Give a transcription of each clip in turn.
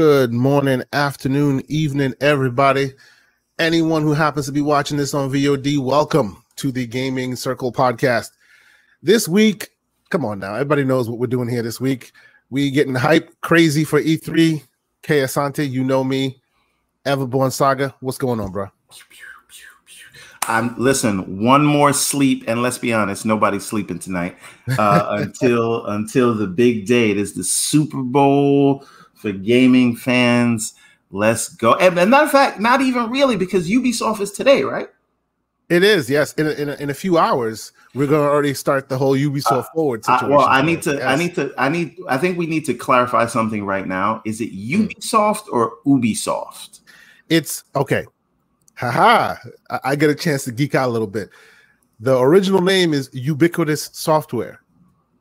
Good morning, afternoon, evening, everybody. Anyone who happens to be watching this on VOD, welcome to the Gaming Circle podcast. This week, come on now, everybody knows what we're doing here this week. We getting hype crazy for E3. K Asante, you know me. Everborn Saga, what's going on, bro? I'm listen. One more sleep, and let's be honest, nobody's sleeping tonight uh, until until the big day. It is the Super Bowl for gaming fans. Let's go. And, and matter of fact, not even really because Ubisoft is today, right? It is, yes. In a, in a, in a few hours, we're going to already start the whole Ubisoft uh, forward situation. I, well, I need to, yes. I need to, I need, I think we need to clarify something right now. Is it hmm. Ubisoft or Ubisoft? It's okay. Haha! I, I get a chance to geek out a little bit. The original name is Ubiquitous Software,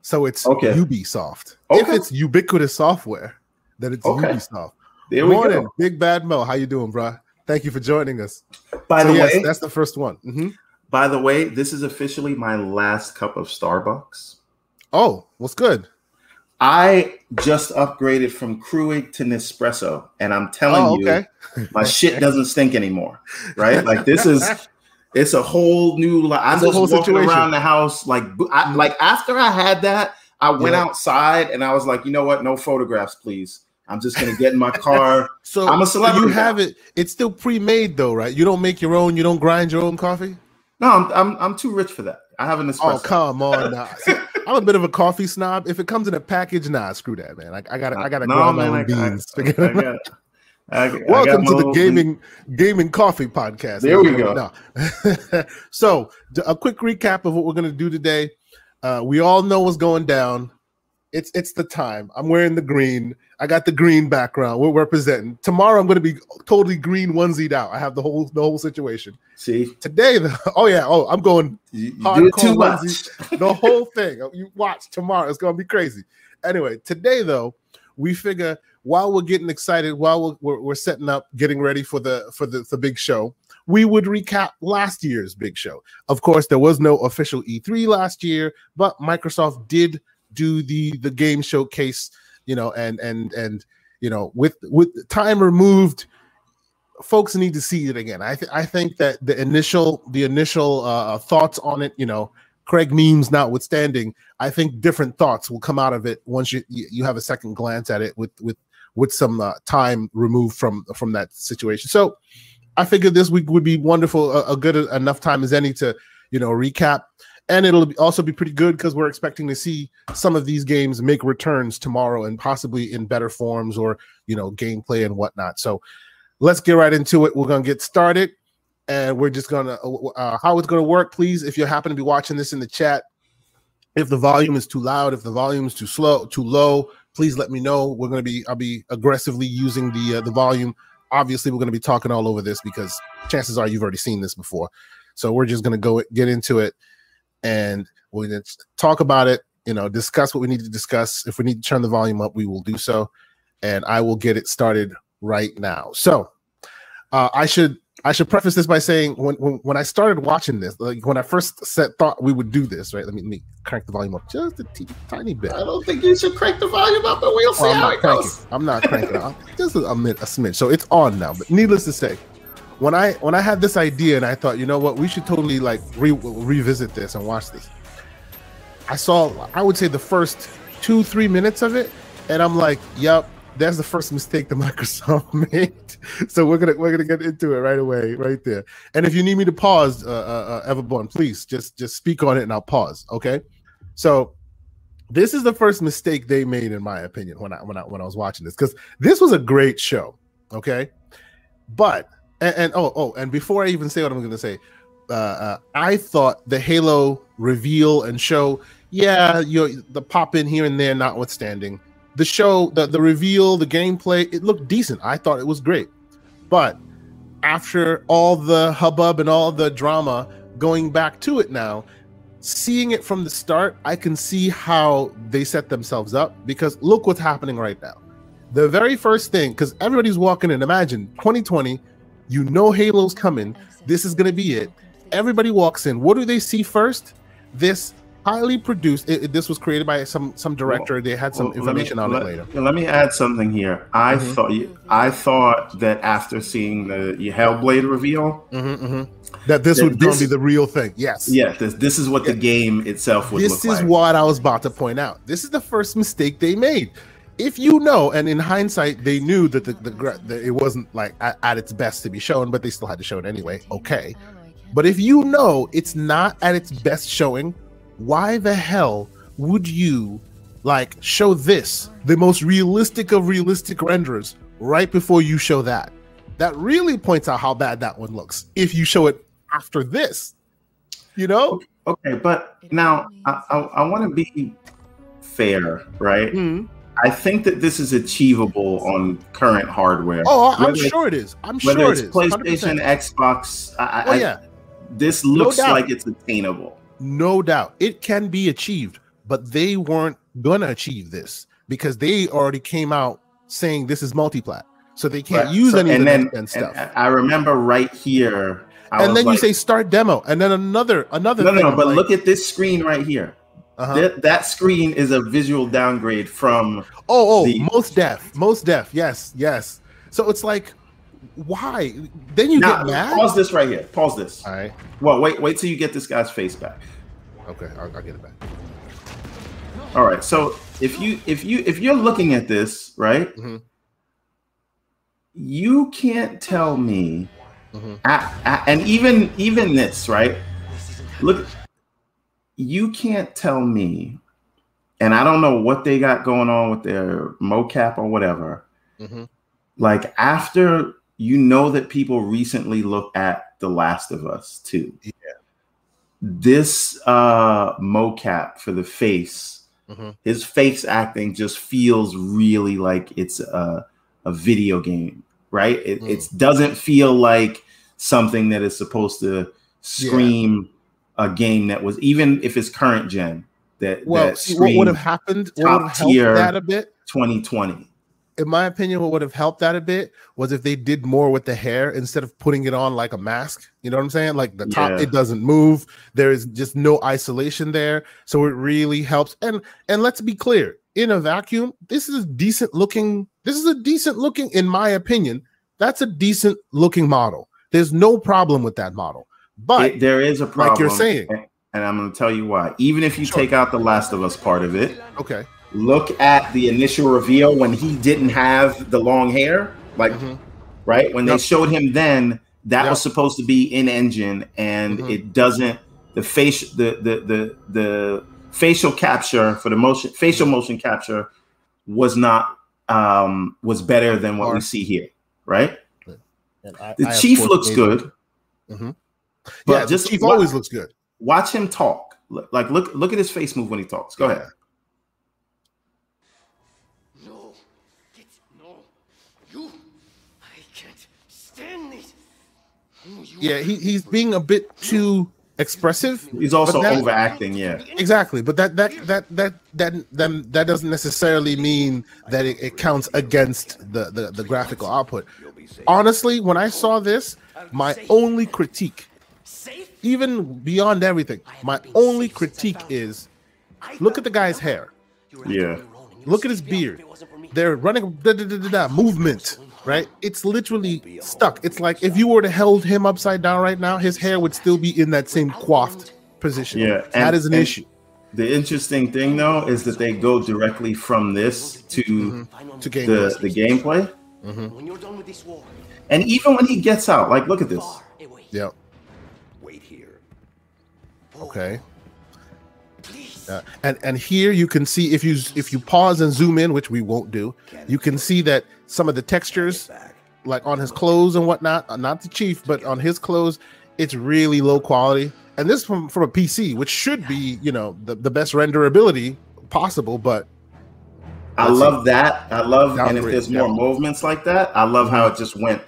so it's okay. Ubisoft. Okay. If it's Ubiquitous Software, then it's okay. Ubisoft. There we Morning, go. Big Bad Mo. How you doing, bro? Thank you for joining us. By so the yes, way, that's the first one. Mm-hmm. By the way, this is officially my last cup of Starbucks. Oh, what's good? I just upgraded from Keurig to Nespresso, and I'm telling oh, okay. you, my shit doesn't stink anymore. Right? Like this is, it's a whole new. Like I'm just walking situation. around the house, like I, like after I had that, I went yeah. outside and I was like, you know what? No photographs, please. I'm just gonna get in my car. so I'm a celebrity. You have it. It's still pre-made though, right? You don't make your own. You don't grind your own coffee. No, I'm I'm, I'm too rich for that. I have an espresso. Oh come on now. See, I'm a bit of a coffee snob. If it comes in a package, nah, screw that, man. Like I gotta I gotta no, grow my own beans. I, I, got, I, Welcome to the gaming gaming coffee podcast. There we go. so a quick recap of what we're gonna do today. Uh, we all know what's going down it's it's the time. I'm wearing the green. I got the green background. We're representing. Tomorrow I'm going to be totally green onesied out. I have the whole the whole situation. See today. The, oh yeah. Oh, I'm going you, you too much. the whole thing. Oh, you watch tomorrow. It's going to be crazy. Anyway, today though, we figure while we're getting excited, while we're, we're, we're setting up, getting ready for the for the, the big show, we would recap last year's big show. Of course, there was no official E3 last year, but Microsoft did do the the game showcase, you know, and and and you know, with with time removed, folks need to see it again. I th- I think that the initial the initial uh, thoughts on it, you know, Craig memes notwithstanding, I think different thoughts will come out of it once you you have a second glance at it with with with some uh, time removed from from that situation. So I figured this week would be wonderful, a, a good enough time as any to you know recap and it'll also be pretty good because we're expecting to see some of these games make returns tomorrow and possibly in better forms or you know gameplay and whatnot. So let's get right into it. We're gonna get started and we're just gonna uh, uh how it's gonna work. Please if you happen to be watching this in the chat if the volume is too loud if the volume is too slow too low please let me know. We're gonna be i'll be aggressively using the uh, the volume. Obviously we're gonna be talking all over this because chances are you've already seen this before. So we're just gonna go get into it and to talk about it, you know, discuss what we need to discuss. If we need to turn the volume up, we will do so. And I will get it started right now. So uh, I should I should preface this by saying when, when, when I started watching this, like when I first set thought we would do this, right? Let me, let me crank the volume up just a teeny, tiny bit. I don't think you should crank the volume up, but we'll see well, how it cranking. goes. I'm not cranking up, just a, a, a smidge. So it's on now. But needless to say, when I when I had this idea and I thought, you know what, we should totally like re- revisit this and watch this. I saw, I would say, the first two three minutes of it, and I'm like, yep, that's the first mistake that Microsoft made. so we're gonna we're gonna get into it right away, right there. And if you need me to pause, uh, uh, uh Everborn, please just just speak on it and I'll pause. Okay. So this is the first mistake they made, in my opinion, when I when I when I was watching this, because this was a great show. Okay, but and, and, oh oh and before i even say what i'm to say uh, uh, i thought the halo reveal and show yeah you the pop in here and there notwithstanding. The show the, the reveal the gameplay it looked decent. I thought it was great. But after all the hubbub and all the drama going back to it now seeing it from the start i can see how they set themselves up because look what's happening right now. The very first thing because everybody's walking in. Imagine 2020 you know Halo's coming. This is going to be it. Everybody walks in. What do they see first? This highly produced. It, it, this was created by some some director. Well, they had some well, information me, on let, it later. Let me add something here. I mm-hmm. thought I thought that after seeing the Hellblade reveal, mm-hmm, mm-hmm. that this that would this, be the real thing. Yes. Yeah. This, this is what yeah. the game itself would. This is like. what I was about to point out. This is the first mistake they made. If you know, and in hindsight, they knew that the, the, the it wasn't like at, at its best to be shown, but they still had to show it anyway. Okay. But if you know it's not at its best showing, why the hell would you like show this, the most realistic of realistic renderers, right before you show that? That really points out how bad that one looks. If you show it after this, you know. Okay, but now I, I, I want to be fair, right? Mm-hmm. I think that this is achievable on current hardware. Oh, I'm sure it is. I'm sure it is. PlayStation, 100%. Xbox. I, oh, yeah. I, this looks no like it's attainable. No doubt. It can be achieved, but they weren't going to achieve this because they already came out saying this is multiplat. So they can't right. use so, any and of then, stuff. I remember right here. I and then like, you say start demo, and then another another. No, no, no. But like, look at this screen right here. Uh-huh. That, that screen is a visual downgrade from. Oh, oh, the, most deaf, most deaf. Yes, yes. So it's like, why? Then you now, get mad. Pause this right here. Pause this. All right. Well, wait, wait till you get this guy's face back. Okay, I'll, I'll get it back. All right. So if you if you if you're looking at this right, mm-hmm. you can't tell me, mm-hmm. and even even this right. Look, you can't tell me, and I don't know what they got going on with their mocap or whatever. Mm-hmm. Like after you know that people recently looked at The Last of Us too. Yeah. This uh mocap for the face, mm-hmm. his face acting just feels really like it's a, a video game, right? It mm. doesn't feel like something that is supposed to scream yeah. A game that was even if it's current gen that well that see, what would have happened top tier that a bit 2020 in my opinion, what would have helped that a bit was if they did more with the hair instead of putting it on like a mask. You know what I'm saying? Like the top, yeah. it doesn't move. There is just no isolation there, so it really helps. And and let's be clear, in a vacuum, this is a decent looking. This is a decent looking, in my opinion. That's a decent looking model. There's no problem with that model, but it, there is a problem. Like you're saying, and I'm going to tell you why. Even if you sure. take out the Last of Us part of it, okay look at the initial reveal when he didn't have the long hair, like mm-hmm. right when yep. they showed him then that yep. was supposed to be in engine and mm-hmm. it doesn't the face the, the the the facial capture for the motion facial motion capture was not um was better than what we see here right I, the I chief looks good mm-hmm. But yeah, just chief watch, always looks good watch him talk like look look at his face move when he talks go yeah. ahead No, it's no. You, I can't stand it. No, yeah, he, he's being a bit too expressive. He's also that, overacting, yeah. Exactly, but that that that that that that, that doesn't necessarily mean that it, it counts against the, the the graphical output. Honestly, when I saw this, my only critique, even beyond everything, my only critique is look at the guy's hair. Yeah. Look at his beard. They're running da, da, da, da movement right? It's literally stuck. It's like if you were to hold him upside down right now, his hair would still be in that same coiffed position. Yeah, that is an issue. The interesting thing though is that they go directly from this to mm-hmm. to the, the gameplay. Mm-hmm. And even when he gets out, like look at this. Yep. Okay. Uh, and and here you can see if you if you pause and zoom in, which we won't do, you can see that some of the textures, like on his clothes and whatnot, uh, not the chief, but on his clothes, it's really low quality. And this from from a PC, which should be you know the, the best renderability possible, but I love that. I love, and if there's more yeah. movements like that, I love how it just went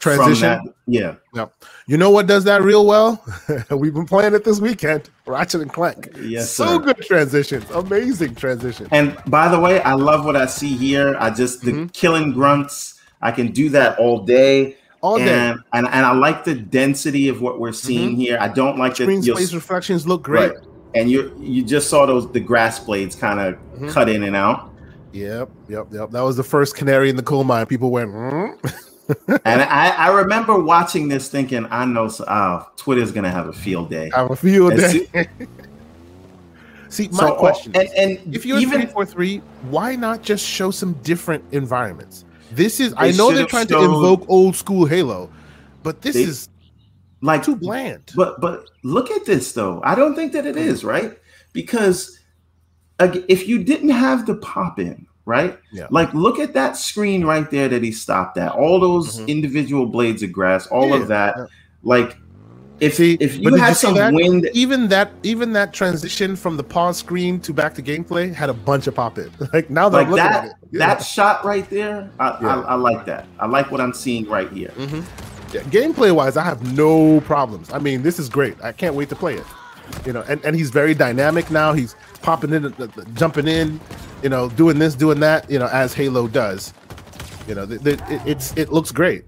transition. That, yeah. Yeah. You know what does that real well? We've been playing it this weekend. Ratchet and Clank. Yes. So sir. good transitions. Amazing transition. And by the way, I love what I see here. I just the mm-hmm. killing grunts. I can do that all day. All day. And, and, and I like the density of what we're seeing mm-hmm. here. I don't like the screen space reflections look great. Right. and you you just saw those the grass blades kind of mm-hmm. cut in and out. Yep, yep, yep. That was the first canary in the coal mine. People went. Mm? and I, I remember watching this, thinking, "I know, oh, Twitter's gonna have a field day. Have a field day." See, my so, question and, and if you're even for three, why not just show some different environments? This is I know they're trying showed, to invoke old school Halo, but this they, is like too bland. But but look at this though. I don't think that it mm-hmm. is right because if you didn't have the pop in, right? Yeah. Like look at that screen right there that he stopped at. All those mm-hmm. individual blades of grass, all yeah. of that. Yeah. Like if he, if you had you some that? wind, even that even that transition from the pause screen to back to gameplay had a bunch of pop in. Like now that like that, it, yeah. that shot right there, I. I, I, like that. I like what I'm seeing right here. Mm-hmm. Yeah, gameplay wise, I have no problems. I mean, this is great. I can't wait to play it. You know, and, and he's very dynamic now. He's popping in, jumping in, you know, doing this, doing that. You know, as Halo does. You know, it's it looks great.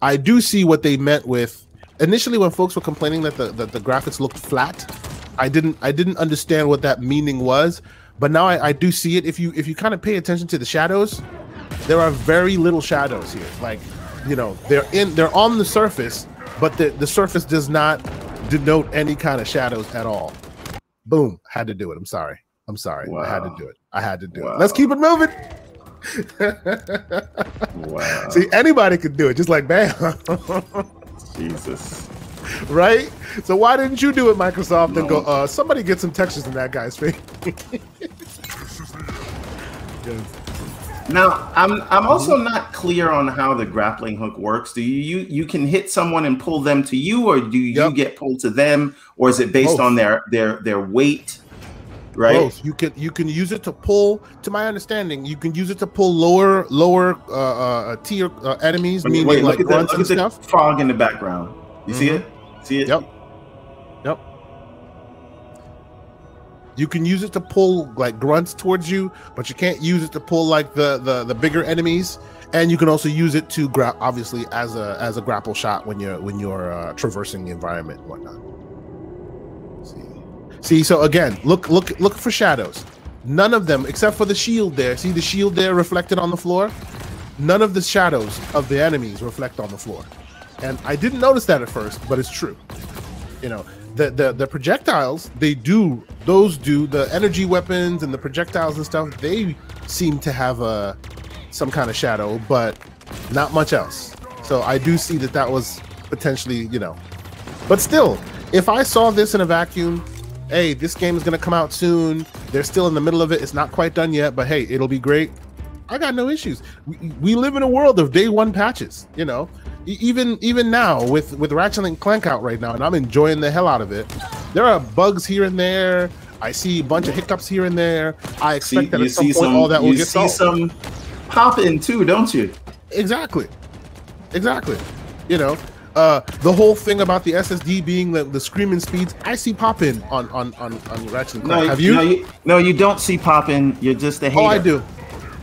I do see what they meant with initially when folks were complaining that the, that the graphics looked flat, I didn't I didn't understand what that meaning was. But now I, I do see it. If you if you kind of pay attention to the shadows, there are very little shadows here. Like, you know, they're in they're on the surface, but the, the surface does not denote any kind of shadows at all. Boom. Had to do it. I'm sorry. I'm sorry. Wow. I had to do it. I had to do wow. it. Let's keep it moving. wow. See, anybody could do it, just like bam. Jesus. Right? So why didn't you do it, Microsoft, no. and go, uh, somebody get some textures in that guy's face? Now, I'm I'm also not clear on how the grappling hook works. Do you you you can hit someone and pull them to you, or do you yep. get pulled to them, or is it based Both. on their their their weight? Right. Both. You can you can use it to pull. To my understanding, you can use it to pull lower lower uh, uh, tier uh, enemies, wait, meaning wait, like look at the, look at the fog in the background. You mm-hmm. see it? See it? Yep. You can use it to pull like grunts towards you, but you can't use it to pull like the the, the bigger enemies. And you can also use it to grab, obviously, as a as a grapple shot when you're when you're uh, traversing the environment and whatnot. See, see. So again, look look look for shadows. None of them, except for the shield there. See the shield there reflected on the floor. None of the shadows of the enemies reflect on the floor. And I didn't notice that at first, but it's true. You know, the, the the projectiles, they do those do the energy weapons and the projectiles and stuff, they seem to have a some kind of shadow, but not much else. So I do see that that was potentially, you know. But still, if I saw this in a vacuum, hey, this game is going to come out soon. They're still in the middle of it. It's not quite done yet, but hey, it'll be great. I got no issues. We, we live in a world of day one patches, you know even even now with with Ratchet and Clank out right now, and I'm enjoying the hell out of it. There are bugs here and there. I see a bunch of hiccups here and there. I expect see, that at some point some, all that will get see some pop in too, don't you? Exactly, exactly. You know, uh, the whole thing about the SSD being the, the screaming speeds, I see pop in on on on, on Ratchet and Clank. No, Have you? No, you? no, you don't see pop in. You're just a hater. Oh, I do.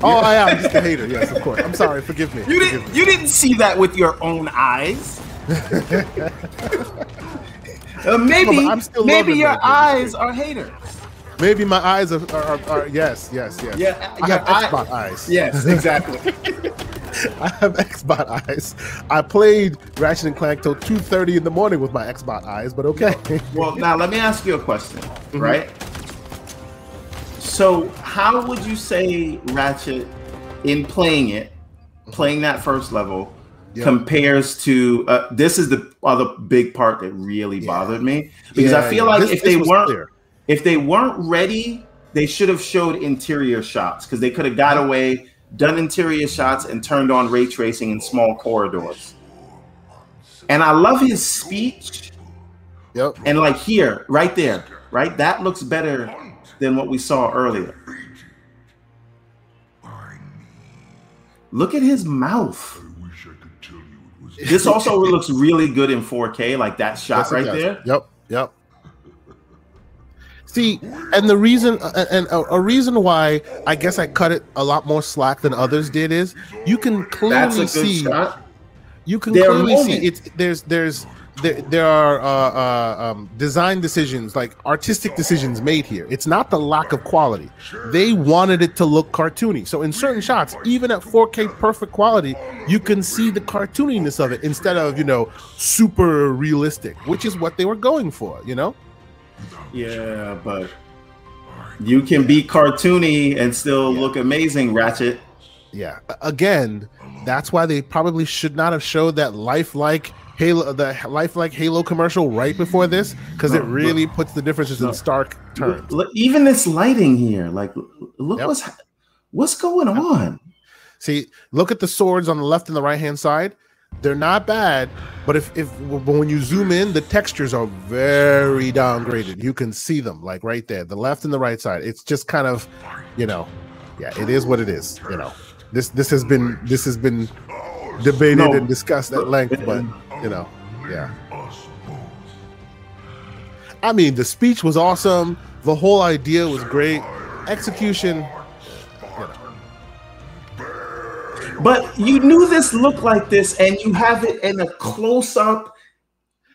Oh, I am just a hater. Yes, of course. I'm sorry. Forgive me. You didn't. Me. You didn't see that with your own eyes. uh, maybe. maybe your eyes are haters. Maybe my eyes are, are, are, are yes, yes, yes. Yeah, I have Xbox eyes. Yes, exactly. I have Xbox eyes. I played Ratchet and Clank till two thirty in the morning with my Xbox eyes, but okay. well, now let me ask you a question, mm-hmm. right? So, how would you say Ratchet, in playing it, playing that first level, yep. compares to? Uh, this is the other big part that really yeah. bothered me because yeah, I feel yeah. like this, if they weren't, clear. if they weren't ready, they should have showed interior shots because they could have got away, done interior shots, and turned on ray tracing in small corridors. And I love his speech. Yep. And like here, right there, right, that looks better than what we saw earlier. Look at his mouth. This also looks really good in 4K, like that shot yes, right there. Yep, yep. See, and the reason, uh, uh, and a, a, reason why I guess I cut it a lot more slack than others did is you can clearly see. Shot. You can They're clearly see it's there's there's there, there are uh, uh, um, design decisions, like artistic decisions made here. It's not the lack of quality. They wanted it to look cartoony. So in certain shots, even at 4K perfect quality, you can see the cartooniness of it instead of, you know, super realistic, which is what they were going for, you know? Yeah, but you can be cartoony and still yeah. look amazing, Ratchet. Yeah. Again, that's why they probably should not have showed that lifelike Halo, the lifelike Halo commercial right before this, because no, it really puts the differences no. in stark terms. Even this lighting here, like, look yep. what's what's going on. See, look at the swords on the left and the right hand side. They're not bad, but if if when you zoom in, the textures are very downgraded. You can see them like right there, the left and the right side. It's just kind of, you know, yeah, it is what it is. You know, this this has been this has been debated no, and discussed at length, but you know, yeah. I mean, the speech was awesome. The whole idea was great. Execution. But you knew this looked like this, and you have it in a close up,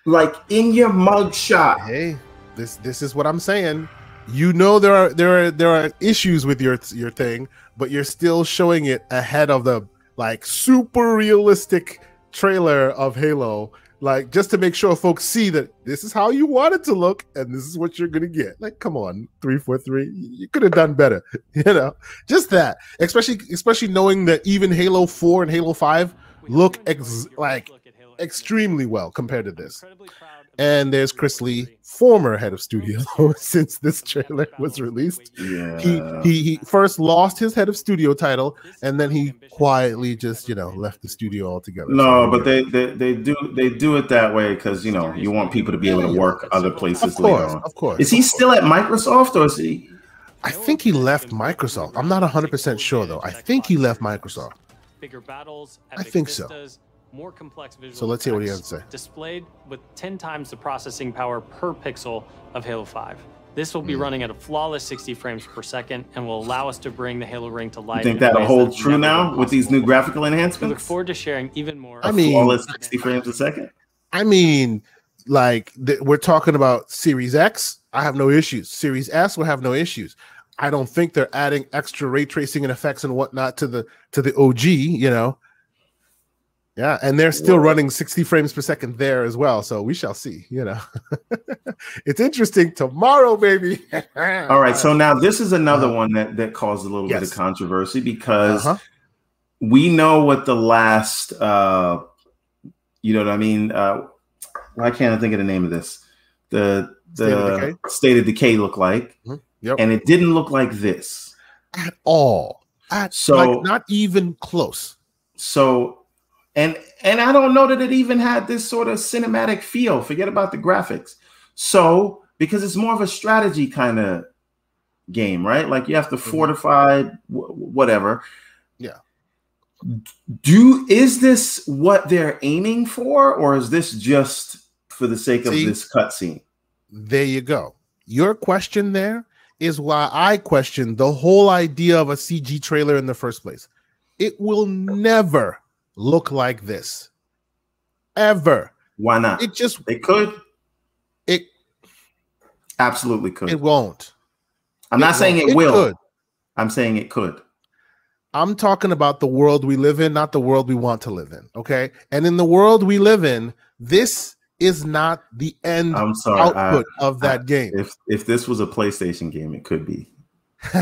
like in your mug shot. Hey, this this is what I'm saying. You know there are there are there are issues with your your thing, but you're still showing it ahead of the like super realistic trailer of Halo, like just to make sure folks see that this is how you want it to look and this is what you're gonna get. Like, come on, three four three, you could have done better, you know. Just that, especially especially knowing that even Halo Four and Halo Five look ex- like extremely well compared to this. And there's Chris Lee, former head of studio, since this trailer was released. Yeah. He, he he first lost his head of studio title, and then he quietly just you know left the studio altogether. No, so, but they, they they do they do it that way because you know you want people to be able to work other places. Of course, of course. Is he still at Microsoft or is he? I think he left Microsoft. I'm not 100 percent sure though. I think he left Microsoft. Bigger battles. I think so more complex visual So let's hear what he has to say. Displayed with 10 times the processing power per pixel of Halo 5. This will be mm. running at a flawless 60 frames per second and will allow us to bring the Halo ring to life. You think that'll hold true now with these new graphical enhancements? We look forward to sharing even more. I mean, flawless 60 frames a second. I mean, like th- we're talking about Series X. I have no issues. Series S will have no issues. I don't think they're adding extra ray tracing and effects and whatnot to the to the OG. You know, yeah, and they're still running 60 frames per second there as well. So we shall see. You know, it's interesting tomorrow, baby. All right. So now this is another uh, one that that caused a little yes. bit of controversy because uh-huh. we know what the last, uh, you know what I mean? Uh, why can't I think of the name of this? The the state of decay, state of decay looked like, mm-hmm. yep. and it didn't look like this at all. At, so like, not even close. So and and I don't know that it even had this sort of cinematic feel. Forget about the graphics. So because it's more of a strategy kind of game, right? Like you have to mm-hmm. fortify w- whatever. Yeah. Do is this what they're aiming for, or is this just for the sake of this cutscene? There you go. Your question there is why I question the whole idea of a CG trailer in the first place. It will never look like this ever. Why not? It just it could. It absolutely could. It won't. I'm it not saying it, it will. Could. I'm saying it could. I'm talking about the world we live in, not the world we want to live in. Okay. And in the world we live in, this is not the end I'm sorry, output I, of that I, game. If if this was a PlayStation game, it could be.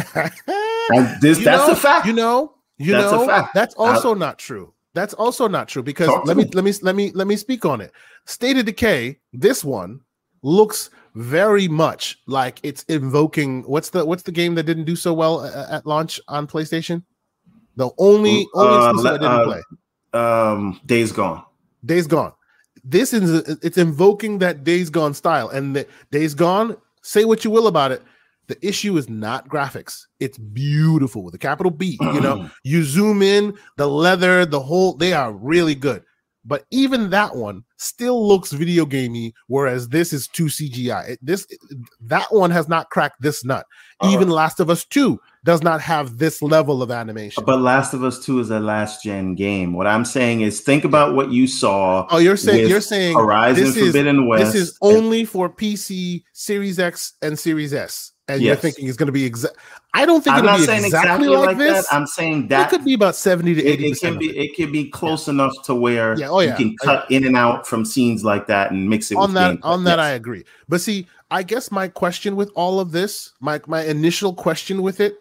this, that's know, a fact. You know, you that's know, that's also not true. That's also not true because let me, me let me let me let me speak on it. State of Decay, this one looks very much like it's invoking what's the what's the game that didn't do so well at, at launch on PlayStation? The only only uh, exclusive I didn't uh, play. Um, Days Gone. Days Gone. This is it's invoking that Days Gone style, and the Days Gone. Say what you will about it. The issue is not graphics. It's beautiful with a capital B. You know, you zoom in, the leather, the whole, they are really good. but even that one still looks video gamey, whereas this is too CGI. It, this that one has not cracked this nut. Uh, even Last of Us Two does not have this level of animation. But Last of Us Two is a last gen game. What I'm saying is, think about what you saw. Oh, you're saying you're saying Horizon this Forbidden is, West. This is only for PC, Series X, and Series S and yes. you're thinking it's going to be exact. I don't think I'm it'll not be saying exactly, exactly like, this. That. I'm saying that it could be about seventy to eighty. It, it can be. It can be close yeah. enough to where yeah. Oh, yeah. you can cut in and out from scenes like that and mix it on that. On that. I agree. But see, I guess my question with all of this, my my initial question with it,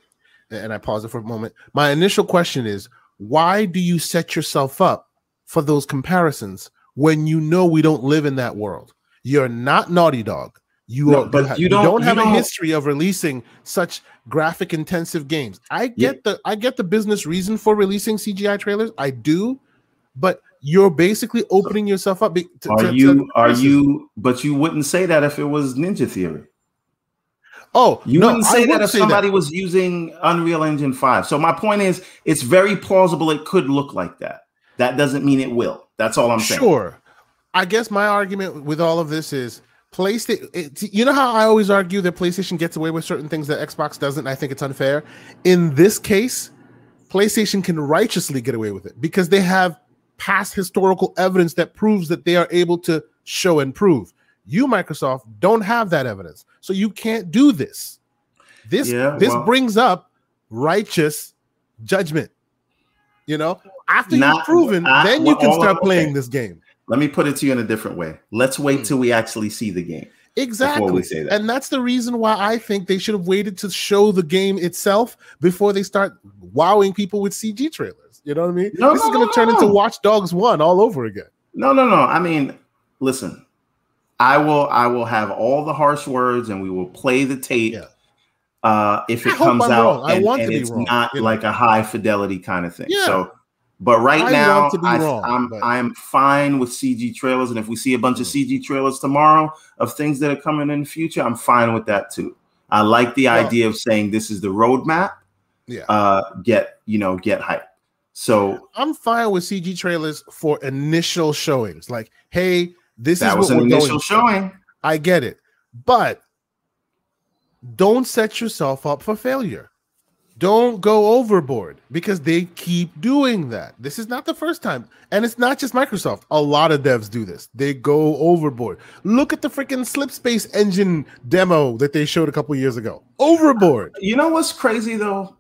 and I pause it for a moment. My initial question is, why do you set yourself up for those comparisons when you know we don't live in that world? You're not Naughty Dog. You, no, are, but you, you don't, you don't have you a don't, history of releasing such graphic intensive games. I get Yeah. the I get the business reason for releasing CGI trailers. I do, but you're basically opening yourself up. To, Are to- to you? Are you? But you wouldn't say that if it was Ninja Theory. Oh, You no, wouldn't say that if say somebody was using Unreal Engine Five. So my point is, it's very plausible it could look like that. That doesn't mean it will. That's all I'm saying. Sure. I guess my argument with all of this is PlayStation. You know how I always argue that PlayStation gets away with certain things that Xbox doesn't. I think it's unfair. In this case, PlayStation can righteously get away with it because they have past historical evidence that proves that they are able to show and prove. You, Microsoft, don't have that evidence, so you can't do this. This Yeah, this well- brings up righteous judgment. You know, after Not- you've proven, I- then you well, can start okay. playing this game. Let me put it to you in a different way. Let's wait Hmm. till we actually see the game. Exactly. that. And that's the reason why I think they should have waited to show the game itself before they start wowing people with CG trailers. You know what I mean? No, this no, is going no, to turn no. into Watch Dogs 1 all over again. No, no, no. I mean, listen. I will I will have all the harsh words and we will play the tape Yeah. uh if it hope comes out wrong. I and, want to and be it's wrong, not you know. like a high fidelity kind of thing. Yeah. So but right I now I, I'm but- I'm fine with CG trailers and if we see a bunch of CG trailers tomorrow of things that are coming in the future, I'm fine with that too. I like the Well- idea of saying this is the roadmap. Yeah. Uh get, you know, get hype. So I'm fine with CG trailers for initial showings. Like, hey, this that is was what an we're initial going for. showing. I get it. But don't set yourself up for failure. Don't go overboard because they keep doing that. This is not the first time. And it's not just Microsoft. A lot of devs do this. They go overboard. Look at the freaking Slipspace engine demo that they showed a couple years ago. Overboard. You know what's crazy though?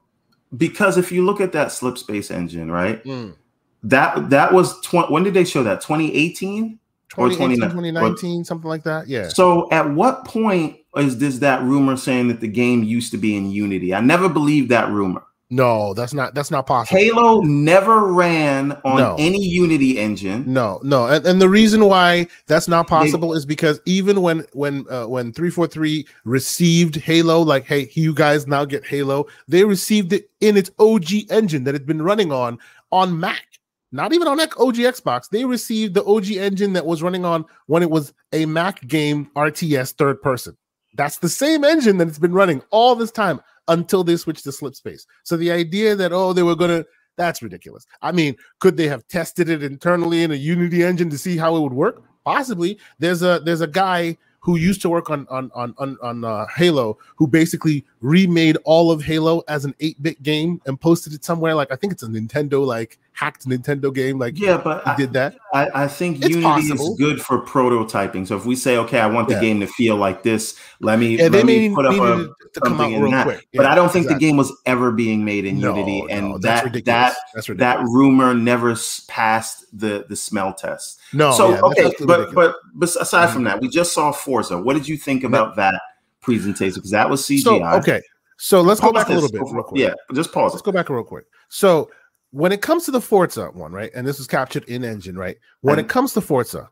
Because if you look at that Slipspace engine, right? Mm. That that was tw- when did they show that? 2018 or 2018, 2019? 2019, something like that. Yeah. So at what point is this that rumor saying that the game used to be in Unity? I never believed that rumor. No, that's not that's not possible. Halo never ran on No. any Unity engine. No, no, and, and the reason why that's not possible is because even when when uh, when three four three received Halo, like hey, you guys now get Halo, they received it in its OG engine that it'd been running on on Mac, not even on OG Xbox. They received the OG engine that was running on when it was a Mac game RTS third person. That's the same engine that it's been running all this time until they switched to Slipspace. So the idea that oh they were gonna that's ridiculous. I mean, could they have tested it internally in a Unity engine to see how it would work? Possibly. There's a there's a guy who used to work on on on on, on uh, Halo who basically remade all of Halo as an 8-bit game and posted it somewhere like I think it's a Nintendo like hacked Nintendo game like Yeah, but I, did that. I, I think It's Unity possible. is good for prototyping. So if we say, okay, I want the Yeah. game to feel like this, let me Yeah, they let me put up a it to come out something in real that. quick. but Yeah, I don't think exactly. the game was ever being made in No, Unity, no, and that that that's that rumor never passed the the smell test. no, so okay, but, but but aside from mm-hmm. that, we just saw Forza. What did you think about that presentation? Because that was CGI. so okay, so let's go Pause back a little bit. Real quick. Yeah, just pause let's it. go back real quick. So when it comes to the Forza one, right, and this was captured in engine, right? When it comes to Forza,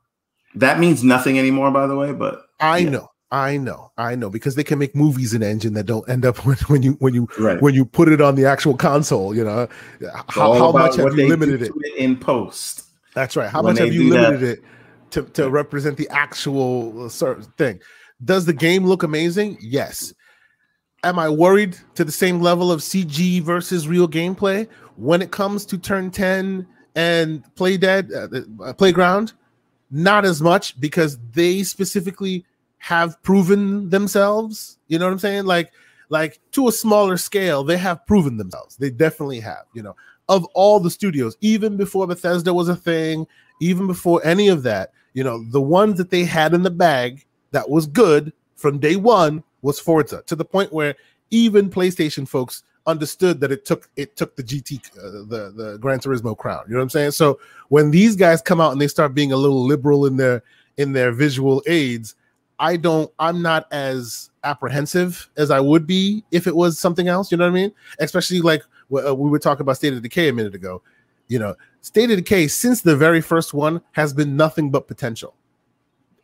That means nothing anymore, by the way. But I Yeah. know, I know, I know, because they can make movies in engine that don't end up when, when you when you right, when you put it on the actual console. You know, how, how much have you limited it? in post. That's right. How when much have you do that. limited it to, to represent the actual uh, thing? Does the game look amazing? Yes. Am I worried to the same level of CG versus real gameplay when it comes to turn 10 and Play Dead, uh, uh, Playground, not as much because they specifically have proven themselves. You know what I'm saying? Like, like to a smaller scale, they have proven themselves. They definitely have. You know, of all the studios, even before Bethesda was a thing, even before any of that, you know, the ones that they had in the bag that was good from day one was Forza to the point where even PlayStation folks understood that it took it took the GT uh, the the Gran Turismo crown. You know what I'm saying? So when these guys come out and they start being a little liberal in their in their visual aids, I don't I'm not as apprehensive as I would be if it was something else. You know what I mean? Especially like uh, we were talking about State of Decay a minute ago. You know, State of Decay since the very first one has been nothing but potential.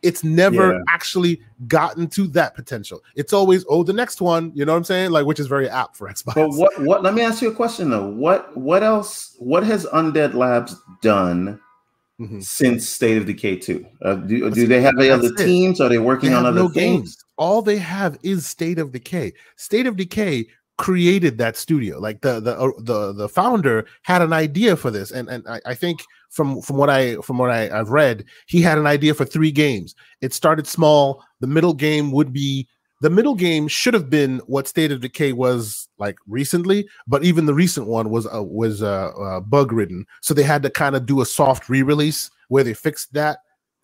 It's never yeah. actually gotten to that potential. It's always oh the next one, you know what I'm saying? Like which is very apt for Xbox. But what what let me ask you a question though. What what else what has Undead Labs done mm-hmm. since State of Decay 2? Uh, do, do they have any other it. teams? Are they working they on other no things? Games. All they have is State of Decay. State of Decay created that studio. Like the the uh, the the founder had an idea for this, and and I, I think from from what I from what I, I've read, he had an idea for three games. It started small. The middle game would be the middle game should have been what State of Decay was like recently, but even the recent one was uh, was uh, uh, bug ridden. So they had to kind of do a soft re-release where they fixed that.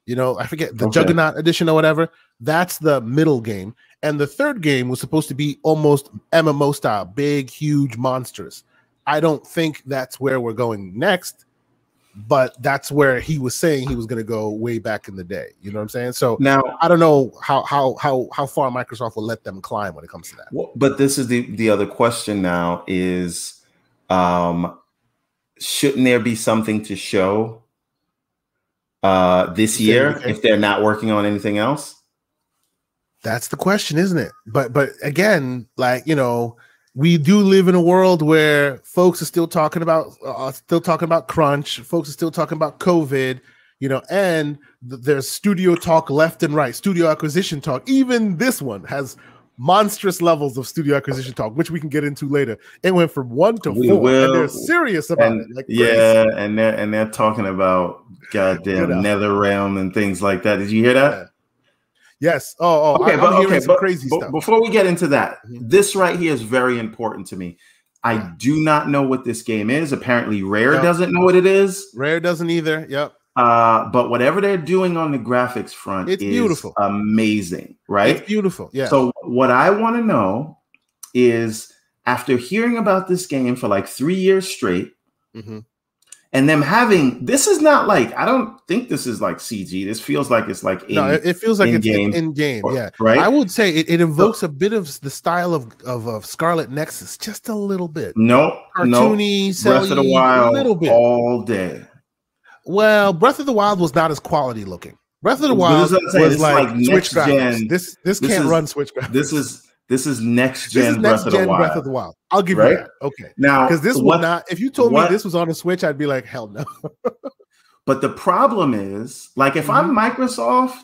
You know, I forget the okay. Juggernaut edition or whatever. That's the middle game, and the third game was supposed to be almost MMO style, big, huge monsters. I don't think that's where we're going next but that's where he was saying he was going to go way back in the day. You know what I'm saying? So now I don't know how how how how far Microsoft will let them climb when it comes to that. Well, but this is the the other question now is um shouldn't there be something to show uh this year if they're not working on anything else? That's the question, isn't it? But but again, like, you know, we do live in a world where folks are still talking about uh, still talking about crunch folks are still talking about covid you know and th- there's studio talk left and right studio acquisition talk. Even this one has monstrous levels of studio acquisition talk which we can get into later. It went from one to we four will. and they're serious about and, it like yeah and they're and they're talking about goddamn NetherRealm and things like that. Did you hear that. Yes. Oh, oh okay, I, but, okay, but, crazy but, stuff. Before we get into that, mm-hmm. this right here is very important to me. I do not know what this game is. Apparently, Rare yep. doesn't know what it is. Rare doesn't either. Yep. Uh, but whatever they're doing on the graphics front, it's beautiful, amazing, right? It's beautiful. Yeah. So what I want to know is, after hearing about this game for like three years straight, mm-hmm and them having this is not like I don't think this is like CG. This feels like it's like in, no, it feels like in it's game, in game. Yeah, right. I would say it, it invokes so, a bit of the style of, of of Scarlet Nexus, just a little bit. No, cartoony, no. Breath of the Wild, a little bit all day. Well, Breath of the Wild was not as quality looking. Breath of the Wild was like, like Switch. This this, this can't is, run Switch graphics. This is this is next gen, is next Breath, gen of Breath of the Wild. I'll give right? you that. Okay. Now, because this what, not, if you told what, me this was on a Switch, I'd be like, hell no. but the problem is, like, if mm-hmm. I'm Microsoft,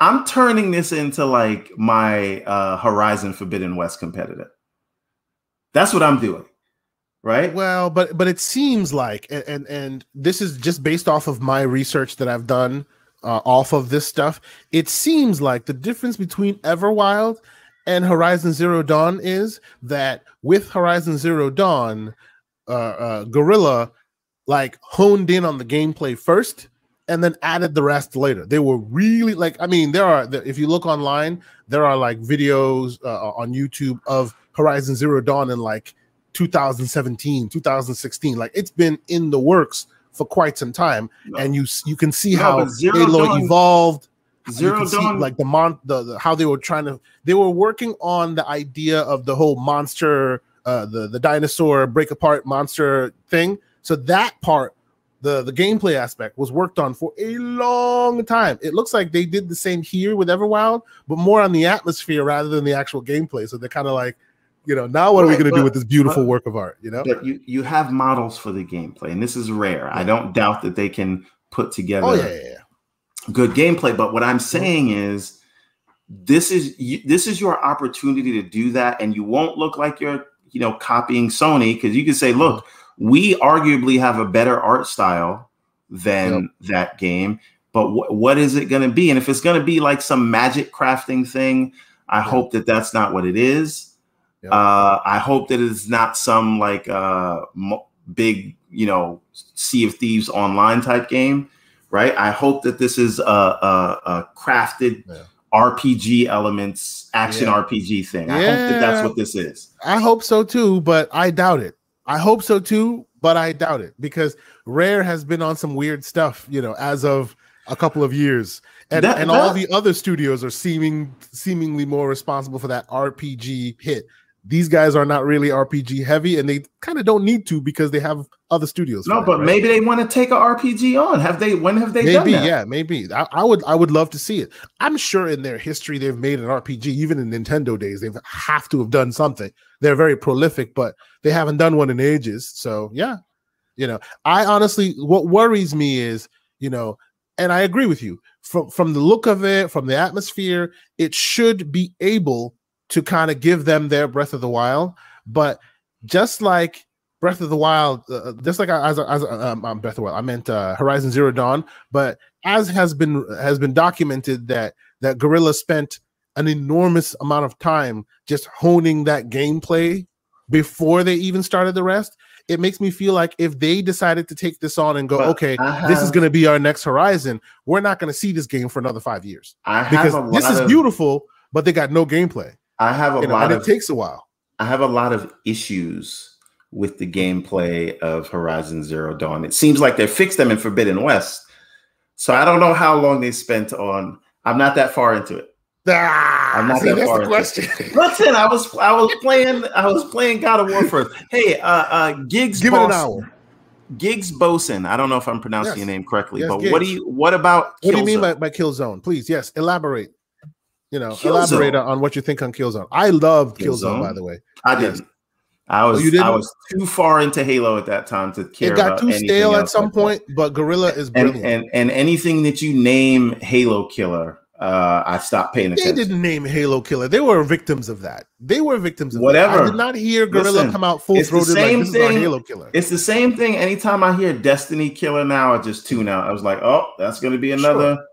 I'm turning this into like my uh, Horizon Forbidden West competitor. That's what I'm doing. Right. Well, but but it seems like and and, and this is just based off of my research that I've done uh, off of this stuff. It seems like the difference between Everwild and Horizon Zero Dawn is that with Horizon Zero Dawn, uh, uh, Guerrilla like honed in on the gameplay first and then added the rest later. They were really like, I mean, there are if you look online, there are like videos uh, on YouTube of Horizon Zero Dawn in like 2017, 2016. Like it's been in the works for quite some time, no. and you you can see no, how Halo Dawn, evolved Zero Dawn, like the mon the, the, how they were trying to they were working on the idea of the whole monster uh the the dinosaur break apart monster thing. So that part the the gameplay aspect was worked on for a long time. It looks like they did the same here with Everwild, but more on the atmosphere rather than the actual gameplay. So they're kind of like, you know, now what are we going to do with this beautiful but, work of art? You know, but you you have models for the gameplay, and this is rare. Yeah. I don't doubt that they can put together. Oh yeah, yeah, yeah good gameplay. But what I'm saying is, this is this is your opportunity to do that, and you won't look like you're you know copying Sony because you can say, look, we arguably have a better art style than yep. that game. But wh- what is it going to be? And if it's going to be like some magic crafting thing, I yep. hope that that's not what it is. Yep. Uh, I hope that it's not some like uh, mo- big, you know, Sea of Thieves online type game, right? I hope that this is a, a, a crafted. Yeah RPG elements, action yeah. RPG thing. I yeah. hope that that's what this is. I hope so too, but I doubt it. I hope so too, but I doubt it because Rare has been on some weird stuff, you know, as of a couple of years. And that, and that, all the other studios are seeming seemingly more responsible for that RPG hit these guys are not really RPG heavy, and they kind of don't need to because they have other studios. No, but right? maybe they want to take a RPG on. Have they? When have they maybe, done that? Maybe, yeah, maybe. I, I, would. I would love to see it. I'm sure in their history they've made an RPG. Even in Nintendo days, they have to have done something. They're very prolific, but they haven't done one in ages. So yeah, you know, I honestly, what worries me is, you know, and I agree with you from from the look of it, from the atmosphere, it should be able to kind of give them their Breath of the Wild. But just like Breath of the Wild, uh, uh just like as, as um, um, Breath of the Wild, I meant uh, Horizon Zero Dawn. But as has been has been documented that that Guerrilla spent an enormous amount of time just honing that gameplay before they even started the rest. It makes me feel like if they decided to take this on and go, okay, have, this is going to be our next Horizon, we're not going to see this game for another five years because this is of, beautiful, but they got no gameplay. I have a you know, lot of it takes a while. I have a lot of issues with the gameplay of Horizon Zero Dawn. It seems like they fixed them in Forbidden West. So I don't know how long they spent on. I'm not that far into it. Ah, I'm not see, that far into question. It. Listen, I was I was playing I was playing God of War first. Hey, uh, uh, Gigs. Give Bosun, it an hour. Giggs Bosun. I don't know if I'm pronouncing yes. your name correctly, yes, but Giggs. what do you? What about? What do you mean by, by Killzone? Please, yes, elaborate you know, Killzone. elaborate on what you think on Killzone. I loved Killzone, Killzone by the way. I didn't. I was oh, I was too far into Halo at that time to care. It got too stale at some like point, that. but Guerrilla is brilliant. And, and, and anything that you name Halo Killer, uh, I stopped paying attention. They didn't name Halo Killer. They were victims of that. They were victims of whatever. That. I did not hear Guerrilla Listen, come out full throated like this thing, Halo Killer. It's the same thing. Anytime I hear Destiny Killer now, I just tune out. I was like, oh, that's going to be another. Sure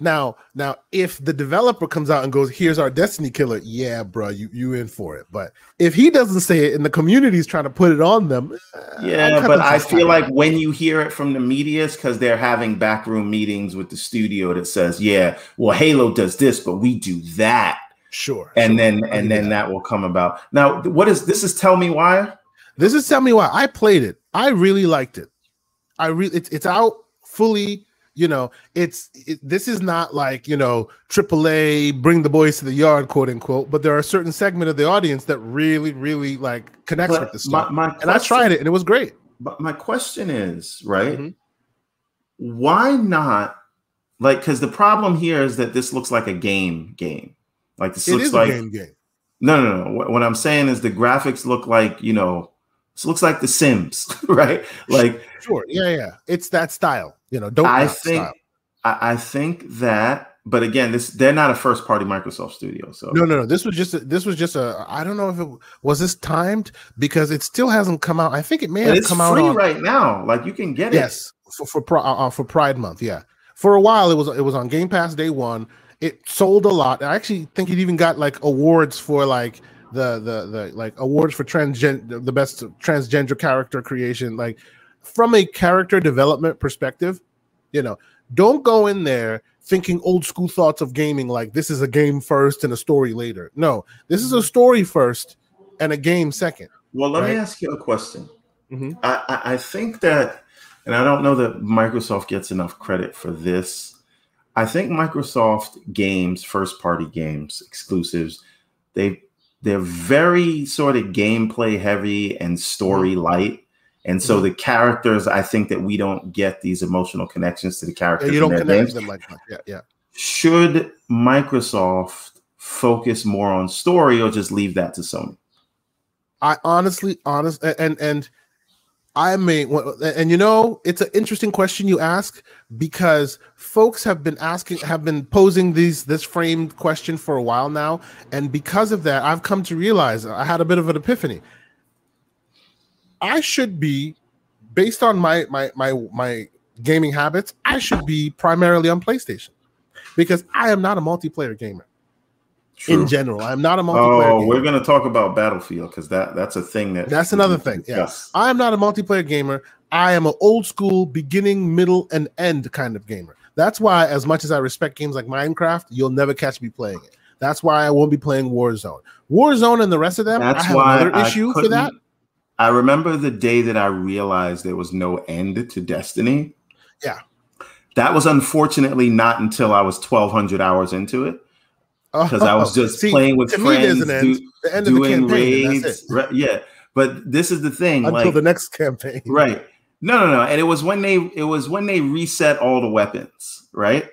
now, now, if the developer comes out and goes, "Here's our Destiny killer," yeah, bro, you you in for it. But if he doesn't say it and the community's trying to put it on them, eh, yeah. But I feel like when you hear it from the media, it's because they're having backroom meetings with the studio that says, "Yeah, well, Halo does this, but we do that." Sure. And sure. then and then that. that will come about. Now, what is this? Is tell me why? This is tell me why. I played it. I really liked it. I really it's, it's out fully you know, it's it, this is not like you know AAA bring the boys to the yard, quote unquote. But there are a certain segment of the audience that really, really like connects but with this stuff. My, my and I tried it, and it was great. But my question is, right? Mm-hmm. Why not? Like, because the problem here is that this looks like a game. Game. Like this it looks like game. Game. No, no, no. What, what I'm saying is the graphics look like you know this looks like The Sims, right? Like, sure, yeah, yeah. It's that style, you know. Don't I think? I, I, think that, but again, this they're not a first party Microsoft studio, so no, no, no. This was just a, this was just a. I don't know if it was this timed because it still hasn't come out. I think it may have come out on, right now. Like you can get yes, it. Yes, for for, uh, uh, for Pride Month, yeah. For a while, it was it was on Game Pass day one. It sold a lot. I actually think it even got like awards for like the the the like awards for transgender the best transgender character creation like from a character development perspective you know don't go in there thinking old school thoughts of gaming like this is a game first and a story later no this is a story first and a game second well let right? me ask you a question mm-hmm. I, I think that and i don't know that microsoft gets enough credit for this i think microsoft games first party games exclusives they they're very sort of gameplay heavy and story mm-hmm. light. And so mm-hmm. the characters, I think that we don't get these emotional connections to the characters. Yeah, you don't connect games. them like that. Yeah, yeah. Should Microsoft focus more on story or just leave that to Sony? I honestly, honest, and and I mean, and you know, it's an interesting question you ask because folks have been asking, have been posing these this framed question for a while now, and because of that, I've come to realize I had a bit of an epiphany. I should be based on my my my my gaming habits, I should be primarily on PlayStation because I am not a multiplayer gamer. True. In general, I'm not a multiplayer. Oh, gamer. we're going to talk about Battlefield because that that's a thing that that's another thing. Yes, yeah. I am not a multiplayer gamer. I am an old school, beginning, middle, and end kind of gamer. That's why, as much as I respect games like Minecraft, you'll never catch me playing it. That's why I won't be playing Warzone. Warzone and the rest of them, That's I why another issue for that. I remember the day that I realized there was no end to Destiny. Yeah. That was unfortunately not until I was 1200 hours into it. Because oh, I was just see, playing with friends, do, doing raids. Right, yeah. But this is the thing. Until like, the next campaign. Right. No, no, no. And it was when they it was when they reset all the weapons, right?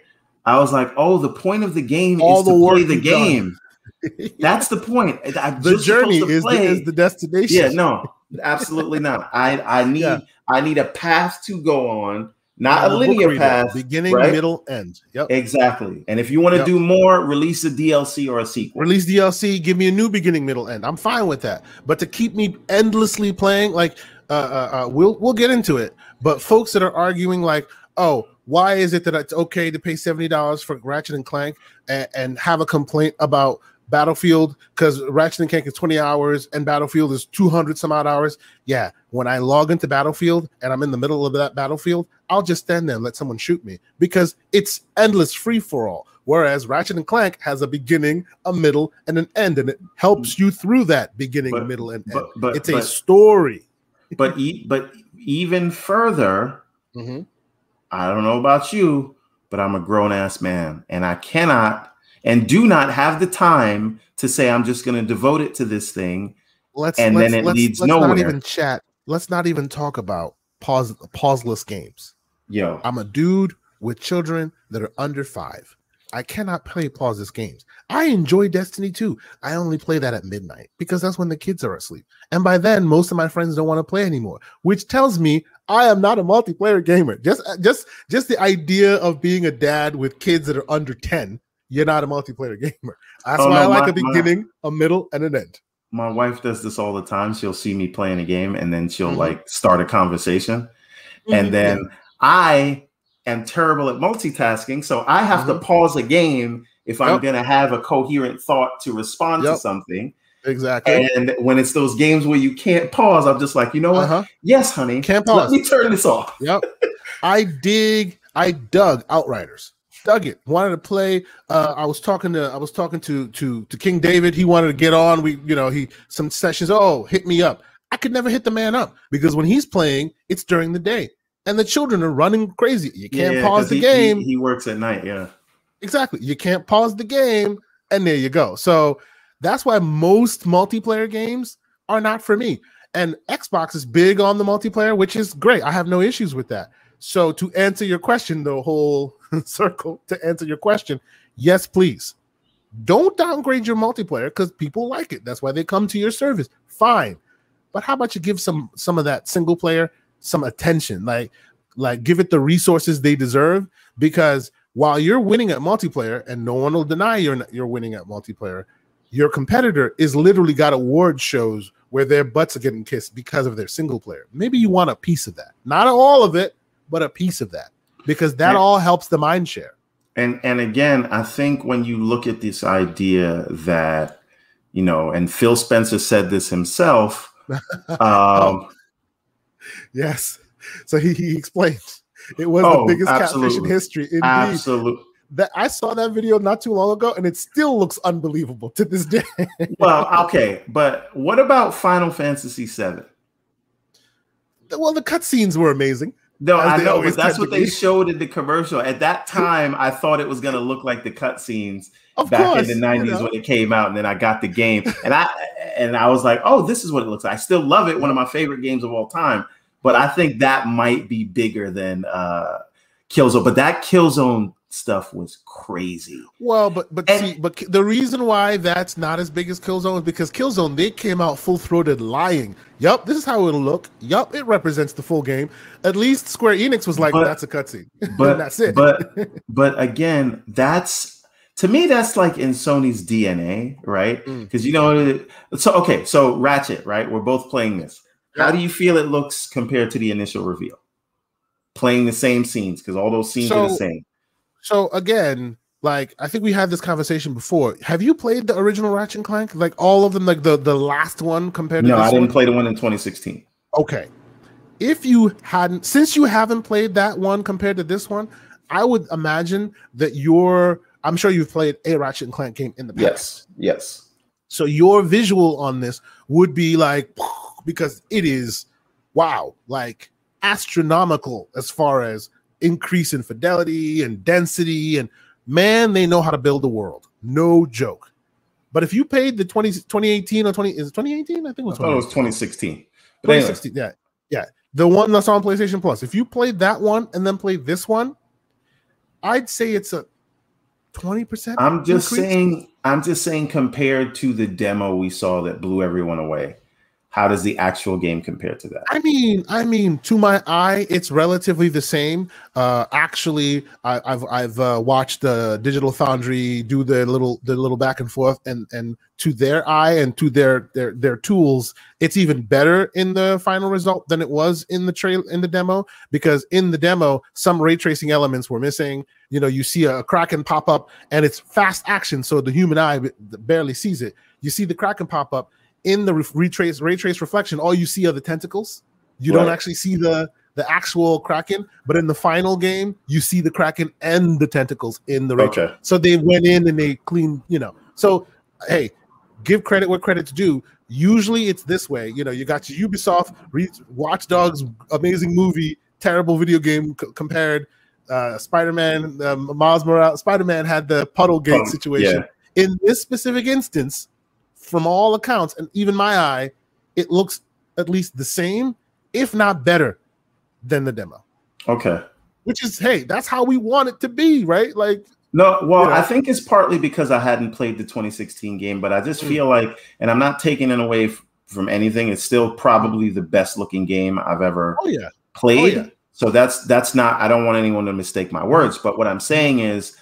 I was like, oh, the point of the game all is the to play the game. That's the point. I'm the journey is the, is the, destination. Yeah, no, absolutely not. I I need yeah. I need a path to go on, not a linear path. Beginning, right? middle, end. Yep. Exactly. And if you want to yep. do more, release a DLC or a sequel. Release DLC, give me a new beginning, middle, end. I'm fine with that. But to keep me endlessly playing, like uh, uh, uh we'll we'll get into it. But folks that are arguing like, oh, why is it that it's okay to pay seventy dollars for Ratchet and Clank and, and have a complaint about Battlefield because Ratchet and Clank is 20 hours and Battlefield is 200 some odd hours. Yeah, when I log into Battlefield and I'm in the middle of that battlefield, I'll just stand there and let someone shoot me because it's endless free for all. Whereas Ratchet and Clank has a beginning, a middle, and an end, and it helps you through that beginning, but, middle, and but, end. But, it's a story. but e- but even further, mm-hmm. I don't know about you, but I'm a grown ass man, and I cannot and do not have the time to say I'm just going to devote it to this thing. Let's and let's, then it let's, leads let's nowhere. Not even chat. Let's not even talk about pause pauseless games. Yo, I'm a dude with children that are under five. I cannot play pauseless games. I enjoy Destiny 2. I only play that at midnight because that's when the kids are asleep. And by then, most of my friends don't want to play anymore, which tells me I am not a multiplayer gamer. Just just just the idea of being a dad with kids that are under 10 you're not a multiplayer gamer. That's oh, why no, I like my, a beginning, my, a middle, and an end. My wife does this all the time. She'll see me playing a game and then she'll mm-hmm. like start a conversation. Mm-hmm. And then yeah. I am terrible at multitasking. So I have mm-hmm. to pause a game if I'm going to have a coherent thought to respond yep. to something. Exactly. And when it's those games where you can't pause, I'm just like, you know what? Uh-huh. Yes, honey. Can't pause. Let me turn this off. Yep. I dig, I dug Outriders dug it. Wanted to play. Uh, I was talking to I was talking to to to King David. He wanted to get on. We you know he some sessions. Oh, hit me up. I could never hit the man up because when he's playing, it's during the day, and the children are running crazy. You can't yeah, pause the he, game. He, he works at night. Yeah, exactly. You can't pause the game, and there you go. So that's why most multiplayer games are not for me. And Xbox is big on the multiplayer, which is great. I have no issues with that. So to answer your question, the whole circle to answer your question, yes, please. Don't downgrade your multiplayer because people like it. That's why they come to your service. Fine. But how about you give some some of that single player some attention? Like like give it the resources they deserve because while you're winning at multiplayer and no one will deny you're you're winning at multiplayer, your competitor is literally got award shows where their butts are getting kissed because of their single player. Maybe you want a piece of that. Not all of it, but a piece of that because that all helps the mind share. And and again, I think when you look at this idea that you know, and Phil Spencer said this himself. Um, yes, so he, he explained it was oh, the biggest catfish in history. Indeed. Absolutely. That I saw that video not too long ago, and it still looks unbelievable to this day. well, okay, but what about Final Fantasy VII? Well, the cutscenes were amazing. No, I know, but that's what they showed in the commercial. At that time, I thought it was going to look like the cutscenes back course, in the '90s you know? when it came out, and then I got the game, and I and I was like, "Oh, this is what it looks like." I still love it, one of my favorite games of all time. But I think that might be bigger than uh Killzone. But that Killzone stuff was crazy. Well, but but and, see, but the reason why that's not as big as Killzone is because Killzone they came out full throated lying. Yup, this is how it'll look. Yup, it represents the full game. At least Square Enix was like, but, "That's a cutscene." But that's it. but but again, that's to me that's like in Sony's DNA, right? Because mm. you know, so okay, so Ratchet, right? We're both playing this. How do you feel it looks compared to the initial reveal? Playing the same scenes because all those scenes so, are the same. So again, like I think we had this conversation before. Have you played the original Ratchet and Clank? Like all of them, like the the last one compared no, to No, I didn't one? play the one in 2016. Okay. If you hadn't since you haven't played that one compared to this one, I would imagine that your I'm sure you've played a Ratchet and Clank game in the past. Yes. Yes. So your visual on this would be like because it is wow, like astronomical as far as increase in fidelity and density and man, they know how to build a world. No joke. But if you paid the 20, 2018 or 20, is it 2018? I think it was, I it was 2016. But 2016, anyway. yeah. Yeah. The one that's on PlayStation Plus. If you played that one and then played this one, I'd say it's a 20%. I'm just increase. saying, I'm just saying compared to the demo we saw that blew everyone away how does the actual game compare to that? I mean, I mean, to my eye, it's relatively the same. Uh, actually, I, have I've uh, watched uh, Digital Foundry do the little the little back and forth, and and to their eye and to their their their tools, it's even better in the final result than it was in the trail in the demo because in the demo, some ray tracing elements were missing. You know, you see a kraken pop up, and it's fast action, so the human eye barely sees it. You see the kraken pop up in the retrace ray trace reflection, all you see are the tentacles. You right. don't actually see the the actual kraken, but in the final game, you see the kraken and the tentacles in the ray. Okay. So they went in and they cleaned, you know. So hey, give credit where credit's due. Usually it's this way. You know, you got your Ubisoft, Watch Dogs, amazing movie, terrible video game c- compared. Uh, Spider-Man, um, Miles Morales, Spider-Man had the puddle gate situation. Yeah. In this specific instance, from all accounts, and even my eye, it looks at least the same, if not better, than the demo. Okay. Which is, hey, that's how we want it to be, right? Like, no, well, you know. I think it's partly because I hadn't played the 2016 game, but I just mm. feel like, and I'm not taking it away f- from anything. It's still probably the best looking game I've ever oh, yeah. played. Oh, yeah. So that's that's not. I don't want anyone to mistake my words, but what I'm saying is,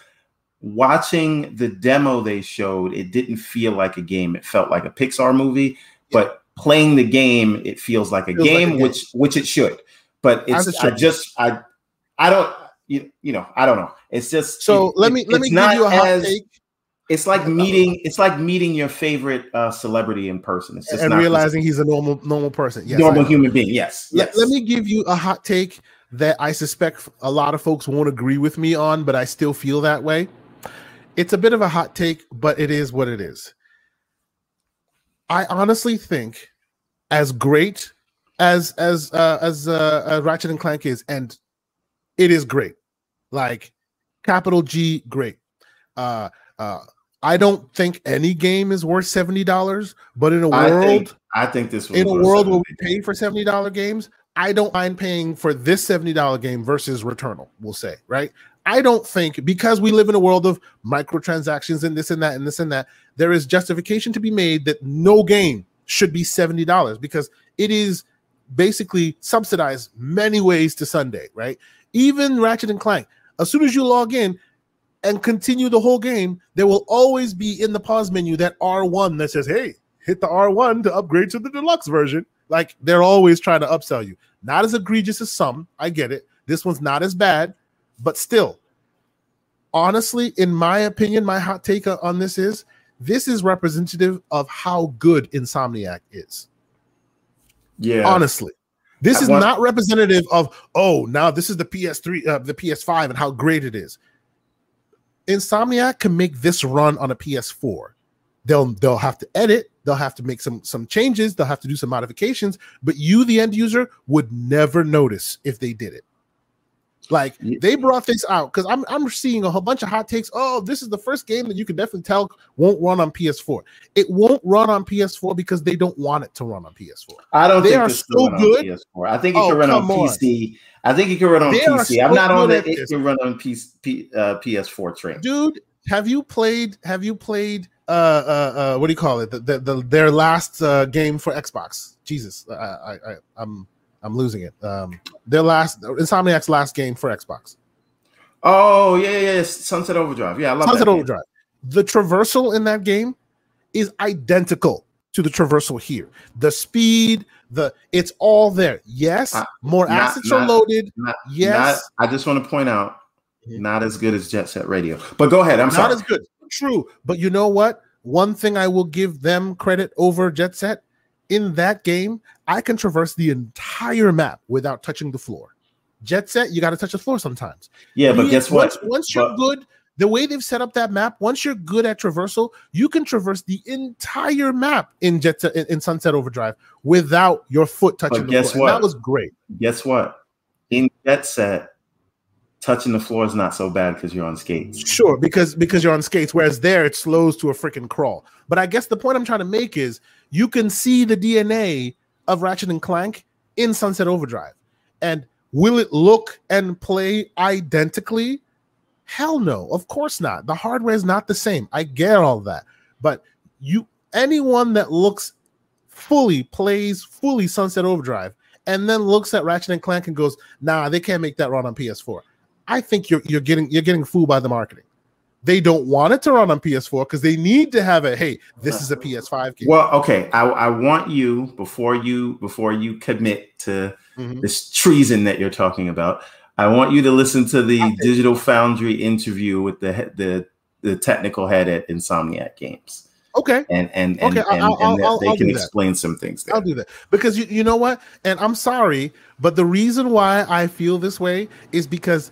watching the demo they showed, it didn't feel like a game. It felt like a Pixar movie, but playing the game, it feels like a, feels game, like a game, which which it should. But it's I just I I don't you, you know I don't know. It's just so it, let me it, let me give you a hot as, take. It's like meeting. It's like meeting your favorite uh, celebrity in person. It's just and realizing he's a normal normal person. Yes, normal human being. Yes. Let, yes. Let me give you a hot take that I suspect a lot of folks won't agree with me on, but I still feel that way. It's a bit of a hot take, but it is what it is. I honestly think, as great as as uh, as uh, uh, Ratchet and Clank is, and it is great, like capital G, great. Uh, uh, I don't think any game is worth seventy dollars, but in a world, I think, I think this in a world where we pay for seventy dollar games, I don't mind paying for this seventy dollar game versus Returnal. We'll say right. I don't think because we live in a world of microtransactions and this and that and this and that, there is justification to be made that no game should be $70 because it is basically subsidized many ways to Sunday, right? Even Ratchet and Clank, as soon as you log in and continue the whole game, there will always be in the pause menu that R1 that says, hey, hit the R1 to upgrade to the deluxe version. Like they're always trying to upsell you. Not as egregious as some, I get it. This one's not as bad, but still, honestly, in my opinion, my hot take on this is this is representative of how good Insomniac is. Yeah. Honestly. This is not representative of, oh, now this is the PS3, uh, the PS5 and how great it is. Insomniac can make this run on a PS4. They'll they'll have to edit, they'll have to make some some changes, they'll have to do some modifications, but you the end user would never notice if they did it. Like they brought this out because I'm I'm seeing a whole bunch of hot takes. Oh, this is the first game that you can definitely tell won't run on PS4. It won't run on PS4 because they don't want it to run on PS4. I don't they think are so good. PS4. I think it oh, can run on PC. I think it can run on they PC. I'm not on it. It can run on uh, PS4 train. Dude, have you played? Have you played? Uh, uh, uh what do you call it? The, the, the their last uh, game for Xbox. Jesus, I, I, I I'm I'm losing it. Um, their last Insomniac's last game for Xbox. Oh yeah, yeah, yeah. Sunset Overdrive. Yeah, I love Sunset Overdrive. The traversal in that game is identical to the traversal here. The speed, the it's all there. Yes, uh, more not, assets not, are loaded. Not, yes, I just want to point out, not as good as Jet Set Radio. But go ahead. I'm not sorry. as good. True, but you know what? One thing I will give them credit over Jet Set in that game, I can traverse the entire map without touching the floor. Jet Set, you got to touch the floor sometimes. Yeah, but guess what? Once, once you're good, the way they've set up that map, once you're good at traversal, you can traverse the entire map in Jet Set, in, in Sunset Overdrive without your foot touching but the guess floor. What? that was great. Guess what? In Jet Set, touching the floor is not so bad because you're on skates. Sure, because because you're on skates, whereas there it slows to a freaking crawl. But I guess the point I'm trying to make is you can see the DNA of Ratchet and Clank in Sunset Overdrive. And will it look and play identically? Hell no, of course not. The hardware is not the same. I get all that. But you anyone that looks fully plays fully Sunset Overdrive and then looks at Ratchet and Clank and goes, "Nah, they can't make that run on PS4." I think you're you're getting you're getting fooled by the marketing. They don't want it to run on PS4 because they need to have a hey, this is a PS5 game. Well, okay, I, I want you before you before you commit to mm-hmm. this treason that you're talking about. I want you to listen to the okay. Digital Foundry interview with the the the technical head at Insomniac Games. Okay. And and and, okay, and, I'll, and I'll, they I'll can explain some things. There. I'll do that because you you know what? And I'm sorry, but the reason why I feel this way is because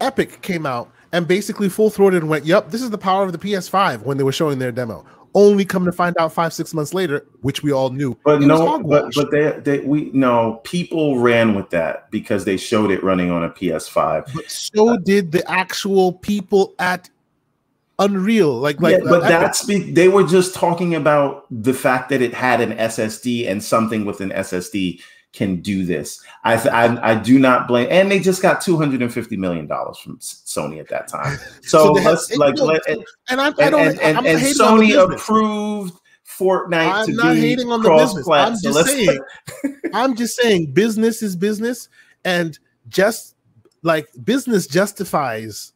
Epic came out and basically full throated and went, "Yep, this is the power of the PS5" when they were showing their demo. Only come to find out five six months later, which we all knew. But no, but but they they we no people ran with that because they showed it running on a PS5. But so uh, did the actual people at Unreal. Like like, yeah, but uh, that's be, they were just talking about the fact that it had an SSD and something with an SSD can do this. I, I, I do not blame, and they just got two hundred and fifty million dollars from Sony at that time. So, so let's like let and, and I, I don't and, and, and, and Sony approved Fortnite I'm to not hating on the business. I'm just so saying, I'm just saying, business is business, and just like business justifies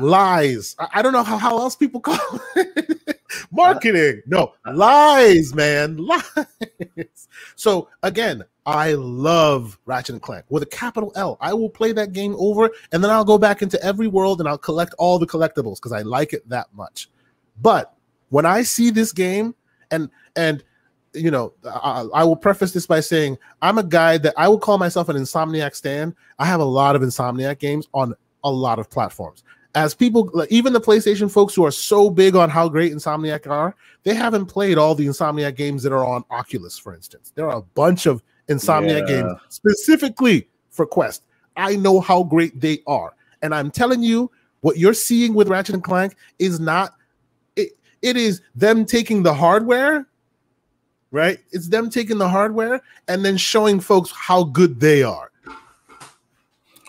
lies. I, I, don't know how, how else people call it. Marketing. No, lies, man. Lies. So again, I love Ratchet and Clank with a capital L. I will play that game over and then I'll go back into every world and I'll collect all the collectibles because I like it that much. But when I see this game and and you know, I, I, will preface this by saying I'm a guy that I will call myself an Insomniac stan. I have a lot of Insomniac games on a lot of platforms as people even the PlayStation folks who are so big on how great Insomniac are, they haven't played all the Insomniac games that are on Oculus, for instance. There are a bunch of Insomniac yeah. games specifically for Quest. I know how great they are. And I'm telling you, what you're seeing with Ratchet and Clank is not it, it is them taking the hardware, right? It's them taking the hardware and then showing folks how good they are.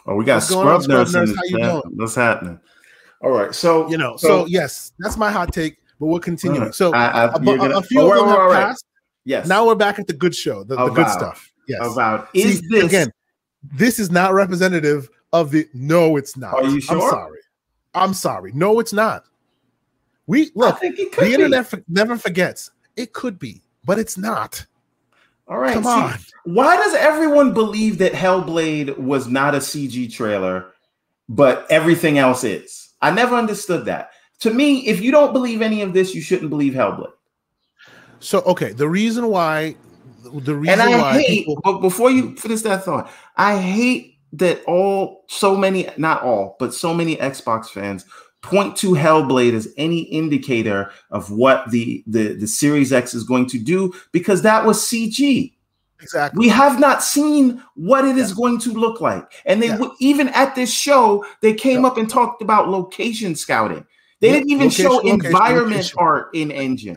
Oh, we got Scrub Nurse. How you doing? What's happening? All right. So you know, so, so yes, that's my hot take, but we're continuing. Right. So I, a, gonna, a, few oh, of them have right. passed. Yes. Now we're back at the good show, the, the good stuff. Yes. About is See, this again? This is not representative of the. No, it's not. Are you sure? I'm sorry. I'm sorry. No, it's not. We look. the be. internet never forgets. It could be, but it's not. All right. Come on. why does everyone believe that Hellblade was not a CG trailer, but everything else is? I never understood that. To me, if you don't believe any of this, you shouldn't believe Hellblade. So okay, the reason why the reason and I why hate, people... but before you finish that thought, I hate that all so many, not all, but so many Xbox fans point to Hellblade as any indicator of what the the, the Series X is going to do because that was CG. Exactly. We have not seen what it is going to look like. And they yeah. even at this show, they came up and talked about location scouting. They didn't even location, show location, environment location. art in engine,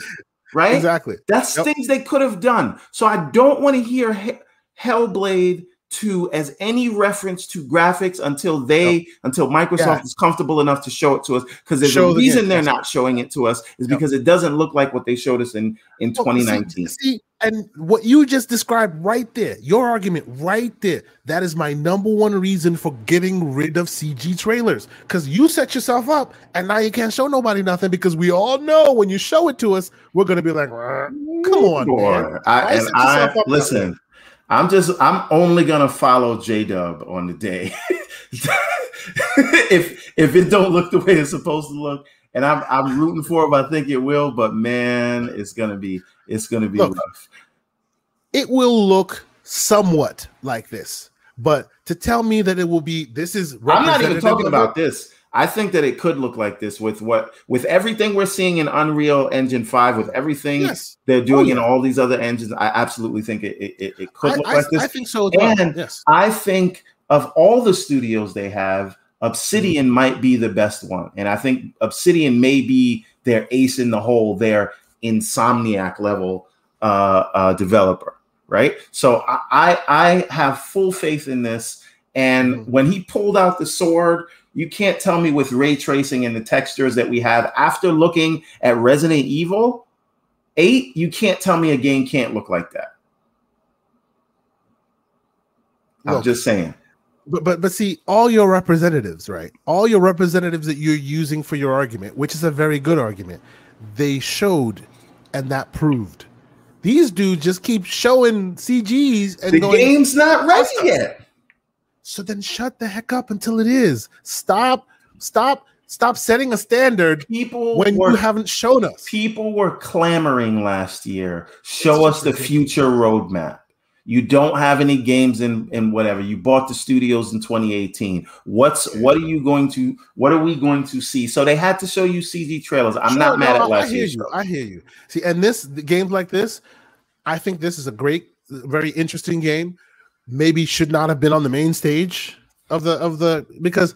right? Exactly. That's yep. things they could have done. So I don't want to hear Hellblade to as any reference to graphics until they yep. until Microsoft yeah. is comfortable enough to show it to us. Because there's show a reason the they're not showing it to us is yep. because it doesn't look like what they showed us in in 2019. See, see, and what you just described right there, your argument right there, that is my number one reason for getting rid of CG trailers. Because you set yourself up, and now you can't show nobody nothing because we all know when you show it to us, we're gonna be like, "Come on, man." I, and I listen. I'm just I'm only gonna follow J Dub on the day. if if it don't look the way it's supposed to look, and I'm I'm rooting for it, but I think it will. But man, it's gonna be it's gonna be look, rough. It will look somewhat like this, but to tell me that it will be this is I'm not even talking about this. I think that it could look like this with what with everything we're seeing in Unreal Engine 5, with everything yes. they're oh, doing oh, yeah. in all these other engines. I absolutely think it, it, it could look I, like this. I think so. Well. And yes. I think of all the studios they have, Obsidian mm-hmm. might be the best one. And I think Obsidian may be their ace in the hole, their insomniac level uh, uh, developer. Right. So I, I have full faith in this. And mm-hmm. when he pulled out the sword, you can't tell me with ray tracing and the textures that we have after looking at Resident Evil 8, you can't tell me a game can't look like that. I'm just saying. But but but see, all your representatives, right? All your representatives that you're using for your argument, which is a very good argument, they showed and that proved. These dudes just keep showing CGs and the going, game's not ready yet. So then shut the heck up until it is. Stop, stop, stop setting a standard people when were, you haven't shown us. People were clamoring last year. Show it's us the future roadmap. You don't have any games in in whatever. You bought the studios in 2018. What's what are you going to what are we going to see? So they had to show you CG trailers. I'm sure, not mad no, at last I hear you. I hear you. See, and this games like this, I think this is a great, very interesting game maybe should not have been on the main stage of the of the because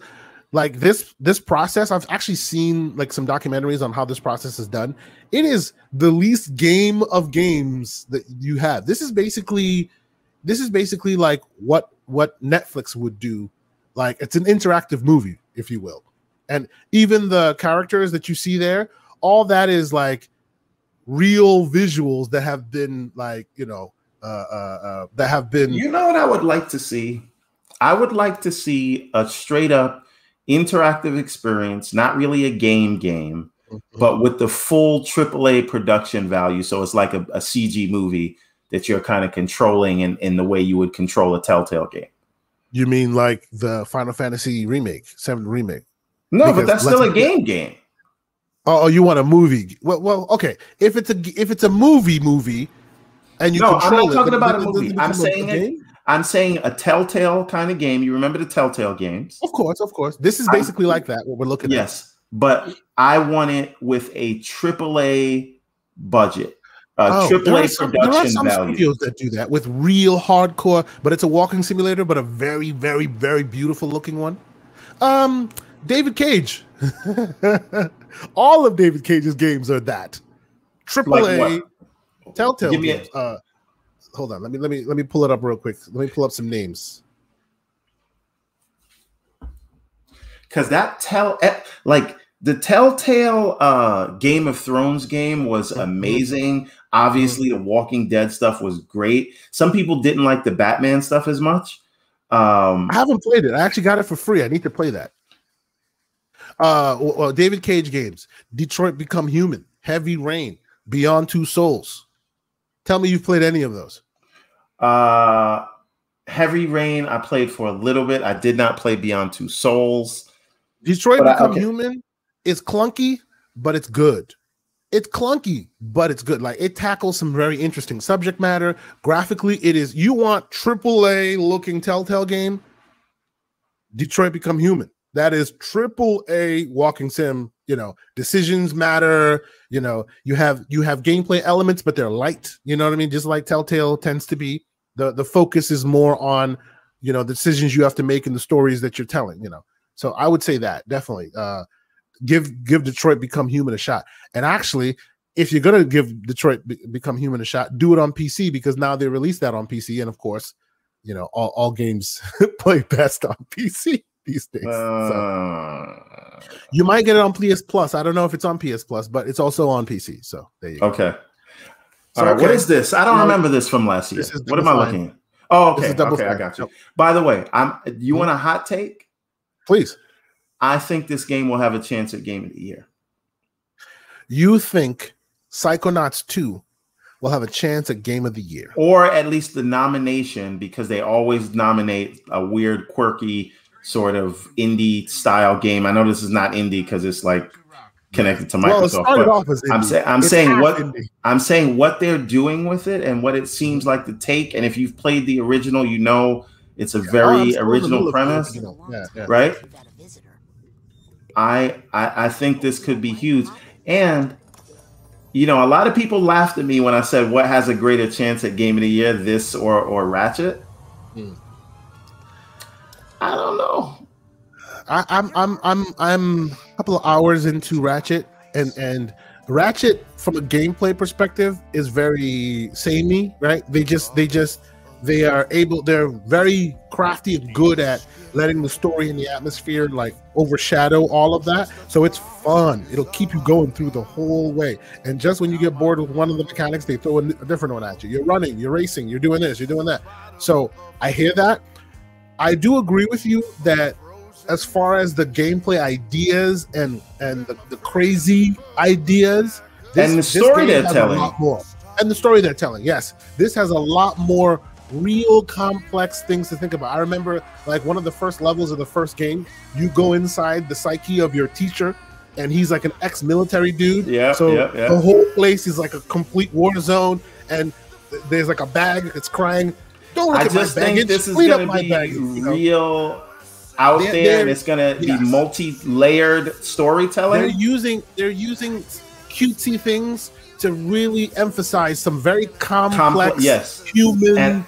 like this this process i've actually seen like some documentaries on how this process is done. It is the least game of games that you have. This is basically this is basically like what what netflix would do. Like it's an interactive movie if you will. And even the characters that you see there all that is like real visuals that have been like you know uh, uh, uh, that have been. You know what I would like to see? I would like to see a straight up interactive experience, not really a game game, mm-hmm. but with the full AAA production value. So it's like a, a CG movie that you're kind of controlling in, in the way you would control a Telltale game. You mean like the Final Fantasy remake, seven remake? No, because but that's still a game game. Oh, you want a movie? Well, well, okay. If it's a if it's a movie movie, and you no, I'm not talking it, about a movie. I'm saying it. I'm saying a Telltale kind of game. You remember the Telltale games? Of course, of course. This is basically I'm, like that. What we're looking yes, at. Yes, but I want it with a AAA budget. Uh, oh, there are some, there are some studios that do that with real hardcore, but it's a walking simulator, but a very, very, very beautiful looking one. Um, David Cage. All of David Cage's games are that. AAA. Like Telltale Give. A- uh, hold on. Let me let me let me pull it up real quick. Let me pull up some names. Because that tell eh, like the Telltale uh, Game of Thrones game was amazing. Obviously, the Walking Dead stuff was great. Some people didn't like the Batman stuff as much. Um, I haven't played it. I actually got it for free. I need to play that. Uh, well, David Cage games, Detroit Become Human, Heavy Rain, Beyond Two Souls. Tell me you've played any of those. Uh Heavy Rain, I played for a little bit. I did not play Beyond Two Souls. Detroit Become I, okay. Human is clunky, but it's good. It's clunky, but it's good. Like it tackles some very interesting subject matter. Graphically, it is you want triple A looking Telltale game. Detroit Become Human. That is triple A walking sim. You know, decisions matter. You know, you have you have gameplay elements, but they're light. You know what I mean? Just like Telltale tends to be. The the focus is more on you know the decisions you have to make in the stories that you're telling. You know, so I would say that definitely. Uh, give give Detroit Become Human a shot. And actually, if you're gonna give Detroit Be- Become Human a shot, do it on PC because now they released that on PC, and of course, you know all, all games play best on PC these days. Uh, so. You might get it on PS Plus. I don't know if it's on PS Plus, but it's also on PC. So there you go. Okay. So, All right. Okay. What is this? I don't no, remember this from last year. What am I looking at? Oh, okay. Okay, I got you. Yep. By the way, I'm. You mm-hmm. want a hot take? Please. I think this game will have a chance at Game of the Year. You think Psychonauts 2 will have a chance at Game of the Year? Or at least the nomination, because they always nominate a weird, quirky sort of indie style game. I know this is not indie because it's like connected to Microsoft. Well, I'm, say, I'm saying what indie. I'm saying what they're doing with it and what it seems like to take. And if you've played the original, you know it's a very oh, original premise, yeah, yeah. right? I, I I think this could be huge. And you know, a lot of people laughed at me when I said what has a greater chance at game of the year, this or or Ratchet. Hmm. I don't know. I, I'm I'm I'm I'm a couple of hours into Ratchet and and Ratchet from a gameplay perspective is very samey, right? They just they just they are able they're very crafty and good at letting the story and the atmosphere like overshadow all of that. So it's fun. It'll keep you going through the whole way. And just when you get bored with one of the mechanics they throw a, different one at you. You're running you're racing you're doing this you're doing that. So i hear that i do agree with you that as far as the gameplay ideas and and the, the crazy ideas this, and the story they're telling and the story they're telling yes this has a lot more real complex things to think about. I remember like one of the first levels of the first game, you go inside the psyche of your teacher and he's like an ex-military dude. Yeah. So yeah, yeah. the whole place is like a complete war zone and there's like a bag that's crying. Don't look I at just my think this is gonna be baggage, real you know? out they're, there and it's gonna yes. be multi-layered storytelling. They're using they're using cutesy things to really emphasize some very complex Compl- yes. human and,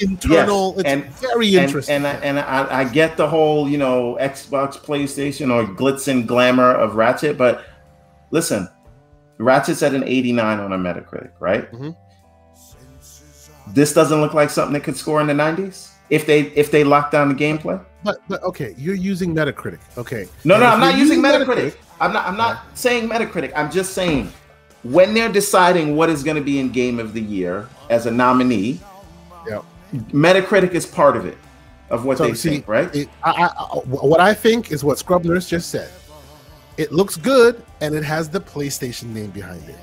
internal. Yes, and, very interesting. And, and, and I, I, get the whole, you know, Xbox, PlayStation, or glitz and glamour of Ratchet, but listen, Ratchet's at an 89 on a Metacritic, right? Mm-hmm. This doesn't look like something that could score in the 90s if they if they lock down the gameplay. But but okay, you're using Metacritic. Okay. No, no, I'm not using Metacritic. Metacritic. I'm not I'm not yeah. saying Metacritic. I'm just saying when they're deciding what is going to be in Game of the Year as a nominee, yep. Metacritic is part of it, of what so, they see, think, right? It, I, I, what I think is what Scrub Nurse just said. It looks good, and it has the PlayStation name behind it.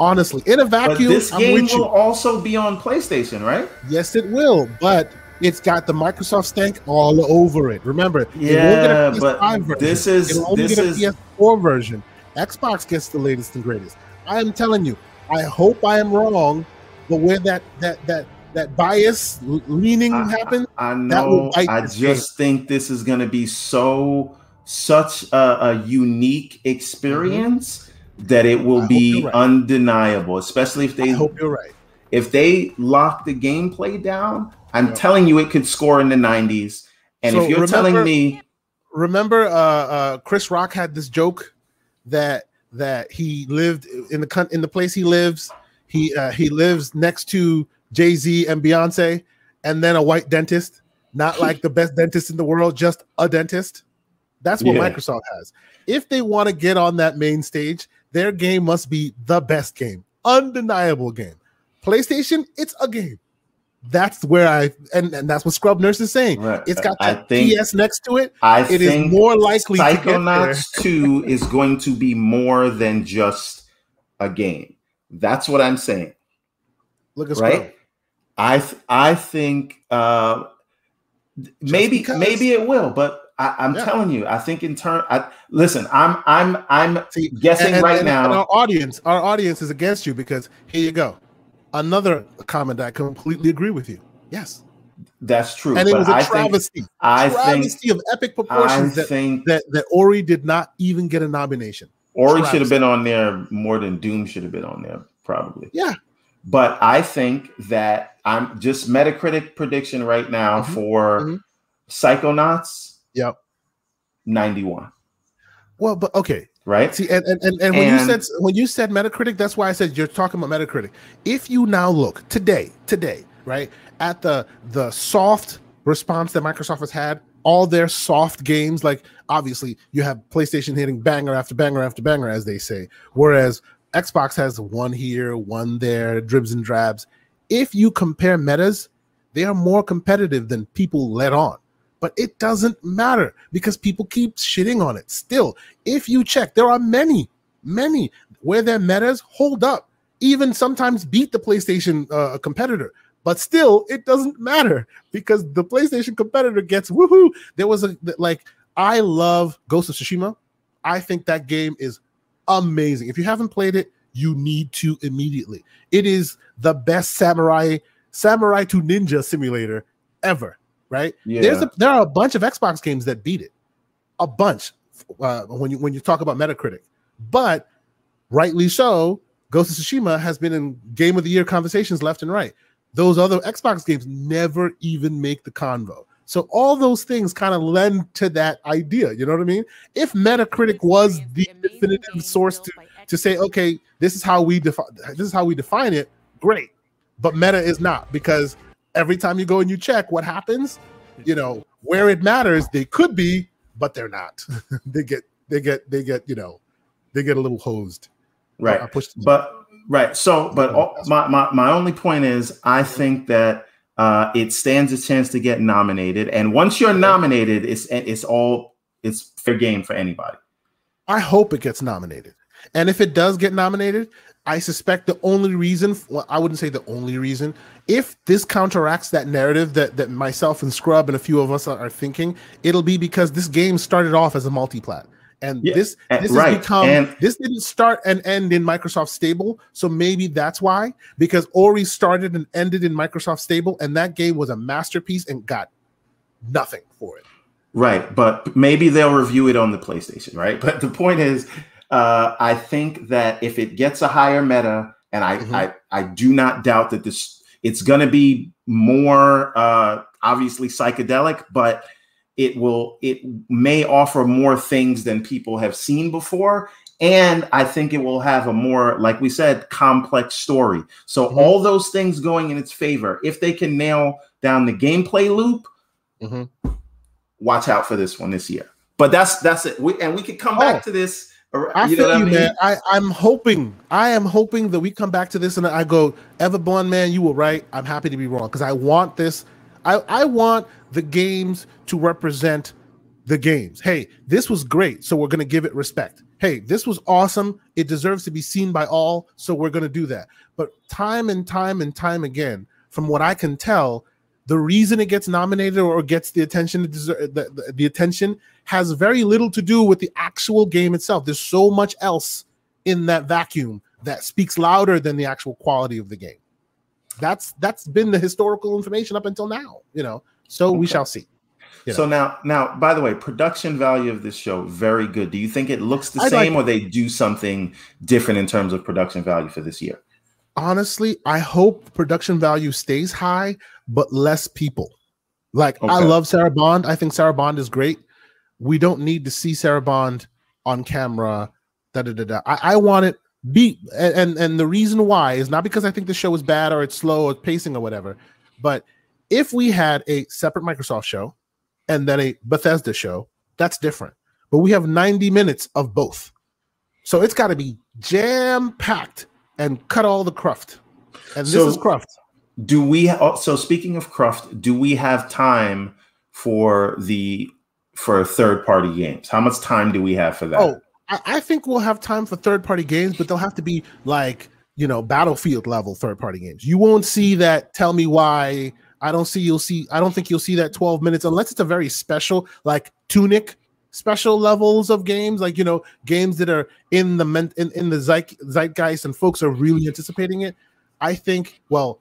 Honestly, in a vacuum, but this game will also be on PlayStation, right? Yes, it will, but it's got the Microsoft stank all over it. Remember, yeah, but version. this is It'll only this get a is PS4 version. Xbox gets the latest and greatest. I am telling you, I hope I am wrong, but where that that that that bias leaning I, I know. I just game. think this is going to be so such a, a unique experience mm-hmm. That it will be right. undeniable. Especially if they I hope you're right. If they lock the gameplay down, I'm yeah. telling you, it could score in the 90s. And so if you're remember, telling me, remember, uh, uh, Chris Rock had this joke that that he lived in the in the place he lives. He uh, he lives next to Jay Z and Beyonce, and then a white dentist, not like the best dentist in the world, just a dentist. That's what yeah. Microsoft has. If they want to get on that main stage, their game must be the best game, undeniable game. PlayStation, it's a game that's where I and, and that's what Scrub Nurse is saying. It's got that PS next to it. I it is more likely Psychonauts 2 is going to be more than just a game. That's what I'm saying. Look at right. Scrub. I th- I think uh, maybe because. maybe it will, but I, am yeah. telling you, I think in turn, I, listen, I'm I'm I'm See, guessing and, right and, now. And our audience, our audience is against you because here you go another comment that I completely agree with you. Yes. That's true. And it was a I travesty. Think, I travesty think, of epic proportions that, think, that, that Ori did not even get a nomination. Ori travesty. should have been on there more than Doom should have been on there, probably. Yeah. But I think that I'm just Metacritic prediction right now mm-hmm. for mm-hmm. Psychonauts. Yep. 91. Well, but okay right? See, and, and, and, and when and, you said when you said Metacritic, that's why I said you're talking about Metacritic. If you now look today, today, right? At the the soft response that Microsoft has had, all their soft games, like obviously you have PlayStation hitting banger after banger after banger, as they say, whereas Xbox has one here, one there, dribs and drabs. If you compare metas, they are more competitive than people let on. But it doesn't matter because people keep shitting on it. Still, if you check, there are many, many where their metas hold up, even sometimes beat the PlayStation uh, competitor. But still, it doesn't matter because the PlayStation competitor gets woohoo. There was a like, I love Ghost of Tsushima. I think that game is amazing. If you haven't played it, you need to immediately. It is the best samurai samurai to ninja simulator ever. Right? Yeah. There's a, there are a bunch of Xbox games that beat it, a bunch. Uh, when you when you talk about Metacritic, but rightly so, Ghost of Tsushima has been in Game of the Year conversations left and right. Those other Xbox games never even make the convo. So all those things kind of lend to that idea. You know what I mean? If Metacritic was the definitive source to, to say, okay, this is how we define this is how we define it, great. But Meta is not because every time you go and you check what happens, you know, where it matters, they could be, but they're not. they get they get they get, you know, they get a little hosed. Right. I pushed. but right. So but all, my, my my only point is I think that uh, it stands a chance to get nominated. And once you're nominated, it's it's all it's fair game for anybody. I hope it gets nominated. And if it does get nominated, I suspect the only reason well, I wouldn't say the only reason, if this counteracts that narrative that that myself and Scrub and a few of us are, are thinking, it'll be because this game started off as a multi-plat. And yeah, this this right. has become and, this didn't start and end in Microsoft Stable, so maybe that's why because Ori started and ended in Microsoft Stable, and that game was a masterpiece and got nothing for it. Right, but maybe they'll review it on the PlayStation, right? But the point is, uh, I think that if it gets a higher meta, and I mm-hmm. I, I do not doubt that this it's going to be more uh, obviously psychedelic, but it will it may offer more things than people have seen before and i think it will have a more like we said complex story so mm-hmm. all those things going in its favor if they can nail down the gameplay loop mm-hmm. watch out for this one this year but that's that's it we, and we could come oh, back to this I you feel you, I mean? man. I, I'm hoping, I am hoping that we come back to this and I go, Everborn, man, you were right. I'm happy to be wrong because I want this. I, I want the games to represent the games. Hey, this was great, so we're going to give it respect. Hey, this was awesome. It deserves to be seen by all, so we're going to do that. But time and time and time again, from what I can tell, the reason it gets nominated or gets the attention the, the, the attention has very little to do with the actual game itself. There's so much else in that vacuum that speaks louder than the actual quality of the game. That's that's been the historical information up until now, you know. So okay. we shall see. You know. So now, now, by the way, production value of this show very good. Do you think it looks the I'd same, like, or they do something different in terms of production value for this year? Honestly, I hope production value stays high, but less people. Like okay. I love Sarah Bond. I think Sarah Bond is great. We don't need to see Sarah Bond on camera. Da da da da. I, I want it be and, and the reason why is not because I think the show is bad or it's slow or pacing or whatever, but if we had a separate Microsoft show and then a Bethesda show, that's different. But we have 90 minutes of both. So it's got to be jam packed and cut all the cruft. And this so is cruft. Do we ha- oh, so speaking of cruft, do we have time for the for third party games? How much time do we have for that? Oh, I, I think we'll have time for third party games, but they'll have to be like, you know, battlefield level third party games. You won't see that tell me why I don't see you'll see I don't think you'll see that 12 minutes unless it's a very special like Tunic special levels of games like you know games that are in the men, in, in the zeitgeist and folks are really anticipating it. I think well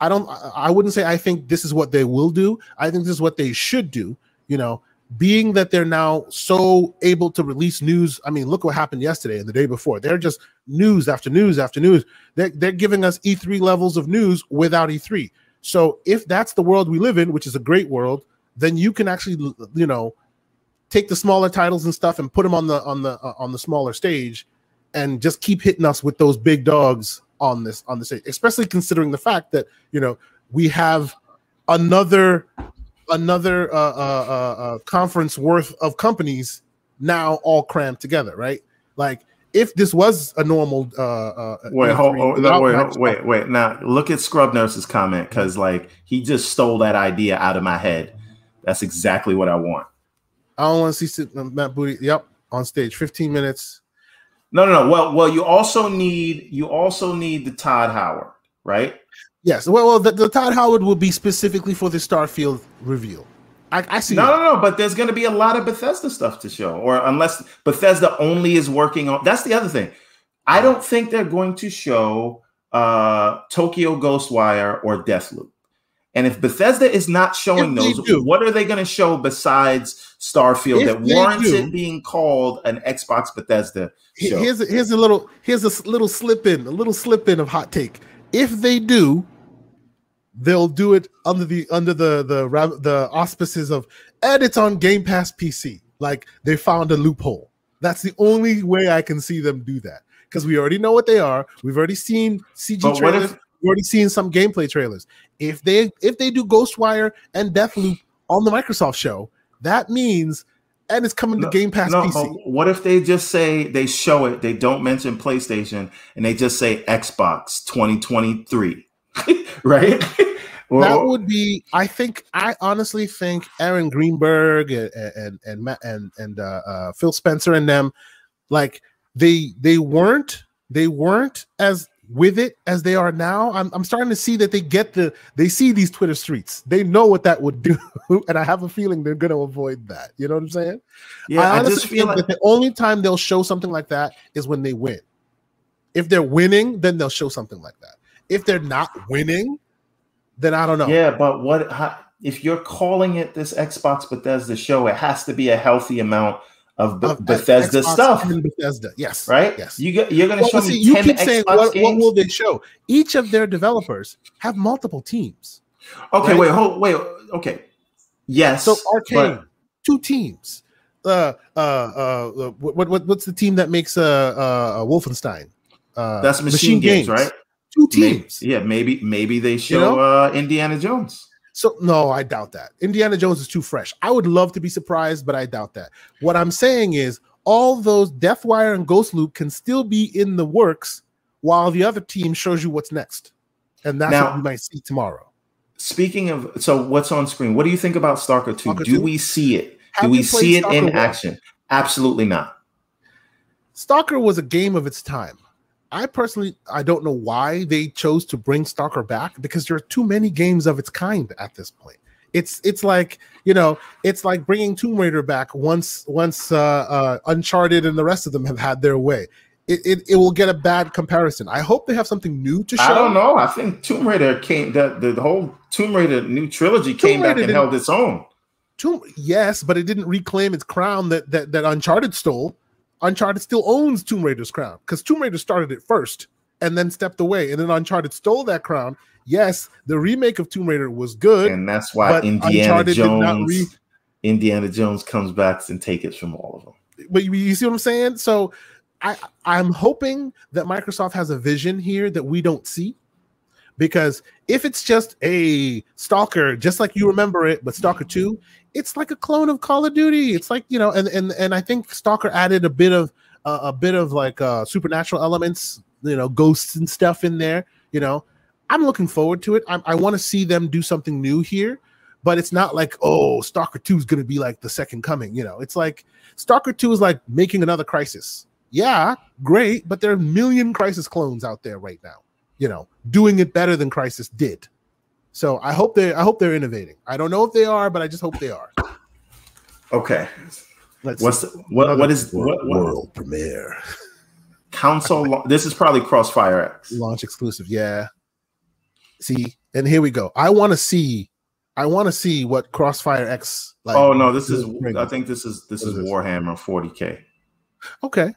I don't I wouldn't say I think this is what they will do. I think this is what they should do, you know, being that they're now so able to release news. I mean, look what happened yesterday and the day before. They're just news after news after news. They're, they're giving us E3 levels of news without E3. So if that's the world we live in, which is a great world, then you can actually, you know, take the smaller titles and stuff and put them on the on the uh, on the smaller stage, and just keep hitting us with those big dogs on this on the stage. Especially considering the fact that you know we have another another uh, uh, uh, uh, conference worth of companies now all crammed together, right? Like if this was a normal uh, uh wait, hold, hold, no, wait, hold, wait, wait. Now look at Scrub Nurse's comment because like he just stole that idea out of my head. That's exactly what I want. I don't want to see Matt Booty. Yep, on stage, 15 minutes. No, no, no. Well, well, you also need you also need the Todd Howard, right? Yes. Well, well, the, the Todd Howard will be specifically for the Starfield reveal. I, I see. No, that. no, no. But there's going to be a lot of Bethesda stuff to show, or unless Bethesda only is working on. That's the other thing. I don't think they're going to show uh Tokyo Ghostwire or Deathloop. And if Bethesda is not showing those, what are they going to show besides Starfield that warrants do, it being called an Xbox Bethesda? Show? Here's a, here's a little here's a little slip in, a little slip in of hot take. If they do, they'll do it under the under the the the auspices of and it's on Game Pass PC. Like they found a loophole. That's the only way I can see them do that because we already know what they are. We've already seen CG but trailers. If, We've already seen some gameplay trailers. If they if they do Ghostwire and Deathloop on the Microsoft show, that means and it's coming no, to Game Pass no, PC. What if they just say they show it, they don't mention PlayStation, and they just say Xbox 2023, right? that would be. I think. I honestly think Aaron Greenberg and and and and, and uh, uh, Phil Spencer and them, like they they weren't they weren't as with it as they are now. I'm, I'm starting to see that they get the they see these Twitter streets. They know what that would do, and I have a feeling they're going to avoid that. You know what I'm saying? Yeah, I honestly I just feel like that the only time they'll show something like that is when they win. If they're winning, then they'll show something like that. If they're not winning, then I don't know. Yeah, but what how, if you're calling it this Xbox Bethesda show? It has to be a healthy amount of, of Bethesda Xbox stuff. Bethesda, yes, right. Yes, you get, you're going to well, show see, me you keep Xbox saying what, what, will they show? Each of their developers have multiple teams. Okay, right? wait, hold, wait, okay, yes. So Arkane, but... two teams. Uh, uh, uh, what, what, what's the team that makes uh, uh, Wolfenstein? Uh, That's Machine, Machine Games, Games, right? Two teams. Maybe, yeah, maybe maybe they show you know? uh, Indiana Jones. So no, I doubt that. Indiana Jones is too fresh. I would love to be surprised, but I doubt that. What I'm saying is all those Deathwire and Ghost Loop can still be in the works while the other team shows you what's next. And that's now, what we might see tomorrow. Speaking of so what's on screen, what do you think about Stalker 2? Stalker do 2? we see it? Have do we see it Stalker in 1? action? Absolutely not. Stalker was a game of its time. I personally I don't know why they chose to bring Stalker back because there are too many games of its kind at this point. It's it's like you know it's like bringing Tomb Raider back once once uh, uh, Uncharted and the rest of them have had their way. It, it, it will get a bad comparison. I hope they have something new to show. I don't know. I think Tomb Raider came the, the whole Tomb Raider new trilogy Tomb came Raider back and held its own. Tomb, yes, but it didn't reclaim its crown that that, that Uncharted stole. Uncharted still owns Tomb Raider's crown because Tomb Raider started it first and then stepped away, and then Uncharted stole that crown. Yes, the remake of Tomb Raider was good, and that's why Indiana Uncharted Jones, re- Indiana Jones comes back and take it from all of them. But you, you see what I'm saying? So I I'm hoping that Microsoft has a vision here that we don't see. Because if it's just a Stalker, just like you remember it, but Stalker 2, it's like a clone of Call of Duty. It's like you know, and and and I think Stalker added a bit of uh, a bit of like uh, supernatural elements, you know, ghosts and stuff in there. You know, I'm looking forward to it. I, I want to see them do something new here, but it's not like oh, Stalker Two is going to be like the second coming. You know, it's like Stalker Two is like making another Crysis Yeah, great, but there are a million Crysis clones out there right now. You know, doing it better than Crysis did. So I hope they I hope they're innovating. I don't know if they are, but I just hope they are. Okay. Let's What's the, what what is world, what, world premiere? Council. this is probably Crossfire X launch exclusive. Yeah. See, and here we go. I want to see. I want to see what Crossfire X. Like, oh no, this is. I think this is this is, is Warhammer 40k. Okay.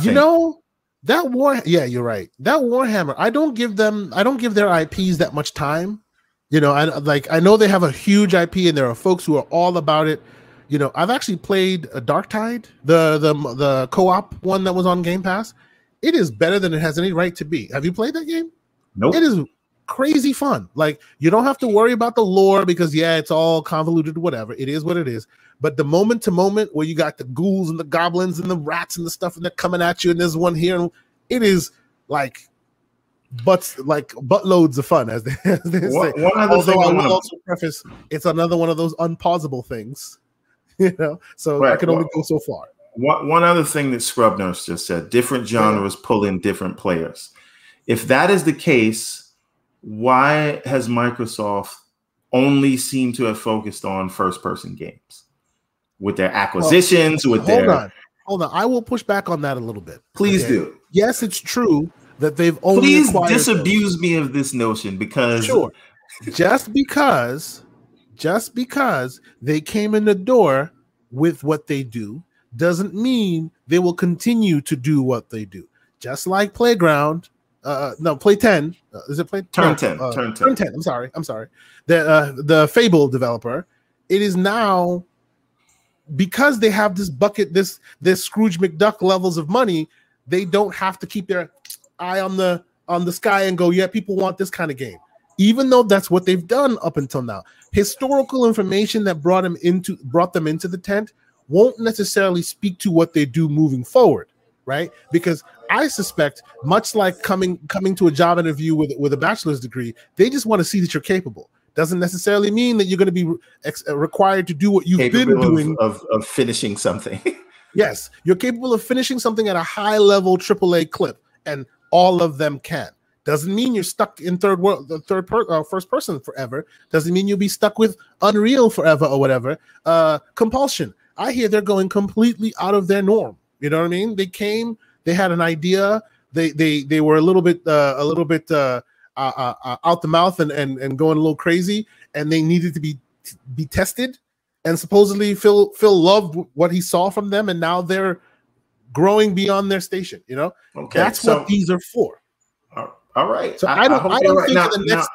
You know, that war yeah you're right. That warhammer i don't give them i don't give their ips that much time. You know i like i know they have a huge ip and there are folks who are all about it. You know i've actually played uh, a Darktide the the the co-op one that was on game pass. It is better than it has any right to be. Have you played that game? Nope. It is crazy fun. Like you don't have to worry about the lore because yeah, it's all convoluted, whatever. It is what it is. But the moment to moment where you got the ghouls and the goblins and the rats and the stuff and they're coming at you, and there's one here, and it is like butts like buttloads of fun, as they, as they say. One Although I will also preface, it's another one of those unpausable things, you know. So right. I can only go so far. One, one other thing that Scrub Nurse just said: different genres yeah. pull in different players. If that is the case, why has Microsoft only seemed to have focused on first-person games with their acquisitions? Well, with hold their on, hold on. I will push back on that a little bit. Please okay? do. Yes, it's true that they've only please disabuse them. me of this notion because sure, just because, just because they came in the door with what they do doesn't mean they will continue to do what they do. Just like Playground, uh, no, Play Ten uh, is it Play Turn no, Ten? Uh, turn Ten. Turn Ten. I'm sorry. I'm sorry. The uh, the Fable developer. It is now because they have this bucket, this this Scrooge McDuck levels of money. They don't have to keep their eye on the on the sky and go, yeah, people want this kind of game. Even though that's what they've done up until now. Historical information that brought them into brought them into the tent won't necessarily speak to what they do moving forward, right? Because I suspect, much like coming coming to a job interview with with a bachelor's degree, they just want to see that you're capable. Doesn't necessarily mean that you're going to be ex- required to do what you've capable been doing of, of, of finishing something. yes, you're capable of finishing something at a high level AAA clip, and all of them can. Doesn't mean you're stuck in third world, the third per, uh, first person forever. Doesn't mean you'll be stuck with Unreal forever or whatever. Uh, compulsion. I hear they're going completely out of their norm. You know what I mean? They came, they had an idea. They they they were a little bit uh, a little bit uh, uh, uh, uh out the mouth and, and and going a little crazy, and they needed to be be tested. And supposedly Phil Phil loved what he saw from them, and now they're growing beyond their station. You know, okay, that's so, what these are for. All right. So I, I don't. I, I don't right. think now, the next. Now,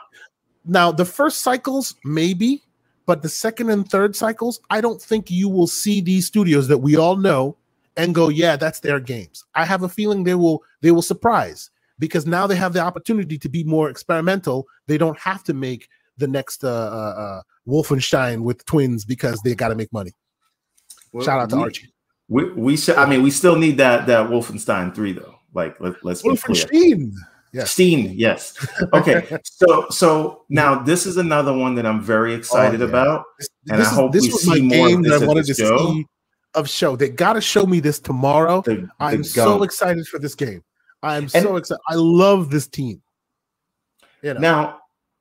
now, the first cycles maybe, but the second and third cycles, I don't think you will see these studios that we all know and go, yeah, that's their games. I have a feeling they will. They will surprise because now they have the opportunity to be more experimental. They don't have to make the next uh, uh, uh Wolfenstein with twins because they got to make money. Well, Shout out to we, Archie. We we should. I mean, we still need that that Wolfenstein three though. Like let, let's Wolfenstein. Yes. Steen, yes. Okay. so so now this is another one that I'm very excited oh, yeah. about. This, and this I hope is, this we was see my game that I wanted to show. see of show. They gotta show me this tomorrow. The, the I'm so excited for this game. I'm and, so excited. I love this team. You know. Now,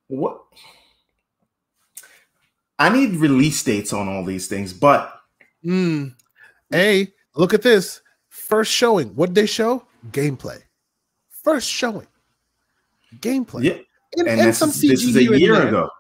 what I need release dates on all these things, but mm, Hey, look at this. First showing. What did they show? Gameplay. First showing. Gameplay. Yeah. And, and, and some CG this is a year ago.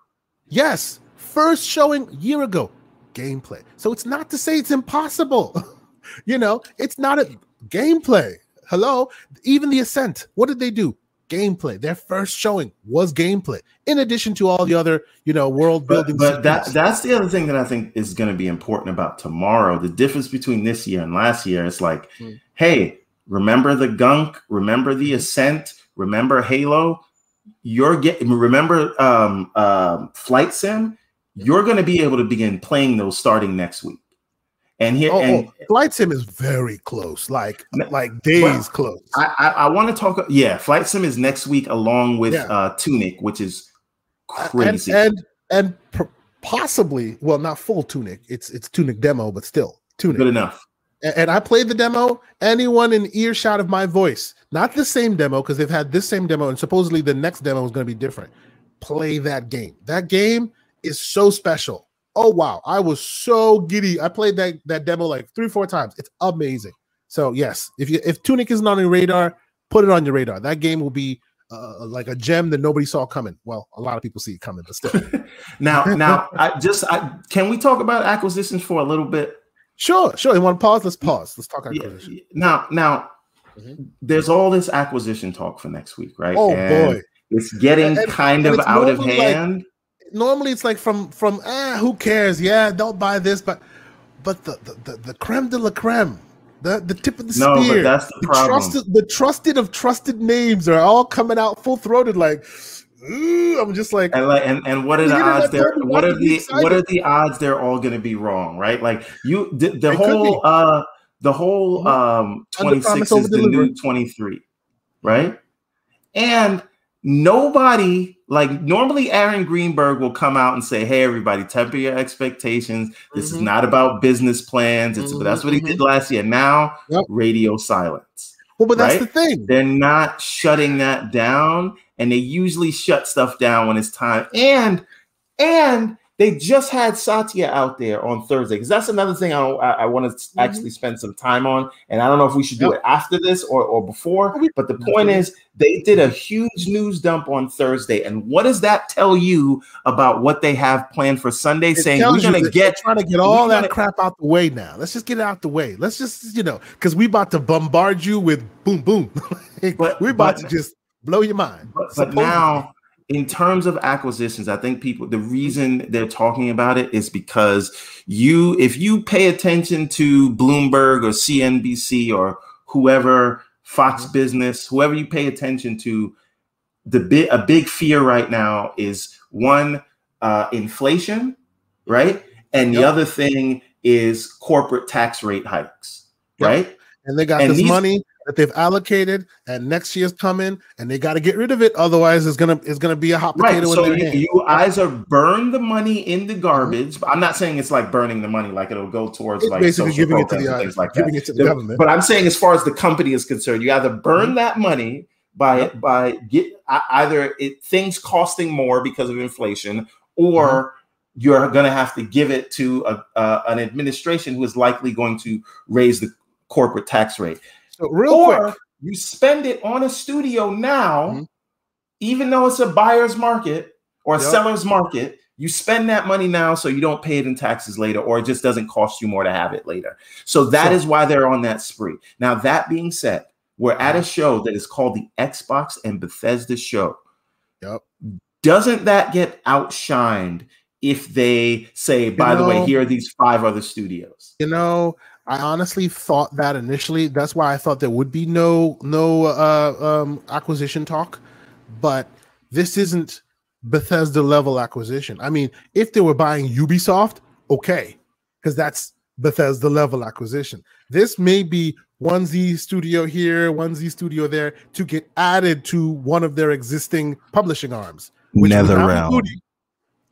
Yes. First showing year ago. Gameplay. So it's not to say it's impossible. you know, it's not a gameplay. Hello. Even the Ascent. What did they do? gameplay. Their first showing was gameplay, in addition to all the other, you know, world building. But, but that that's the other thing that I think is going to be important about tomorrow. The difference between this year and last year is like, mm. hey, remember the gunk, remember the ascent, remember Halo. You're getting remember um, uh, flight sim. You're going to be able to begin playing those starting next week. And here, oh, and oh, Flight Sim is very close, like like days well, close. I, I, I want to talk. Yeah, Flight Sim is next week, along with yeah. uh, Tunic, which is crazy, and and, and possibly, well, not full Tunic. It's it's Tunic demo, but still Tunic. Good enough. And, and I played the demo. Anyone in earshot of my voice, not the same demo, because they've had this same demo, and supposedly the next demo is going to be different. Play that game. That game is so special oh wow, I was so giddy. I played that that demo like three, four times. It's amazing. So yes, if you if Tunic isn't on your radar, put it on your radar. That game will be uh, like a gem that nobody saw coming. Well, a lot of people see it coming, but still. now, now, I just I, can we talk about acquisitions for a little bit? Sure, sure. You want to pause? Let's pause. Let's talk acquisition. Yeah, now, now, mm-hmm. there's all this acquisition talk for next week, right? Oh and boy, it's getting and, kind and of out of hand. Like, normally it's like from from ah who cares yeah don't buy this but but the the, the, the creme de la creme the the tip of the no, spear that's the, the problem. trusted the trusted of trusted names are all coming out full throated like ooh, I'm just like, and like, and, and what are the odds there? What are the what are the odds they're all going to be wrong, right? Like you, the, the whole, uh, the whole, mm-hmm. um, 26 is the new 23, right? And nobody like normally Aaron Greenberg will come out and say, "Hey, everybody, temper your expectations. This mm-hmm. is not about business plans. It's mm-hmm. that's what he did mm-hmm. last year. Now, yep. radio silence. Well, but right? that's the thing. They're not shutting that down, and they usually shut stuff down when it's time. And and they just had Satya out there on Thursday because that's another thing I, I, I want to mm-hmm. actually spend some time on. And I don't know if we should do yep. it after this or, or before. But the point is, they did a huge news dump on Thursday. And what does that tell you about what they have planned for Sunday? It saying we're going to get trying to get all that gonna, crap out the way now. Let's just get it out the way. Let's just you know because we about to bombard you with boom boom. but, we're about but, to just blow your mind. But, but now in terms of acquisitions, I think people the reason they're talking about it is because you if you pay attention to Bloomberg or CNBC or whoever Fox mm-hmm. Business, whoever you pay attention to, the bit a big fear right now is one uh, inflation, right? And yep. the other thing is corporate tax rate hikes, yep. right? And they got and this these, money that they've allocated, and next year's coming, and they got to get rid of it. Otherwise, it's gonna it's gonna be a hot potato. Right. So you, you either burn the money in the garbage. Mm-hmm. I'm not saying it's like burning the money, like it'll go towards it's like basically giving it to the things like giving that. it to the, the, government. But I'm saying, as far as the company is concerned, you either burn mm-hmm. that money by yep. by get either it things costing more because of inflation, or mm-hmm you're going to have to give it to a, uh, an administration who is likely going to raise the corporate tax rate. So real or quick, you spend it on a studio now, mm-hmm. even though it's a buyer's market or a yep. seller's market. You spend that money now so you don't pay it in taxes later, or it just doesn't cost you more to have it later. So that so, is why they're on that spree. Now, that being said, we're at a show that is called the Xbox and Bethesda show. Yep. Doesn't that get outshined if they say, by you know, the way, here are these five other studios? You know, I honestly thought that initially. That's why I thought there would be no no uh, um, acquisition talk. But this isn't Bethesda level acquisition. I mean, if they were buying Ubisoft, okay, because that's Bethesda level acquisition. This may be one Z studio here, one Z studio there to get added to one of their existing publishing arms. NetherRealm.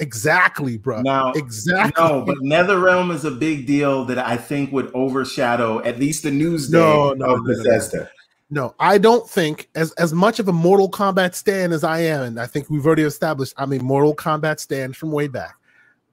Exactly, bro. Now, exactly. No, but NetherRealm is a big deal that I think would overshadow at least the news day no, no, of no, Bethesda. No, no, I don't think as as much of a Mortal Kombat stand as I am, and I think we've already established I'm a Mortal Kombat stand from way back.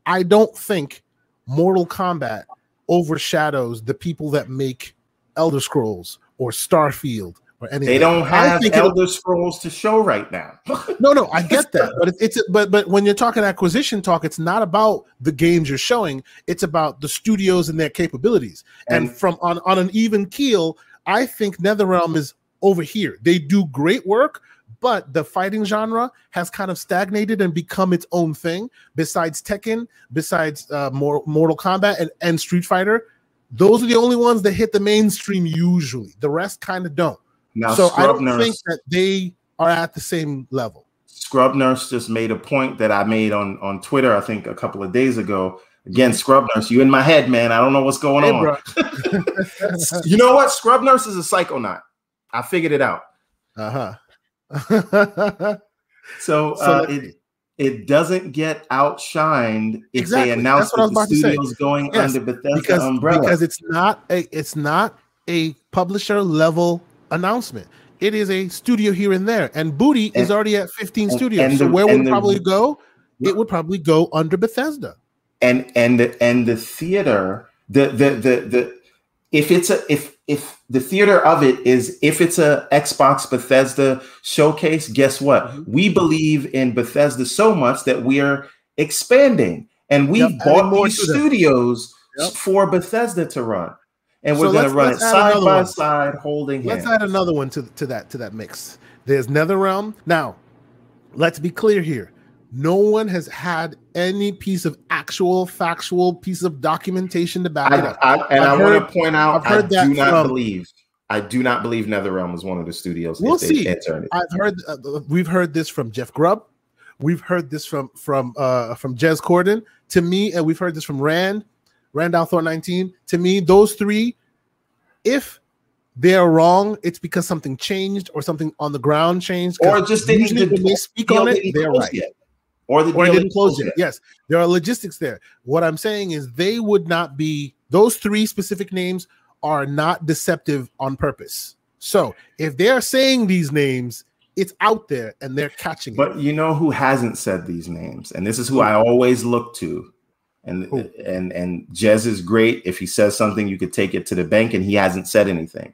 I don't think Mortal Kombat overshadows the people that make Elder Scrolls or Starfield or anything. They don't have Elder Scrolls to show right now. no, no, I get that, but it's, it's but but when you're talking acquisition talk, it's not about the games you're showing; it's about the studios and their capabilities. And, and from on on an even keel, I think NetherRealm is over here. They do great work, but the fighting genre has kind of stagnated and become its own thing. Besides Tekken, besides uh, Mortal Kombat and, and Street Fighter, those are the only ones that hit the mainstream usually. The rest kind of don't. Now, so Scrub I don't Nurse, think that they are at the same level. Scrub Nurse just made a point that I made on on Twitter, I think a couple of days ago. Again. Scrub Nurse, you in my head, man. I don't know what's going hey, on. you know what? Scrub Nurse is a psychonaut. I figured it out. Uh huh. so, so uh, it it doesn't get outshined if exactly. they announce that the studio's going yes, under Bethesda because, umbrella because it's not a it's not a publisher level announcement. It is a studio here and there, and Booty and, is already at 15 and, studios. And so where would it probably go? It would probably go under Bethesda. And and the, and the theater, the the the the if it's a if if the theater of it is if it's a Xbox Bethesda showcase, guess what? Mm-hmm. We believe in Bethesda so much that we are expanding, and we yep, bought these studios yep. for Bethesda to run and we're so going to run it side by one. side, holding let's hands. add another one to, to that to that mix. There's NetherRealm. Now, let's be clear here. No one has had any piece of actual factual piece of documentation to back I, it up. I, and I've I heard, want to point out, I do not from, believe. I do not believe NetherRealm is one of the studios. We'll see. I've heard. Uh, we've heard this from Jeff Grubb. We've heard this from from uh from Jez Corden to me, and we've heard this from Rand, Rand Thor 19. To me, those three, if they're wrong, it's because something changed or something on the ground changed. Or just they usually when they speak on it, they're right. Yet. Or the or didn't close yet. Yes, there are logistics there. What I'm saying is they would not be those three specific names are not deceptive on purpose. So if they're saying these names, it's out there and they're catching but it. you know who hasn't said these names, and this is who I always look to. And Ooh. and and Jez is great. If he says something, you could take it to the bank, and he hasn't said anything.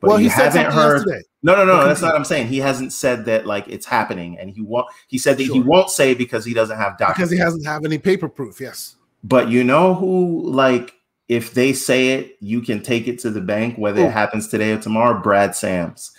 But well, you haven't heard. Yesterday. No, no, no. That's not what I'm saying. He hasn't said that like it's happening, and he won't. He said that sure. he won't say because he doesn't have documents. Because he hasn't have any paper proof. Yes. But you know who, like, if they say it, you can take it to the bank, whether Ooh. it happens today or tomorrow. Brad Sams,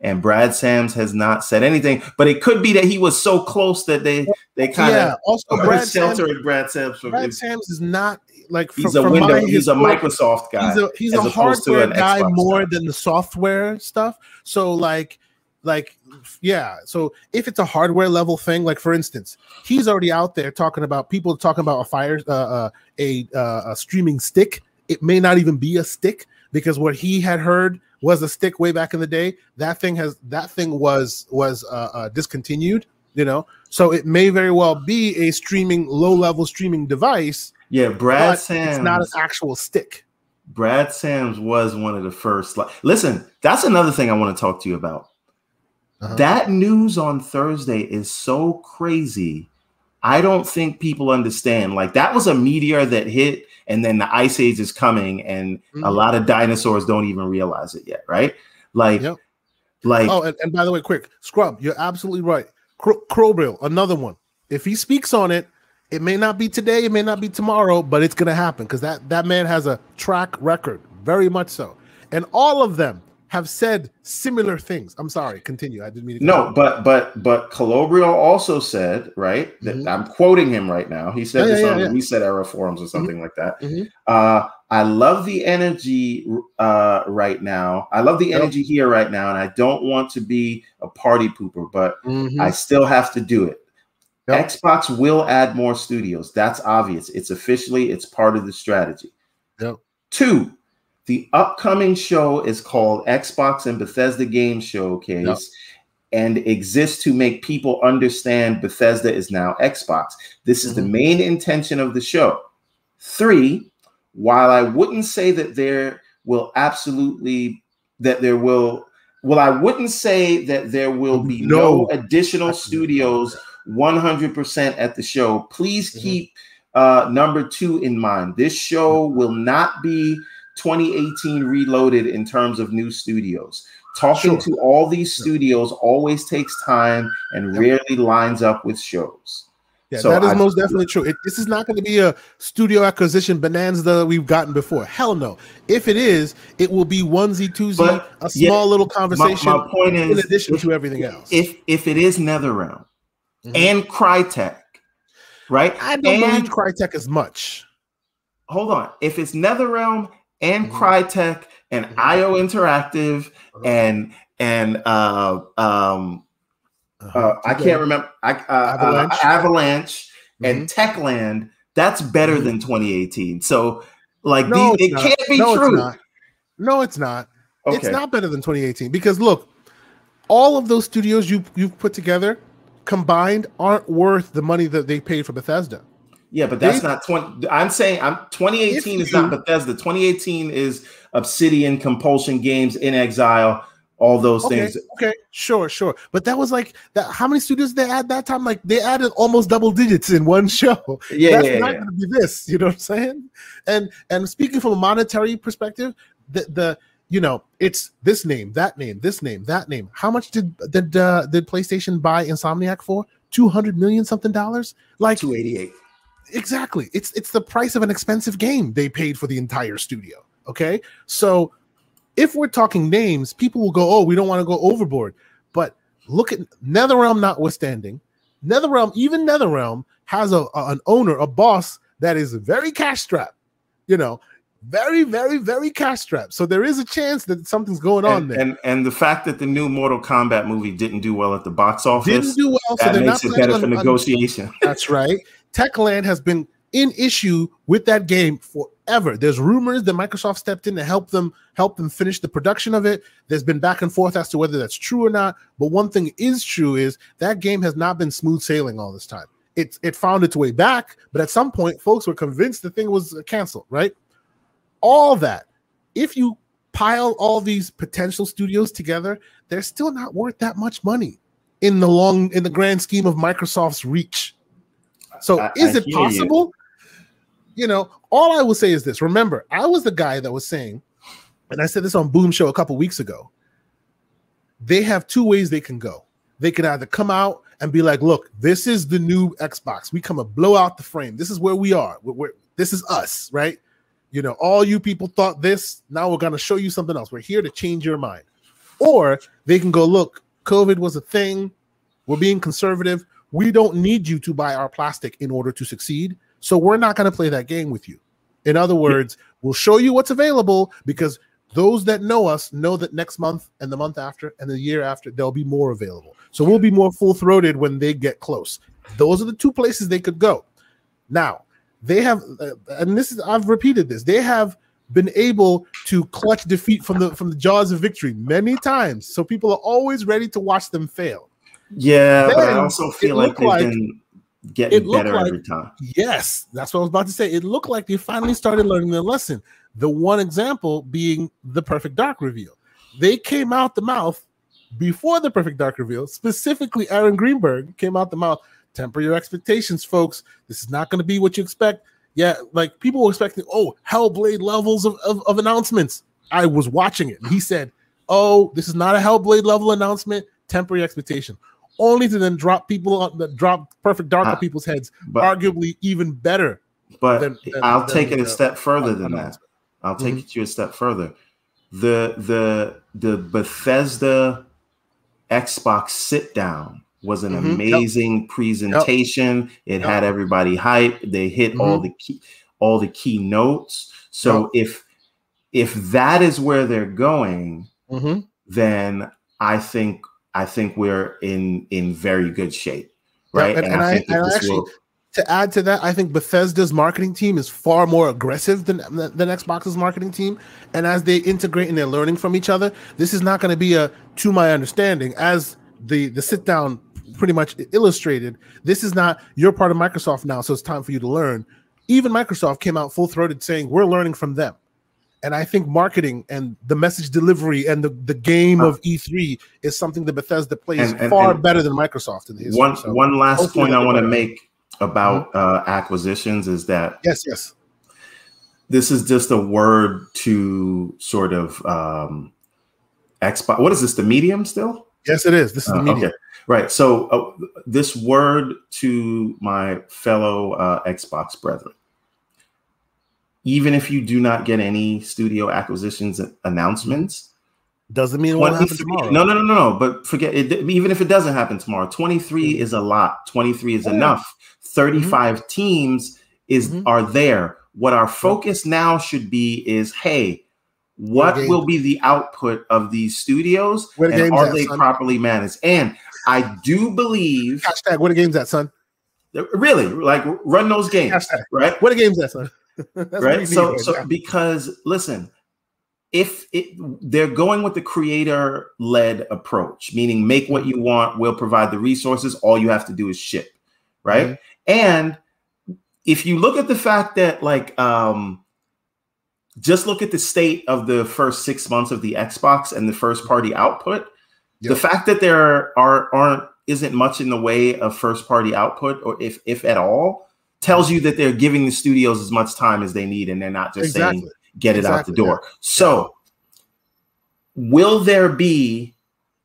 and Brad Sams has not said anything. But it could be that he was so close that they they kind of yeah. Also, Brad sheltered Sams, Brad Sams. From, Brad Sams is not like he's from, a window. He's a Microsoft guy. He's a, he's a hardware guy Xbox more guy. than the software stuff. So like, like yeah. So if it's a hardware level thing, like for instance, he's already out there talking about people talking about a fire, uh, uh, a uh, a streaming stick. It may not even be a stick because what he had heard was a stick way back in the day. That thing has that thing was was uh, uh, discontinued. You know, so it may very well be a streaming low level streaming device yeah, Brad Sams. It's not an actual stick. Brad Sams was one of the first. Like, listen, that's another thing I want to talk to you about. Uh-huh. That news on Thursday is so crazy. I don't think people understand. Like that was a meteor that hit, and then the ice age is coming, and mm-hmm. a lot of dinosaurs don't even realize it yet, right? Like, yep. like. Oh, and, and, by the way, quick scrub, you're absolutely right. Cro- another one. If he speaks on it, it may not be today, it may not be tomorrow, but it's gonna happen because that that man has a track record, very much so, and all of them have said similar things. I'm sorry, continue. I didn't mean to. No, but but but Klobrille also said right that mm-hmm. I'm quoting him right now. He said this yeah, on yeah. the Reset Era forums or something mm-hmm. like that. Mm-hmm. Uh, I love the energy uh, right now. I love the energy here right now, and I don't want to be a party pooper, but mm-hmm. I still have to do it. Yep. Xbox will add more studios. That's obvious. It's officially it's part of the strategy. Yep. Two, the upcoming show is called Xbox and Bethesda Game Showcase yep. and exists to make people understand Bethesda is now Xbox. This is mm-hmm. the main intention of the show. Three, while I wouldn't say that there will absolutely that there will well, I wouldn't say that there will be no, no additional studios 100% at the show. Please mm-hmm. keep uh, number two in mind. This show will not be 2018 reloaded in terms of new studios. Talking sure. to all these studios always takes time and yep. rarely lines up with shows. Yeah, so that is I, most definitely true. It, this is not going to be a studio acquisition bonanza that we've gotten before. Hell no. If it is, it will be onesie twosie, a small yeah, little conversation. My, my point is, in addition to everything else. If if it is NetherRealm, mm-hmm. and Crytek, right? I don't and, believe Crytek as much. Hold on. If it's NetherRealm and mm-hmm. Crytek and mm-hmm. IO Interactive uh-huh. and and uh um uh-huh. uh, I can't remember I, uh, Avalanche, uh, Avalanche and mm-hmm. Techland, that's better mm-hmm. than 2018. So like no, these, it not. can't be no, true. It's no, it's not. Okay. It's not better than 2018 because look, all of those studios you you've put together combined aren't worth the money that they paid for Bethesda. Yeah, but that's they, not 20. I'm saying I'm 2018 is you, not Bethesda. 2018 is Obsidian, Compulsion Games, inXile, all those okay, things. Okay, sure, sure. But that was like that. How many studios they add that time? Like they added almost double digits in one show. Yeah, that's yeah, not yeah. to be this. You know what I'm saying? And and speaking from a monetary perspective, the the you know, it's this name, that name, this name, that name. How much did did uh, did PlayStation buy Insomniac for? Two hundred million something dollars, like two eighty eight. Exactly. It's it's the price of an expensive game they paid for the entire studio. Okay, so if we're talking names, people will go, "Oh, we don't want to go overboard." But look at NetherRealm, notwithstanding, NetherRealm, even NetherRealm has a, a an owner, a boss that is very cash strapped. You know, very, very, very cash strapped. So there is a chance that something's going and, on there. And and the fact that the new Mortal Kombat movie didn't do well at the box office didn't do well, that so makes it better on, for negotiation. On, that's right. Techland has been in issue with that game forever. There's rumors that Microsoft stepped in to help them help them finish the production of it. There's been back and forth as to whether that's true or not. But one thing is true is that game has not been smooth sailing all this time. It it found its way back, but at some point, folks were convinced the thing was canceled. Right? all that, if you pile all these potential studios together, they're still not worth that much money in the long in the grand scheme of Microsoft's reach. So I, is I it possible? You. you know, all I will say is this. Remember, I was the guy that was saying, and I said this on Boom Show a couple weeks ago. They have two ways they can go. They can either come out and be like, "Look, this is the new Xbox. We come to blow out the frame. This is where we are. We're, we're, this is us, right? you know, all you people thought this. Now we're going to show you something else. We're here to change your mind. Or they can go, look, COVID was a thing. We're being conservative. We don't need you to buy our plastic in order to succeed. So we're not going to play that game with you. In other words, we'll show you what's available because those that know us know that next month and the month after and the year after, there'll be more available. So we'll be more full throated when they get close. Those are the two places they could go. Now, they have, uh, and this is I've repeated this. They have been able to clutch defeat from the from the jaws of victory many times. So people are always ready to watch them fail. Yeah, then, but I also feel like they've like, been getting better like, every time. Yes, that's what I was about to say. It looked like they finally started learning their lesson. The one example being the Perfect Dark reveal. They came out the mouth before the Perfect Dark reveal. Specifically, Aaron Greenberg came out the mouth temper your expectations, folks. This is not going to be what you expect. Yeah, like people were expecting, oh, Hellblade levels of, of, of announcements. I was watching it. And he said, oh, this is not a Hellblade level announcement. Temper your expectation. Only to then drop people on the drop perfect dark uh, on people's heads, but, arguably even better. But than, than, I'll than take it a step further than that. I'll take mm-hmm. it to a step further. The the the Bethesda Xbox sit down was an mm-hmm. amazing yep. presentation. Yep. It yep. had everybody hype. They hit mm-hmm. all the key all the key notes. So if if that is where they're going, mm-hmm. then I think I think we're in in very good shape, right? and, and, and, I, I actually will... to add to that, I think Bethesda's marketing team is far more aggressive than than Xbox's marketing team. And as they integrate and they're learning from each other, this is not going to be a, to my understanding, as the the sit down pretty much illustrated this is not you're part of Microsoft now, so it's time for you to learn. Even Microsoft came out full throated saying we're learning from them. And I think marketing and the message delivery and the, the game of E3 is something that Bethesda plays and, and, far and better than Microsoft in the history. One, so one last point I want to make about mm-hmm. uh, acquisitions is that yes, yes, this is just a word to sort of um, Xbox. What is this? The medium still? Yes, it is. This is the uh, medium. Okay. Right. So uh, this word to my fellow uh, Xbox brethren. Even if you do not get any studio acquisitions announcements, doesn't mean it won't happen tomorrow. No, no, no, no, no. But forget it. Even if it doesn't happen tomorrow, 23 mm-hmm. is a lot. 23 is yeah. enough. 35 mm-hmm. teams is mm-hmm. are there. What our focus now should be is, hey, what will be the output of these studios the and are at, they son? properly managed? And I do believe hashtag what the game's at, son. Really, like run those games, hashtag. right? What the game's at, son. right. So, right so because listen, if it, they're going with the creator led approach, meaning make what you want, we'll provide the resources. All you have to do is ship, right? Mm-hmm. And if you look at the fact that like um just look at the state of the first six months of the Xbox and the first party output. Yep. The fact that there are aren't isn't much in the way of first party output, or if if at all, tells you that they're giving the studios as much time as they need, and they're not just exactly. saying get it exactly. out the door. Yeah. So, will there be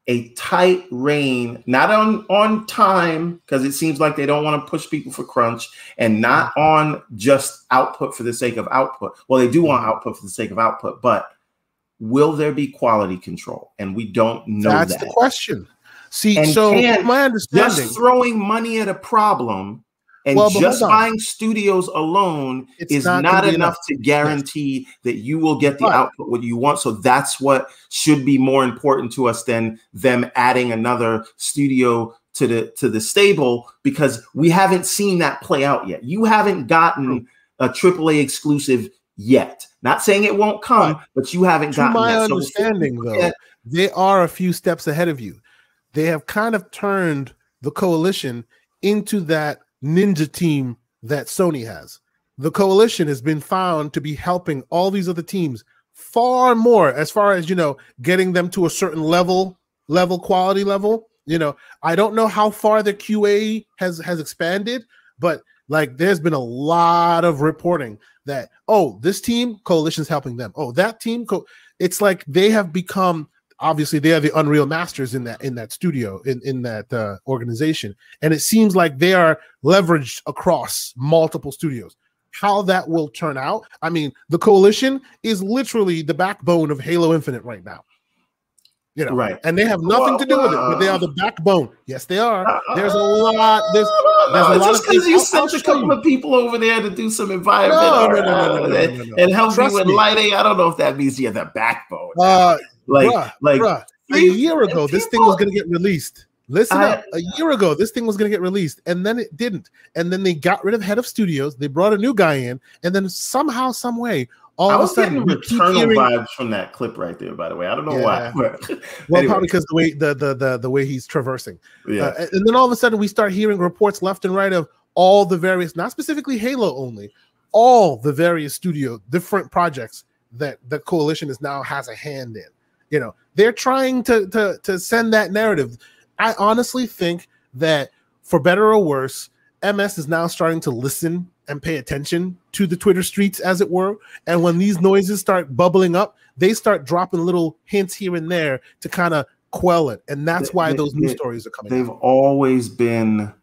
a tight rein, not on on time because it seems like they don't want to push people for crunch, and not mm-hmm. on just output for the sake of output. Well, they do want mm-hmm. output for the sake of output, but will there be quality control? And we don't know That's that. the question. See, and so my understanding, just throwing money at a problem And well, just buying studios alone it's is not, not enough, enough, to guarantee that you will get the output what you want. So that's what should be more important to us than them adding another studio to the to the stable because we haven't seen that play out yet. You haven't gotten a AAA exclusive yet. Not saying it won't come, right. but you haven't to gotten my that. understanding so though, they are a few steps ahead of you. They have kind of turned the coalition into that ninja team that Sony has. The coalition has been found to be helping all these other teams far more as far as you know getting them to a certain level level quality level you know i don't know how far the qa has has expanded but like there's been a lot of reporting that oh this team coalition's helping them oh that team co-. it's like they have become obviously they are the unreal masters in that in that studio in in that uh, organization and it seems like they are leveraged across multiple studios how that will turn out i mean the coalition is literally the backbone of halo infinite right now you know, right? And they have nothing well, to do with it, but they are the backbone. Yes, they are. Uh, there's a lot. There's, there's a uh, lot just because you sent a couple of people over there to do some environment no, no, no, no, uh, and, help me with lighting. I don't know if that means you're the backbone. Like, bruh, like bruh, a year ago, this thing was going to get released. Listen I, up. A year ago, this thing was going to get released, and then it didn't. And then they got rid of head of studios. They brought a new guy in, and then somehow, some way, all I was of a sudden, getting returnal hearing... vibes from that clip right there. By the way, I don't know yeah. why. well, anyway. probably because the way the, the the the way he's traversing. Yeah, uh, and then all of a sudden, we start hearing reports left and right of all the various, not specifically Halo only, all the various studio different projects that the coalition is now has a hand in. You know, they're trying to to to send that narrative. I honestly think that for better or worse, MS is now starting to listen and pay attention to the Twitter streets, as it were. And when these noises start bubbling up, they start dropping little hints here and there to kind of quell it. And that's why they, those news stories are coming. They've out. always been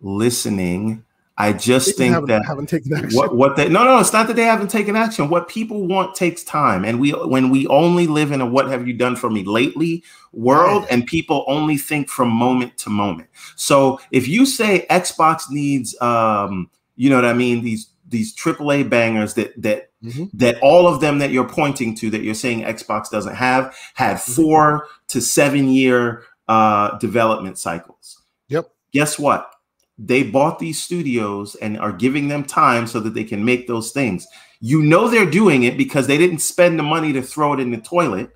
listening I just they think that haven't taken action. What, what they no no it's not that they haven't taken action. What people want takes time, and we when we only live in a "what have you done for me lately" world, right. and people only think from moment to moment. So if you say Xbox needs, um, you know what I mean, these these AAA bangers that that mm-hmm. that all of them that you're pointing to that you're saying Xbox doesn't have had mm-hmm. 4 to seven year uh, development cycles. Yep. Guess what? They bought these studios and are giving them time so that they can make those things. You know they're doing it because they didn't spend the money to throw it in the toilet.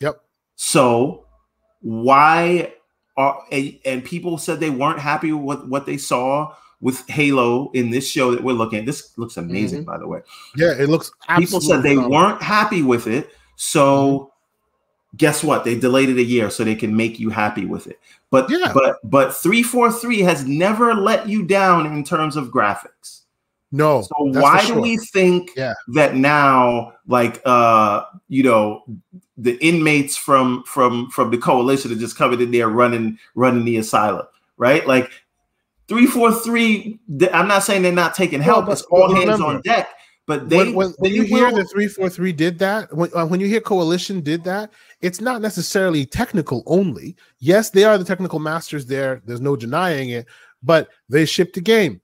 Yep. So why are and people said they weren't happy with what they saw with Halo in this show that we're looking at. This looks amazing, mm-hmm. by the way. Yeah, it looks. People said they phenomenal. weren't happy with it, so mm-hmm guess what? They delayed it a year so they can make you happy with it. But yeah. but but 343 has never let you down in terms of graphics. No. So why sure. do we think yeah. that now like uh you know the inmates from from from the coalition are just coming in there running running the asylum, right? Like 343 I'm not saying they're not taking help, well, it's all hands on deck. But they, when, when, when you will, hear the 343 did that, when, uh, when you hear coalition did that, it's not necessarily technical only. Yes, they are the technical masters there. There's no denying it, but they shipped a game.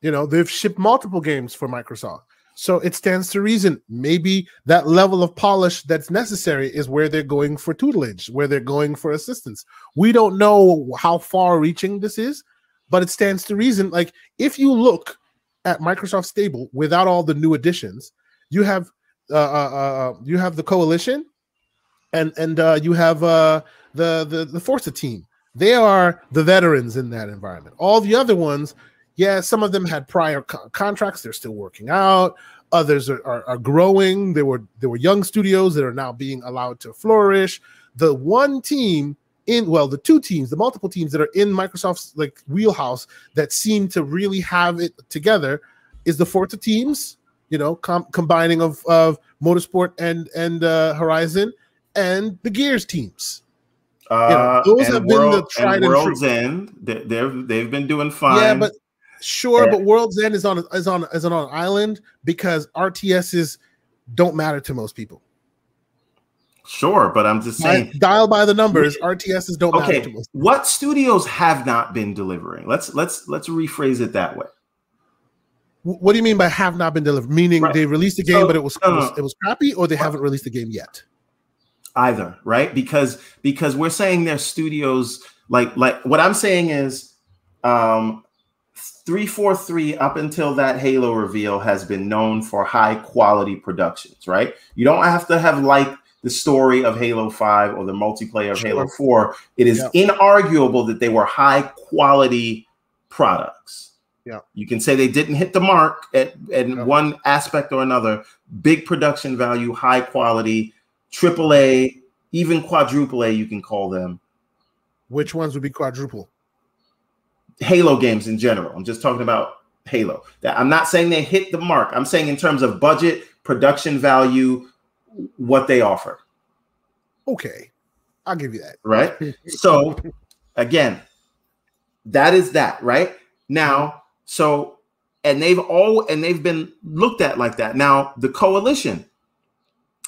You know, they've shipped multiple games for Microsoft. So it stands to reason maybe that level of polish that's necessary is where they're going for tutelage, where they're going for assistance. We don't know how far reaching this is, but it stands to reason. Like if you look at Microsoft stable without all the new additions, you have uh, uh, uh, you have the coalition, and and uh, you have uh, the the the Forza team. They are the veterans in that environment. All the other ones, yeah, some of them had prior co- contracts. They're still working out. Others are, are, are growing. There were there were young studios that are now being allowed to flourish. The one team in well, the two teams, the multiple teams that are in Microsoft's like wheelhouse that seem to really have it together is the Forza teams. You know, com- combining of of Motorsport and and uh, Horizon and the Gears teams. Uh, you know, those have World, been the tried and, and World's true. End. They, they've they've been doing fine. Yeah, but sure, yeah. but World's Edge is on is on is on an island because RTSs don't matter to most people. Sure, but I'm just saying. Dial by the numbers. RTSs don't okay. matter to most. What studios have not been delivering? Let's let's let's rephrase it that way. What do you mean by have not been delivered? Meaning right. they released the game, so, but it was, it was, it was crappy, or they haven't released the game yet. Either right because because we're saying their studios like like what I'm saying is um 343 up until that Halo reveal has been known for high quality productions, right? You don't have to have like the story of Halo 5 or the multiplayer of sure. Halo 4. It is yeah. inarguable that they were high quality products. Yeah. You can say they didn't hit the mark at, at yeah. one aspect or another. Big production value, high quality, triple A, even quadruple A, you can call them. Which ones would be quadruple? Halo games in general. I'm just talking about Halo. That I'm not saying they hit the mark. I'm saying in terms of budget, production value, what they offer. Okay. I'll give you that. Right? so again, that is that, right? Now, so and they've all and they've been looked at like that. Now, the coalition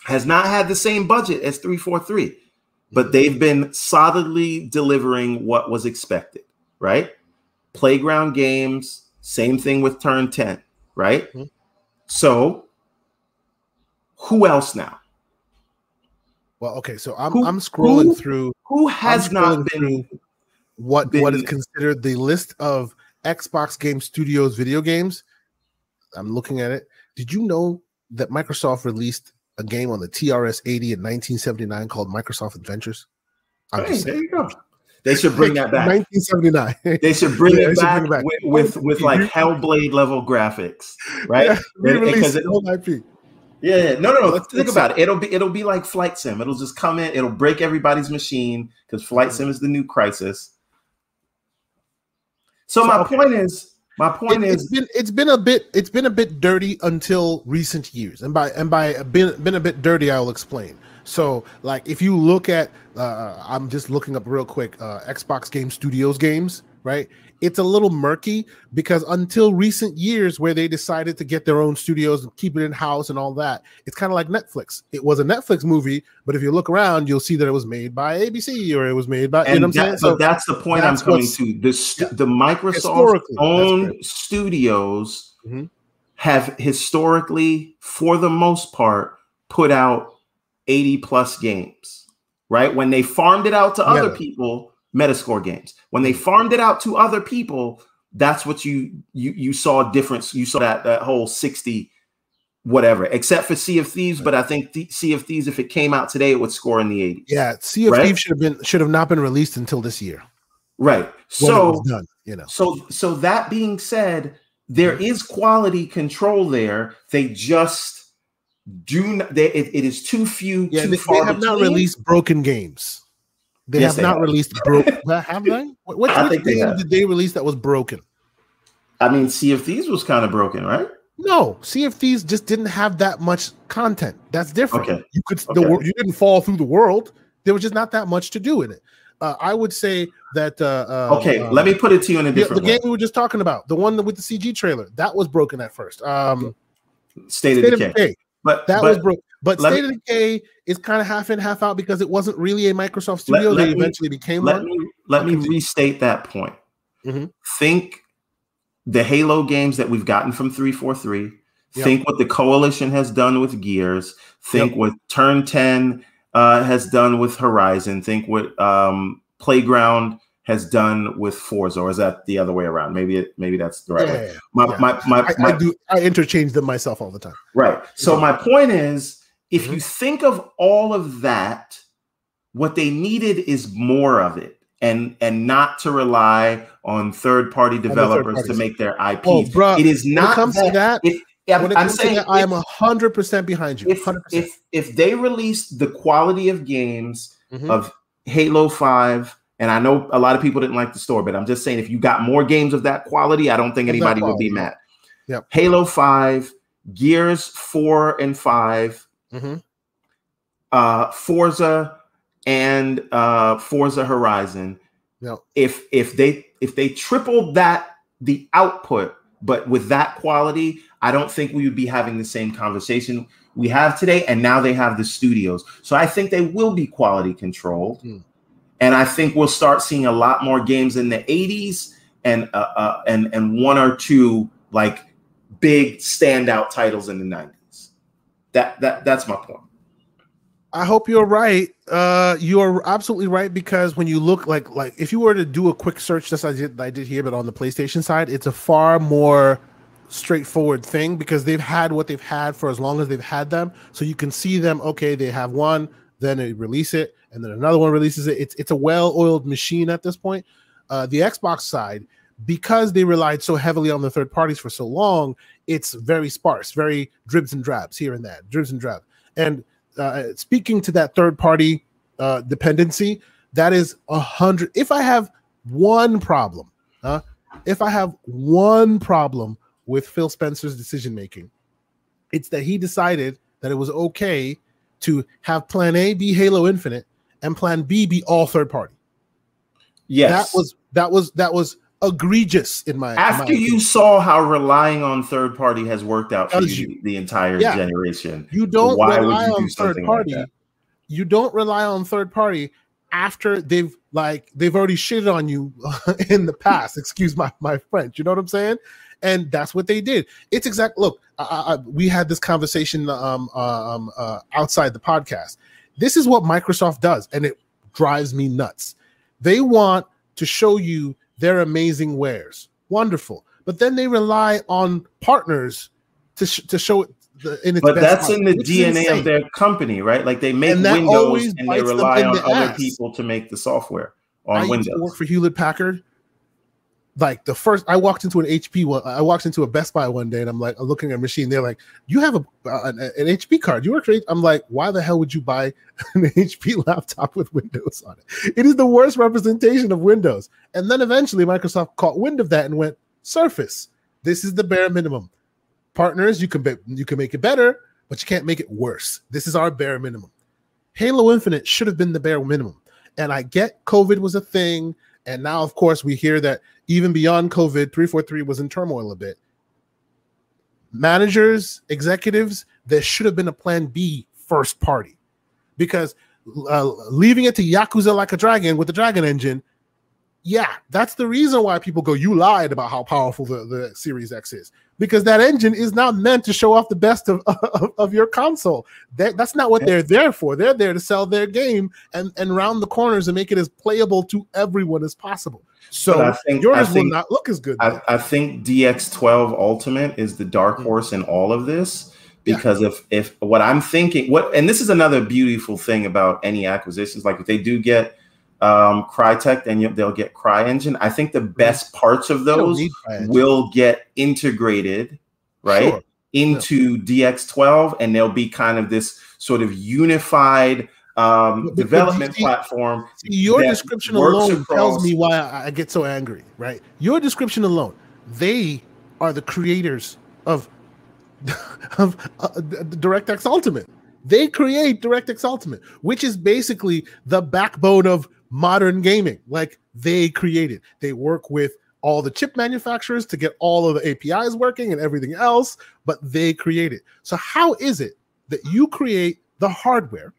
has not had the same budget as 343, but they've been solidly delivering what was expected, right? playground games, same thing with turn 10, right? Mm-hmm. So who else now? Well, okay, so I'm who, I'm scrolling who, through who has not been what been, what is considered the list of Xbox Game Studios video games. I'm looking at it. Did you know that Microsoft released a game on the TRS 80 in 1979 called Microsoft Adventures? I'm hey, there you go. They should bring that back. 1979. They should bring, yeah, it, back bring it back with with, with like Hellblade level graphics, right? Yeah, because it, whole IP. Yeah, no, no, no. Let's, Think about it. It'll be it'll be like Flight Sim. It'll just come in. It'll break everybody's machine because Flight Sim is the new Crysis. So, so my okay. point is, my point it, is, it's been it's been a bit it's been a bit dirty until recent years, and by and by been been a bit dirty, I will explain. So, like, if you look at, uh, I'm just looking up real quick, uh, Xbox Game Studios games, right? It's a little murky because until recent years, where they decided to get their own studios and keep it in house and all that, it's kind of like Netflix. It was a Netflix movie, but if you look around, you'll see that it was made by ABC or it was made by. And you know that, so that's the point that's I'm coming to. The st- yeah. the Microsoft owned studios mm-hmm. have historically, for the most part, put out 80 plus games, right? When they farmed it out to yeah. other people, Metascore games. When they farmed it out to other people, that's what you you you saw a difference. You saw that that whole 60 whatever, except for Sea of Thieves. But I think the, Sea of Thieves, if it came out today, it would score in the 80s. Yeah, Sea of right? Thieves should have been should have not been released until this year. Right. So done, you know. So so that being said, there mm-hmm. quality control there. They just do not, they, it, it is too few. Yeah, too they, they have not released broken games. They yes, have they not have. released broken. have they? What, which, which game did they release that was broken? I mean, Sea of Thieves was kind of broken, right? No, Sea of Thieves just didn't have that much content. That's different. Okay. You could okay. the you didn't fall through the world. There was just not that much to do in it. Uh, I would say that. Uh, uh, okay, let me put it to you in a different. The, the game we were just talking about, the one with the CG trailer, that was broken at first. Um, State, State of, Decay. of Decay. But that but, was broken. But State of Decay is kind of half in, half out because it wasn't really a Microsoft studio. Let, let they me, eventually became let one. Me, let me restate that point. Mm-hmm. Think the Halo games that we've gotten from 343. Yep. Think what the coalition has done with Gears. Think yep. what Turn 10 uh, has done with Horizon. Think what um, Playground has done with Forza, or is that the other way around? Maybe it, maybe that's the right yeah, way. My, yeah. my, my, my, I, do I interchange them myself all the time. Right. So my point is, if mm-hmm. you think of all of that, what they needed is more of it, and and not to rely on third party developers third to make their IPs. Oh, bro, it is not comes that, to that. It, I'm, I'm saying that, I am hundred percent behind you. If, 100%. if if they released the quality of games mm-hmm. of Halo Five and I know a lot of people didn't like the store, but I'm just saying if you got more games of that quality, I don't think anybody would be mad. Yep. Halo 5, Gears 4 and 5, mm-hmm. uh, Forza and uh, Forza Horizon. Yep. If if they if they tripled that the output, but with that quality, I don't think we would be having the same conversation we have today. And now they have the studios, so I think they will be quality controlled. Mm. And I think we'll start seeing a lot more games in the 80s and uh, uh, and and one or two like big standout titles in the 90s. That that that's my point. I hope you're right. Uh, you are absolutely right because when you look like like if you were to do a quick search, just as I did, I did here, but on the PlayStation side, it's a far more straightforward thing because they've had what they've had for as long as they've had them. So you can see them. Okay, they have one, then they release it, and then another one releases it. It's it's a well-oiled machine at this point. Uh, the Xbox side, because they relied so heavily on the third parties for so long, it's very sparse, very dribs and drabs here and there, dribs and drabs. And uh, speaking to that third party uh, dependency, that is a hundred. If I have one problem, uh, if I have one problem with Phil Spencer's decision making, it's that he decided that it was okay to have Plan A be Halo Infinite and Plan B be all third party. Yes, that was that was that was egregious in my after my you saw how relying on third party has worked out for you, you, the entire yeah. generation you don't why rely would you on third party. like you don't rely on third party after they've like they've already shitted on you in the past. Excuse my my french you know what i'm saying? And that's what they did. It's exact look I, I, we had this conversation um, um uh, outside the podcast. This is what microsoft does and it drives me nuts. They want to show you their amazing wares. Wonderful. But then they rely on partners to, sh- to show it in the, but that's in the DNA of their company, right? Like they make and Windows and they rely on the other ass. people to make the software on Windows. I Windows. work for Hewlett Packard. Like the first, I walked into an HP. One, I walked into a Best Buy one day, and I'm like, I'm looking at a machine. They're like, "You have a uh, an, an, HP card. You work for." I'm like, "Why the hell would you buy an HP laptop with Windows on it? It is the worst representation of Windows." And then eventually, Microsoft caught wind of that and went, "Surface. This is the bare minimum. Partners, you can be, you can make it better, but you can't make it worse. This is our bare minimum." Halo Infinite should have been the bare minimum. And I get COVID was a thing and now, of course, we hear that even beyond COVID, 343 was in turmoil a bit. Managers, executives, there should have been a plan B first party because uh, leaving it to Yakuza like a dragon with the dragon engine, yeah, that's the reason why people go, you lied about how powerful the, the Series X is because that engine is not meant to show off the best of, of, of your console. That, that's not what they're there for. They're there to sell their game and, and round the corners and make it as playable to everyone as possible. So I think, yours I think, will not look as good. I, I, think DX12 Ultimate is the dark mm. horse in all of this because yeah. if if what I'm thinking, what and this is another beautiful thing about any acquisitions, like if they do get um, Crytek, then you, they'll get CryEngine. I think the best parts of those will get integrated, right, sure. into yeah. DX12, and they'll be kind of this sort of unified um, but, development see, platform. See, your description alone across. tells me why I get so angry, right? Your description alone, they are the creators of of uh, DirectX Ultimate. They create DirectX Ultimate, which is basically the backbone of modern gaming. Like they created, they work with all the chip manufacturers to get all of the APIs working and everything else, but they create it. So, how is it that you create the hardware,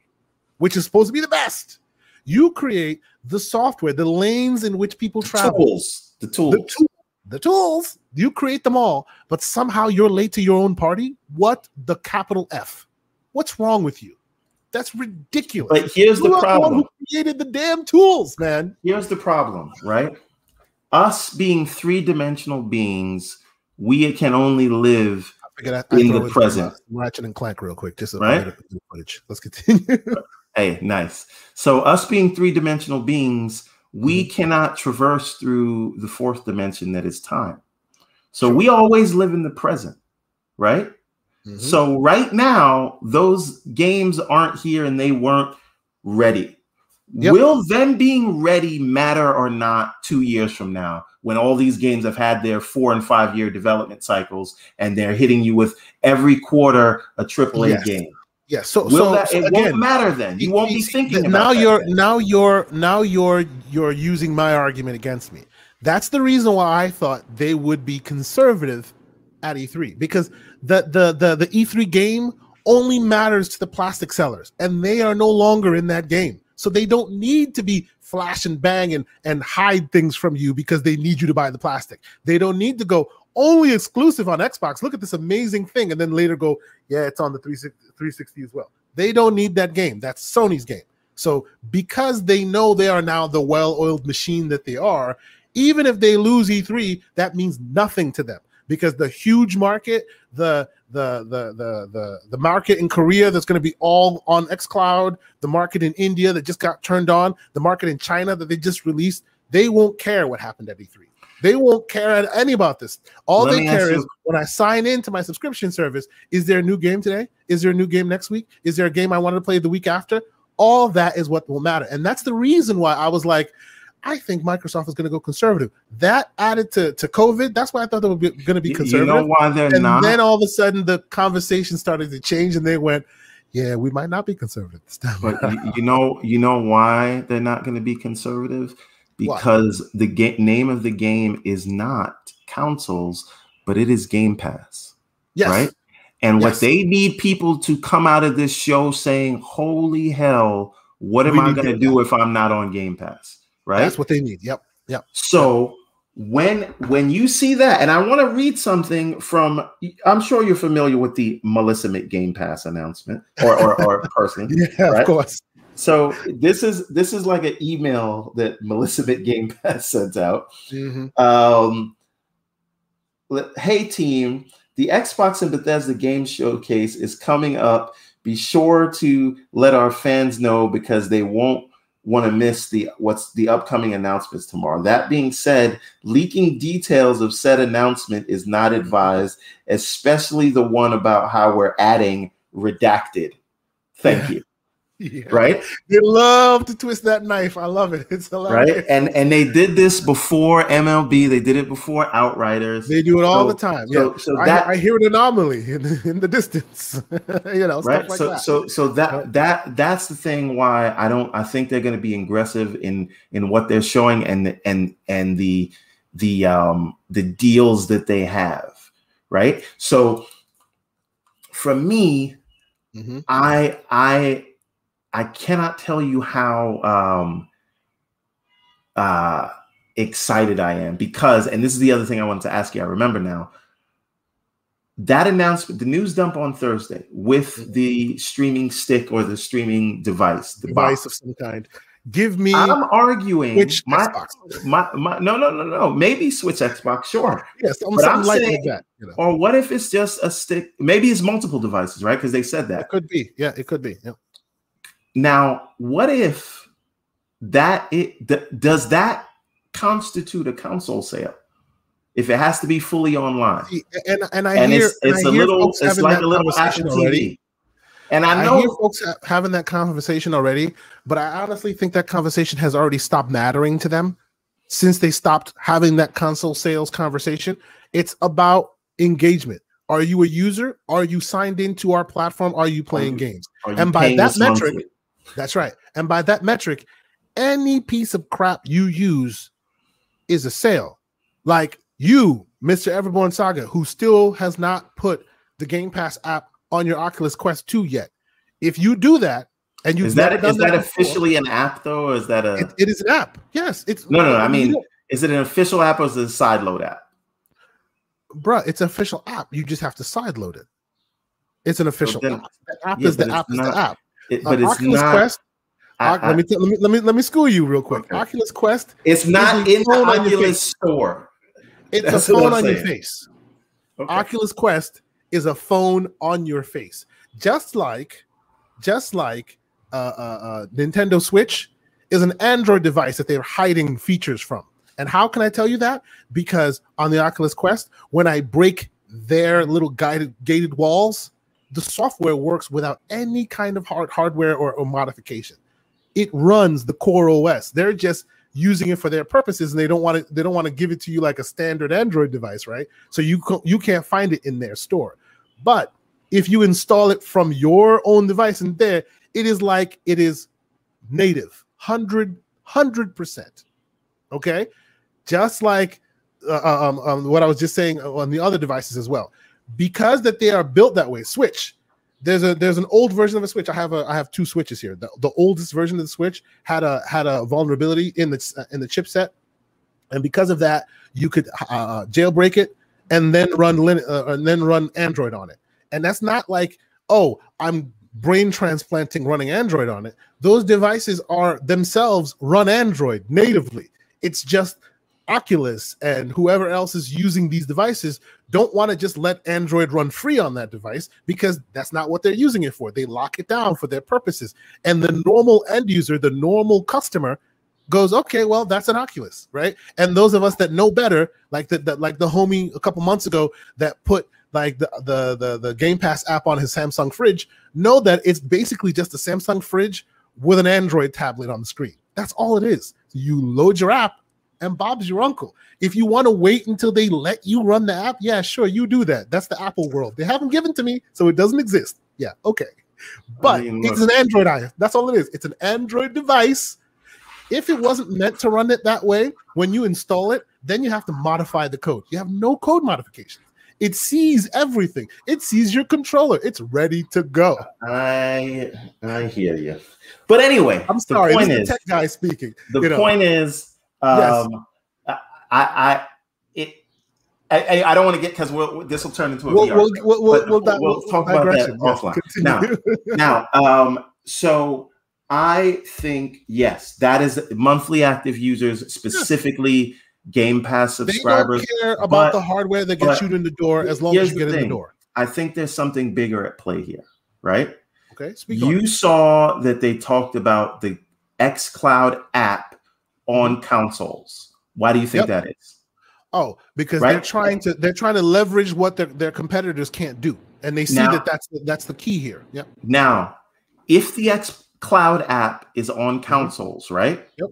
which is supposed to be the best? You create the software, the lanes in which people travel, tools, the tools, the, tool, the tools. You create them all, but somehow you're late to your own party. What the capital F? What's wrong with you? That's ridiculous. But here's you the problem: the who created the damn tools, man. Here's the problem, right? Us being three-dimensional beings, we can only live I I, in the present. Ratchet and Clank, real quick, just a right. Footage. Let's continue. hey, nice. So, us being three-dimensional beings, we mm-hmm. cannot traverse through the fourth dimension that is time. So, we always live in the present, right? Mm-hmm. So right now, those games aren't here and they weren't ready. Yep. Will them being ready matter or not two years from now when all these games have had their four and five year development cycles and they're hitting you with every quarter a triple A yes. game? Yeah, so, Will so, that, it again, won't matter then. You won't be thinking now you're then. now you're now you're you're using my argument against me. That's the reason why I thought they would be conservative at E3 because the the the the E3 game only matters to the plastic sellers, and they are no longer in that game. So they don't need to be flash and bang and, and hide things from you because they need you to buy the plastic. They don't need to go only exclusive on Xbox. Look at this amazing thing. And then later go, yeah, it's on the 360 as well. They don't need that game. That's Sony's game. So because they know they are now the well-oiled machine that they are, even if they lose E3, that means nothing to them because the huge market, the the the the the, the market in Korea that's going to be all on xCloud, the market in India that just got turned on, the market in China that they just released, they won't care what happened at E3. They won't care any about this. All Let they care is when I sign into my subscription service, is there a new game today? Is there a new game next week? Is there a game I want to play the week after? All that is what will matter. And that's the reason why I was like, I think Microsoft is going to go conservative. That added to, to COVID, that's why I thought they were going to be conservative. You know why they're and not? then all of a sudden the conversation started to change, and they went, "Yeah, we might not be conservative this time." But you know, you know why they're not going to be conservative? Because why? the ga- name of the game is not consoles, but it is Game Pass. Yes. Right. And yes. what they need people to come out of this show saying, "Holy hell, what am we I going to do if I'm not on Game Pass?" Right? That's what they need. Yep. Yep. So when when you see that, and I want to read something from I'm sure you're familiar with the Melissa Mick Game Pass announcement or or, or person. yeah, right? of course. So this is this is like an email that Melissa Mick Game Pass sent out. Mm-hmm. Um, hey team, the Xbox and Bethesda Game Showcase is coming up. Be sure to let our fans know because they won't want to miss the what's the upcoming announcements tomorrow. That being said, leaking details of said announcement is not advised, especially the one about how we're adding redacted. Thank you. Yeah. Right? They love to twist that knife. I love it. It's hilarious. Right? And and they did this before MLB. They did it before Outriders. They do it all so, the time. So, yeah. so that I, I, hear an anomaly in, in the distance. you know, right? Like so that. so so that that that's the thing why I don't I think they're going to be aggressive in in what they're showing and and and the the um the deals that they have, right? So for me, mm-hmm. I I I cannot tell you how um, uh, excited I am because, and this is the other thing I wanted to ask you. I remember now that announcement, the news dump on Thursday with mm-hmm. the streaming stick or the streaming device, the device box. of some kind. Give me. I'm arguing. Switch my, Xbox. My, my, no, no, no, no. Maybe Switch Xbox, sure. Yes, but I'm like saying, that. You know. Or what if it's just a stick? Maybe it's multiple devices, right? Because they said that. It could be. Yeah, it could be. Yeah. Now, what if that it th- does that constitute a console sale? If it has to be fully online, and and I and hear it's, it's a little it's like a little Apple TV. Already. And I know I hear folks having that conversation already, but I honestly think that conversation has already stopped mattering to them since they stopped having that console sales conversation. It's about engagement. Are you a user? Are you signed into our platform? Are you playing games? You and by that metric, monthly? That's right. And by that metric, any piece of crap you use is a sale. Like you, Mr. Everborn Saga, who still has not put the Game Pass app on your Oculus Quest 2 yet. If you do that, and you is that is that, that officially an app though, or is that a? it, it is an app. Yes, it's no, no. no I mean, is it an official app or is it a side load app? Bruh, it's an official app. You just have to side load it. It's an official then, app. The app yeah, is the app not, is the app. It, but uh, it's Oculus not. Quest, I, I, let, me t- let me let me let me school you real quick. Okay. Oculus Quest. It's not in the Oculus store. It's That's a phone on your face. Okay. Oculus Quest is a phone on your face, just like, just like uh, uh, uh, Nintendo Switch is an Android device that they're hiding features from. And how can I tell you that? Because on the Oculus Quest, when I break their little guided gated walls, the software works without any kind of hard hardware or, or modification. It runs the core OS. They're just using it for their purposes and they don't want to they don't want to give it to you like a standard android device right so you you can't find it in their store but if you install it from your own device and there it is like it is native 100 100% okay just like uh, uh, um, um, what i was just saying on the other devices as well because that they are built that way switch there's a there's an old version of a switch. I have a I have two switches here. The, the oldest version of the switch had a had a vulnerability in the in the chipset, and because of that, you could uh, uh jailbreak it and then run Lin- uh, and then run Android on it. And that's not like oh I'm brain transplanting running Android on it. Those devices are themselves run Android natively. It's just Oculus and whoever else is using these devices don't want to just let Android run free on that device because that's not what they're using it for. They lock it down for their purposes. And the normal end user, the normal customer, goes, okay, well, that's an Oculus, right? And those of us that know better, like the, the like the homie a couple months ago that put like the, the the the Game Pass app on his Samsung fridge, know that it's basically just a Samsung fridge with an Android tablet on the screen. That's all it is. You load your app and Bob's your uncle. If you want to wait until they let you run the app, yeah, sure, you do that. That's the Apple world. They haven't given to me, so it doesn't exist. Yeah, okay. But I mean, it's an Android iOS. That's all it is. It's an Android device. If it wasn't meant to run it that way, when you install it, then you have to modify the code. You have no code modifications. It sees everything. It sees your controller. It's ready to go. I I hear you. But anyway, I'm sorry. The point is, the tech guy speaking. The point know. is um, yes. I, I, it, I, I don't want to get because we'll, this will turn into a we'll, VR. We'll, we'll, we'll, we'll, we'll talk about that offline. Now, now, um, so I think yes, that is monthly active users, specifically Game Pass subscribers. They don't care about but, the hardware that gets you in the door as long as you get in the door. I think there's something bigger at play here, right? Okay, you on. saw that they talked about the xCloud app on consoles. Why do you think yep. that is? Oh, because right? they're trying to they're trying to leverage what their, their competitors can't do, and they see now, that that's the, that's the key here. Yep. Now, if the X Cloud app is on mm-hmm. consoles, right? Yep.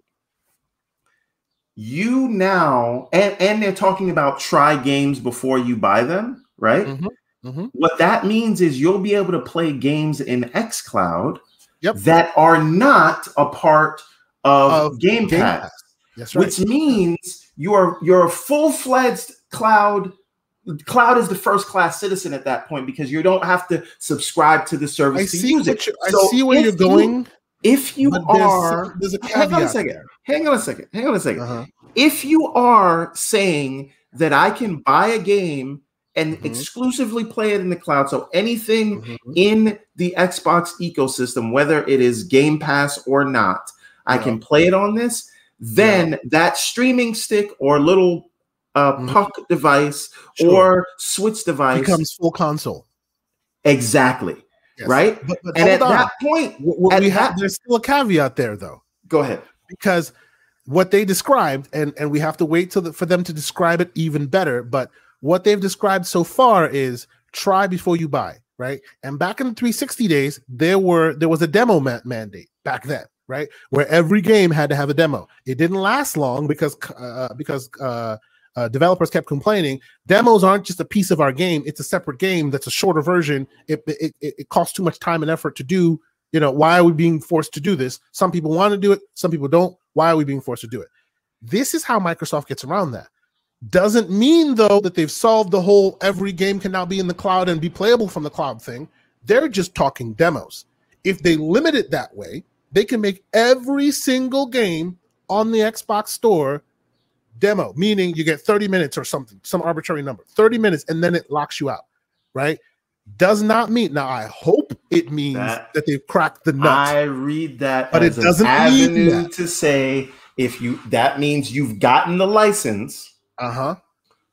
You now and and they're talking about try games before you buy them, right? Mm-hmm. Mm-hmm. What that means is you'll be able to play games in X Cloud yep. that are not a part of, of Game, Game Pass, Pass. That's right. which means you're you're a full fledged cloud. Cloud is the first class citizen at that point because you don't have to subscribe to the service I to see use it. I so see where you're going. You, if you are, there's, hang on a second. There. Hang on a second. Hang on a 2nd uh-huh. If you are saying that I can buy a game and mm-hmm. exclusively play it in the cloud. So anything mm-hmm. in the Xbox ecosystem, whether it is Game Pass or not, I can play it on this. Then yeah. that streaming stick or little uh, mm-hmm. puck device sure. or switch device becomes full console. Exactly. Yes. Right. But, but and at on. that point, at we have, there's still a caveat there, though. Go ahead. Because what they described, and and we have to wait till the, for them to describe it even better. But what they've described so far is try before you buy, right? And back in the 360 days, there were there was a demo ma- mandate back then, right? Where every game had to have a demo. It didn't last long because uh, because uh, uh, developers kept complaining. Demos aren't just a piece of our game; it's a separate game that's a shorter version. It it, it, it costs too much time and effort to do. You know, why are we being forced to do this? Some people want to do it, some people don't. Why are we being forced to do it? This is how Microsoft gets around that. Doesn't mean though that they've solved the whole every game can now be in the cloud and be playable from the cloud thing. They're just talking demos. If they limit it that way, they can make every single game on the Xbox store demo, meaning you get 30 minutes or something, some arbitrary number, 30 minutes, and then it locks you out, right? Does not mean now. I hope it means that, that they've cracked the nut. I read that, but it doesn't mean to say if you that means you've gotten the license, uh huh,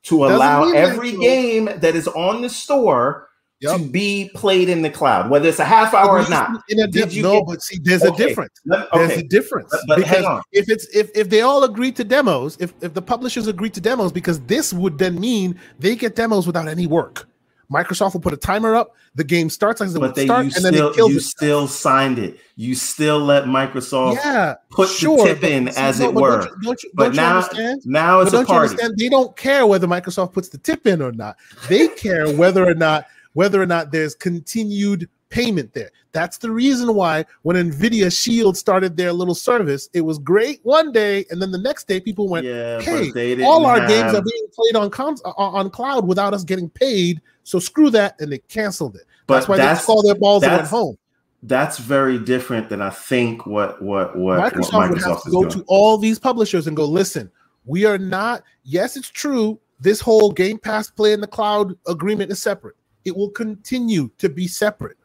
to allow every that, game that is on the store yep. to be played in the cloud, whether it's a half hour or not. In a dip, no, get, but see, there's okay. a difference. Okay. There's a difference. But, but because if it's if if they all agree to demos, if if the publishers agree to demos, because this would then mean they get demos without any work. Microsoft will put a timer up. The game starts as it but would start, and still, then it kills You still signed it. You still let Microsoft yeah, put sure, the tip in, as it were. Don't you, don't you, but don't now, understand? now it's but a party. They don't care whether Microsoft puts the tip in or not. They care whether or not whether or not there's continued payment there. That's the reason why when Nvidia Shield started their little service, it was great one day, and then the next day people went, yeah, "Hey, all our have... games are being played on uh, uh, on cloud without us getting paid." So screw that, and they canceled it. But that's why that's, they call their balls and went home. That's very different than I think what what what Microsoft, what Microsoft would have to go doing. to all these publishers and go, listen, we are not. Yes, it's true. This whole Game Pass play in the cloud agreement is separate. It will continue to be separate.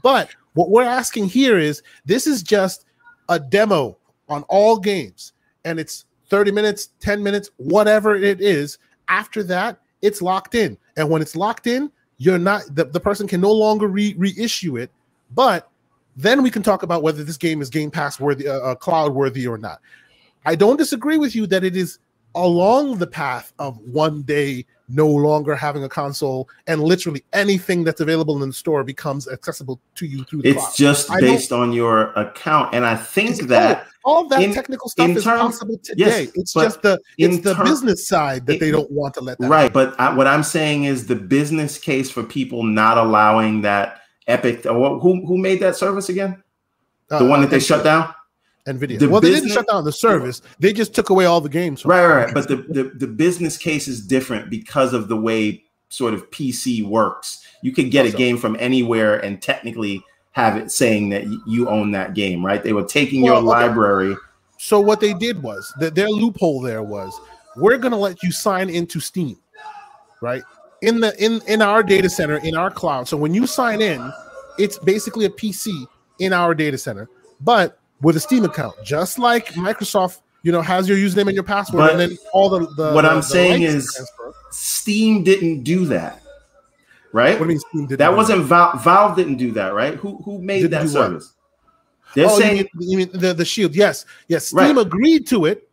But what we're asking here is this is just a demo on all games, and it's 30 minutes, 10 minutes, whatever it is. After that, it's locked in. And when it's locked in, you're not the, the person can no longer re- reissue it, but then we can talk about whether this game is Game Pass worthy, uh, uh, cloud worthy or not. I don't disagree with you that it is along the path of one day no longer having a console and literally anything that's available in the store becomes accessible to you through the it's cloud. just based on your account and i think that all, all that in- technical stuff is possible today. yes, it's just the it's the term- business side that it- they don't want to let that right but I, what i'm saying is the business case for people not allowing that epic who, who made that service again happen. the one that they Uh, shut down Nvidia. the well, they didn't shut down the service. They just took away all the games. Right, right, right. But the, the the business case is different because of the way sort of PC works. You could get a game from anywhere and technically have it saying that you own that game, right? They were taking Well, your okay. library. So what they did was that their loophole there was we're going to let you sign into Steam, right? In the in in our data center in our cloud. So when you sign in, it's basically a PC in our data center, but with a Steam account, just like Microsoft, you know, has your username and your password, But and then all the, the what the- I'm the saying is- transfer. Steam didn't do that, right? what do you mean Steam did That wasn't Val- Valve didn't do that, right? Who who made Didn't that do what? service? They're Oh, saying you mean, you mean the the Shield? Yes, yes. Steam Right. agreed to it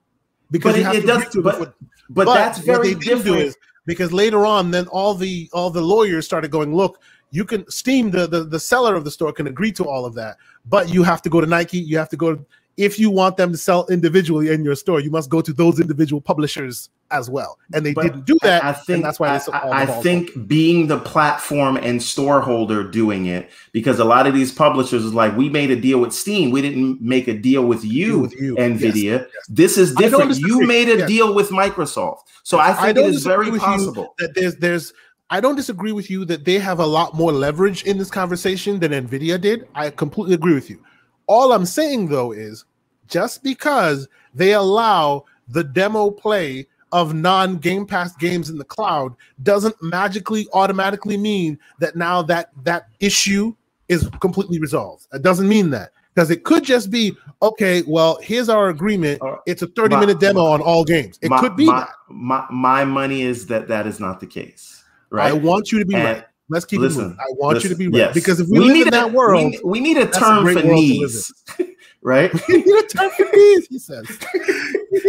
because But it- it does- it but- but, that's what very they didn't do different. is because later on, then all the all the lawyers started going, look, you can Steam the, the the seller of the store can agree to all of that, but you have to go to Nike. You have to go to, if you want them to sell individually in your store. You must go to those individual publishers as well, and they But didn't do that. I think and that's why I, all I- I think being the platform and store holder doing it because a lot of these publishers is like we made a deal with Steam, we didn't make a deal with you, With you. Nvidia. Yes, yes. This is different. You made a Yes. deal with Microsoft, so I think it is very possible. that there's there's I don't disagree with you that they have a lot more leverage in this conversation than Nvidia did. I completely agree with you. All I'm saying though is just because they allow the demo play of non Game Pass games in the cloud doesn't magically automatically mean that now that that issue is completely resolved. It doesn't mean that because it could just be okay. Well, here's our agreement. Uh, It's a 30 my- minute demo on all games. It my, could be my, that. my my money is that that is not the case, I want you to be And right. Let's keep listen, it moving. I want you to be right yes. because if we, live need in a- that world, we, we need a that's a term for world to live needs, right? we need a term for knees, He says.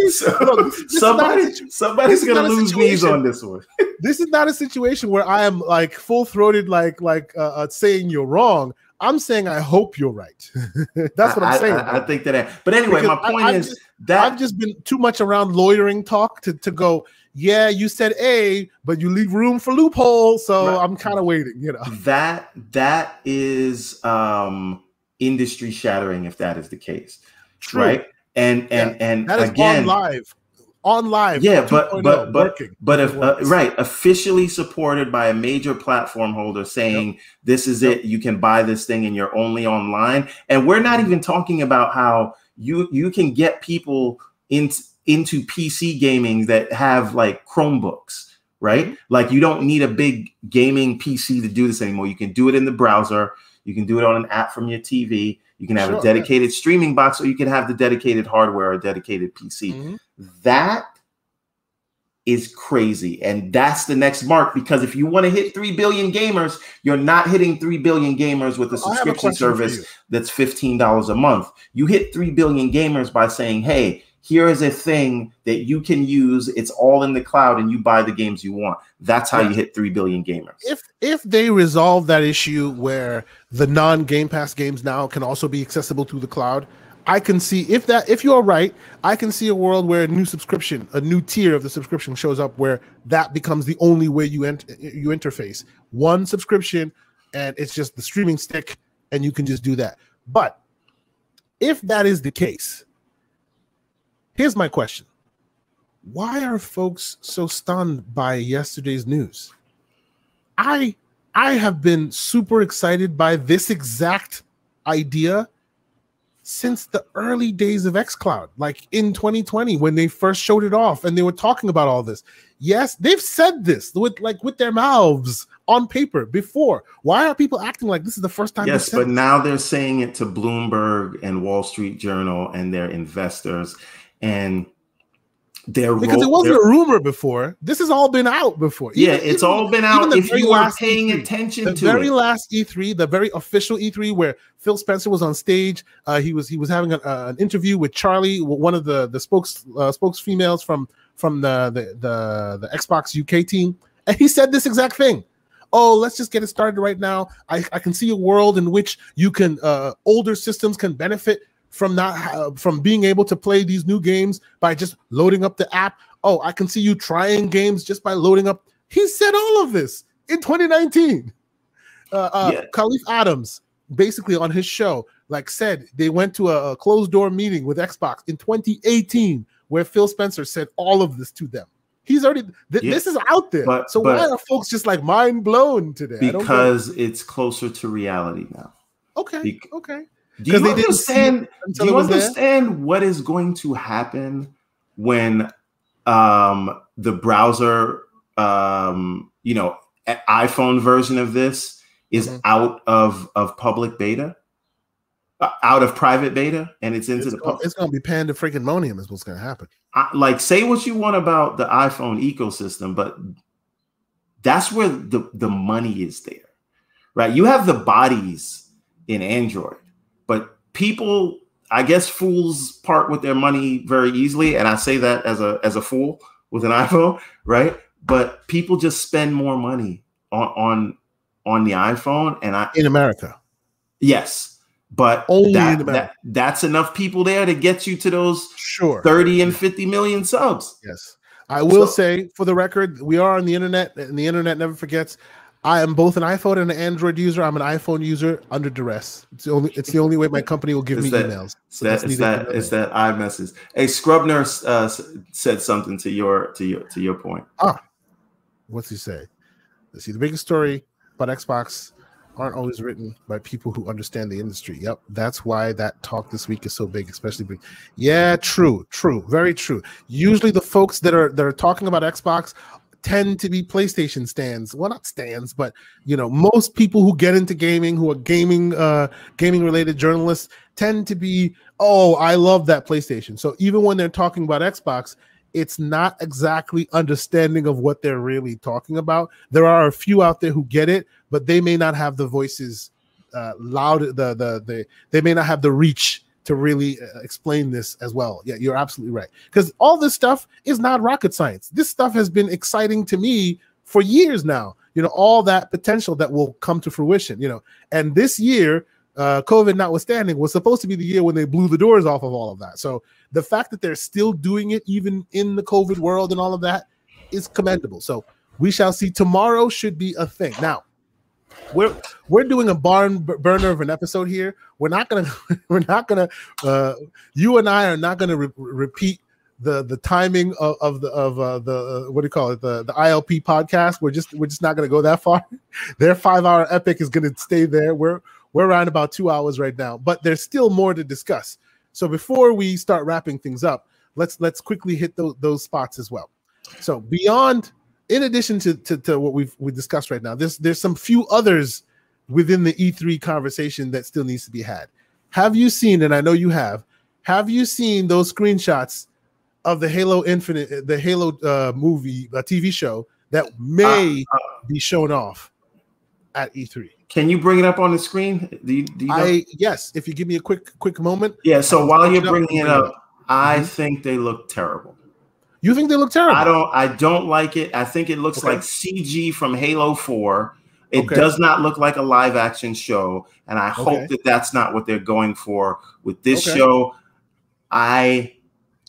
So, Look, this a somebody, somebody's gonna lose knees on this one. this is not a situation where I am like full throated, like like uh, uh, saying you're wrong. I'm saying I hope you're right. That's what I'm saying. I, I think that. But anyway, Because my I- point I've is just- that I've just been too much around lawyering talk to, to go, yeah, you said A, but you leave room for loophole. So Right. I'm kind of waiting, you know. that that is um industry shattering if that is the case, right? And and and That is again, on live. On live. Yeah, but 2.0, but but working. but if uh, right, officially supported by a major platform holder saying this is Yep. it, you can buy this thing and you're only online. And we're not even talking about how you you can get people into into PC gaming that have like Chromebooks, right? Mm-hmm. Like you don't need a big gaming PC to do this anymore. You can do it in the browser. You can do it on an app from your TV. You can have Sure, a yeah. dedicated streaming box, or you can have the dedicated hardware or dedicated PC Mhm. that is crazy and that's the next mark because if you want to hit 3 billion gamers you're not hitting 3 billion gamers with a a subscription for service that's $15 a month you hit 3 billion gamers by saying hey here is a thing that you can use it's all in the cloud and you buy the games you want that's how Yeah. you hit 3 billion gamers if if they resolve that issue where the non Game Pass games now can also be accessible through the cloud, I can see if that if you're right, I can see a world where a new subscription, a new tier of the subscription shows up where that becomes the only way you ent- you interface. One subscription and it's just the streaming stick and you can just do that. But if that is the case, here's my question. Why are folks so stunned by yesterday's news? I I have been super excited by this exact idea since the early days of xCloud, like in 2020 when they first showed it off and they were talking about all this. Yes, they've said this with like with their mouths on paper before. Why are people acting like this is the first time? Yes, but now they're saying it to Bloomberg and Wall Street Journal and their investors and their because role, it wasn't a rumor before. This has all been out before. Even, yeah, it's even, all been out. If you are paying E3, attention the to very it. last E3, the very official E3, where Phil Spencer was on stage, uh, he was he was having a, uh, an interview with Charlie, one of the the spokes uh, spokes females from from the, the the the Xbox UK team, and he said this exact thing. Oh, let's just get it started right now. I, I can see a world in which you can uh, older systems can benefit from not uh, from being able to play these new games by just loading up the app. Oh, I can see you trying games just by loading up. He said all of this in 2019. Uh, uh, yeah. Kahlief Adams, basically on his show, like said, they went to a, a closed door meeting with Xbox in 2018 where Phil Spencer said all of this to them. He's already th- yeah. this is out there. But, so but why are folks just like mind blown today? Because it's closer to reality now. Okay. Be- okay. Do you understand? Do you understand what is going to happen when um, the browser, um, you know, iPhone version of this is mm-hmm. out of of public beta, uh, out of private beta, and it's into it's the gonna, it's going to be panda freaking monium is what's going to happen. I, like, say what you want about the iPhone ecosystem, but that's where the the money is there, right? You have the bodies in Android people, I guess, fools part with their money very easily, and I say that as a as a fool with an iPhone, right? But people just spend more money on on on the iPhone, and I in America, yes, but Only that, that that's enough people there to get you to those sure 30 and 50 million subs. Yes. I will so, say for the record, we are on the internet, and the internet never forgets. I am both an iPhone and an Android user. I'm an iPhone user under duress. It's the only it's the only way my company will give it's me that, emails. So that, it's that it's that iMessage. Hey, Scrubner uh, said something to your to your to your point. Ah, what's he say? Let's see. The biggest story about Xbox aren't always written by people who understand the industry. Yep, that's why that talk this week is so big, especially big. Yeah, true, true, very true. Usually, the folks that are that are talking about Xbox tend to be PlayStation stands. Well, not stands, but you know, most people who get into gaming, who are gaming, uh, gaming related journalists, tend to be, oh, I love that PlayStation. So even when they're talking about Xbox, it's not exactly understanding of what they're really talking about. There are a few out there who get it, but they may not have the voices uh, loud. The the the they may not have the reach to really uh, explain this as well. Yeah, you're absolutely right. Because all this stuff is not rocket science. This stuff has been exciting to me for years now. You know, all that potential that will come to fruition, you know. And this year, uh, COVID notwithstanding, was supposed to be the year when they blew the doors off of all of that. So the fact that they're still doing it, even in the COVID world and all of that, is commendable. So we shall see. Tomorrow should be a thing. Now, we're we're doing a barn burner of an episode here. We're not gonna we're not gonna uh, you and I are not gonna re- repeat the the timing of, of the of uh, the uh, what do you call it the the ILP podcast. We're just we're just not gonna go that far. Their five hour epic is gonna stay there. We're we're around about two hours right now, but there's still more to discuss. So before we start wrapping things up, let's let's quickly hit those those spots as well. So beyond in addition to, to, to what we've we discussed right now, there's there's some few others within the E3 conversation that still needs to be had. Have you seen, and I know you have, have you seen those screenshots of the Halo Infinite, the Halo uh, movie, a uh, TV show that may uh, be shown off at E3? Can you bring it up on the screen? Do you, do you know? I yes, if you give me a quick quick moment. Yeah. So while you're bringing it up, I mm-hmm. think they look terrible. You think they look terrible? I don't. I don't like it. I think it looks okay. like CG from Halo Four. It okay. does not look like a live action show, and I okay. hope that that's not what they're going for with this show. I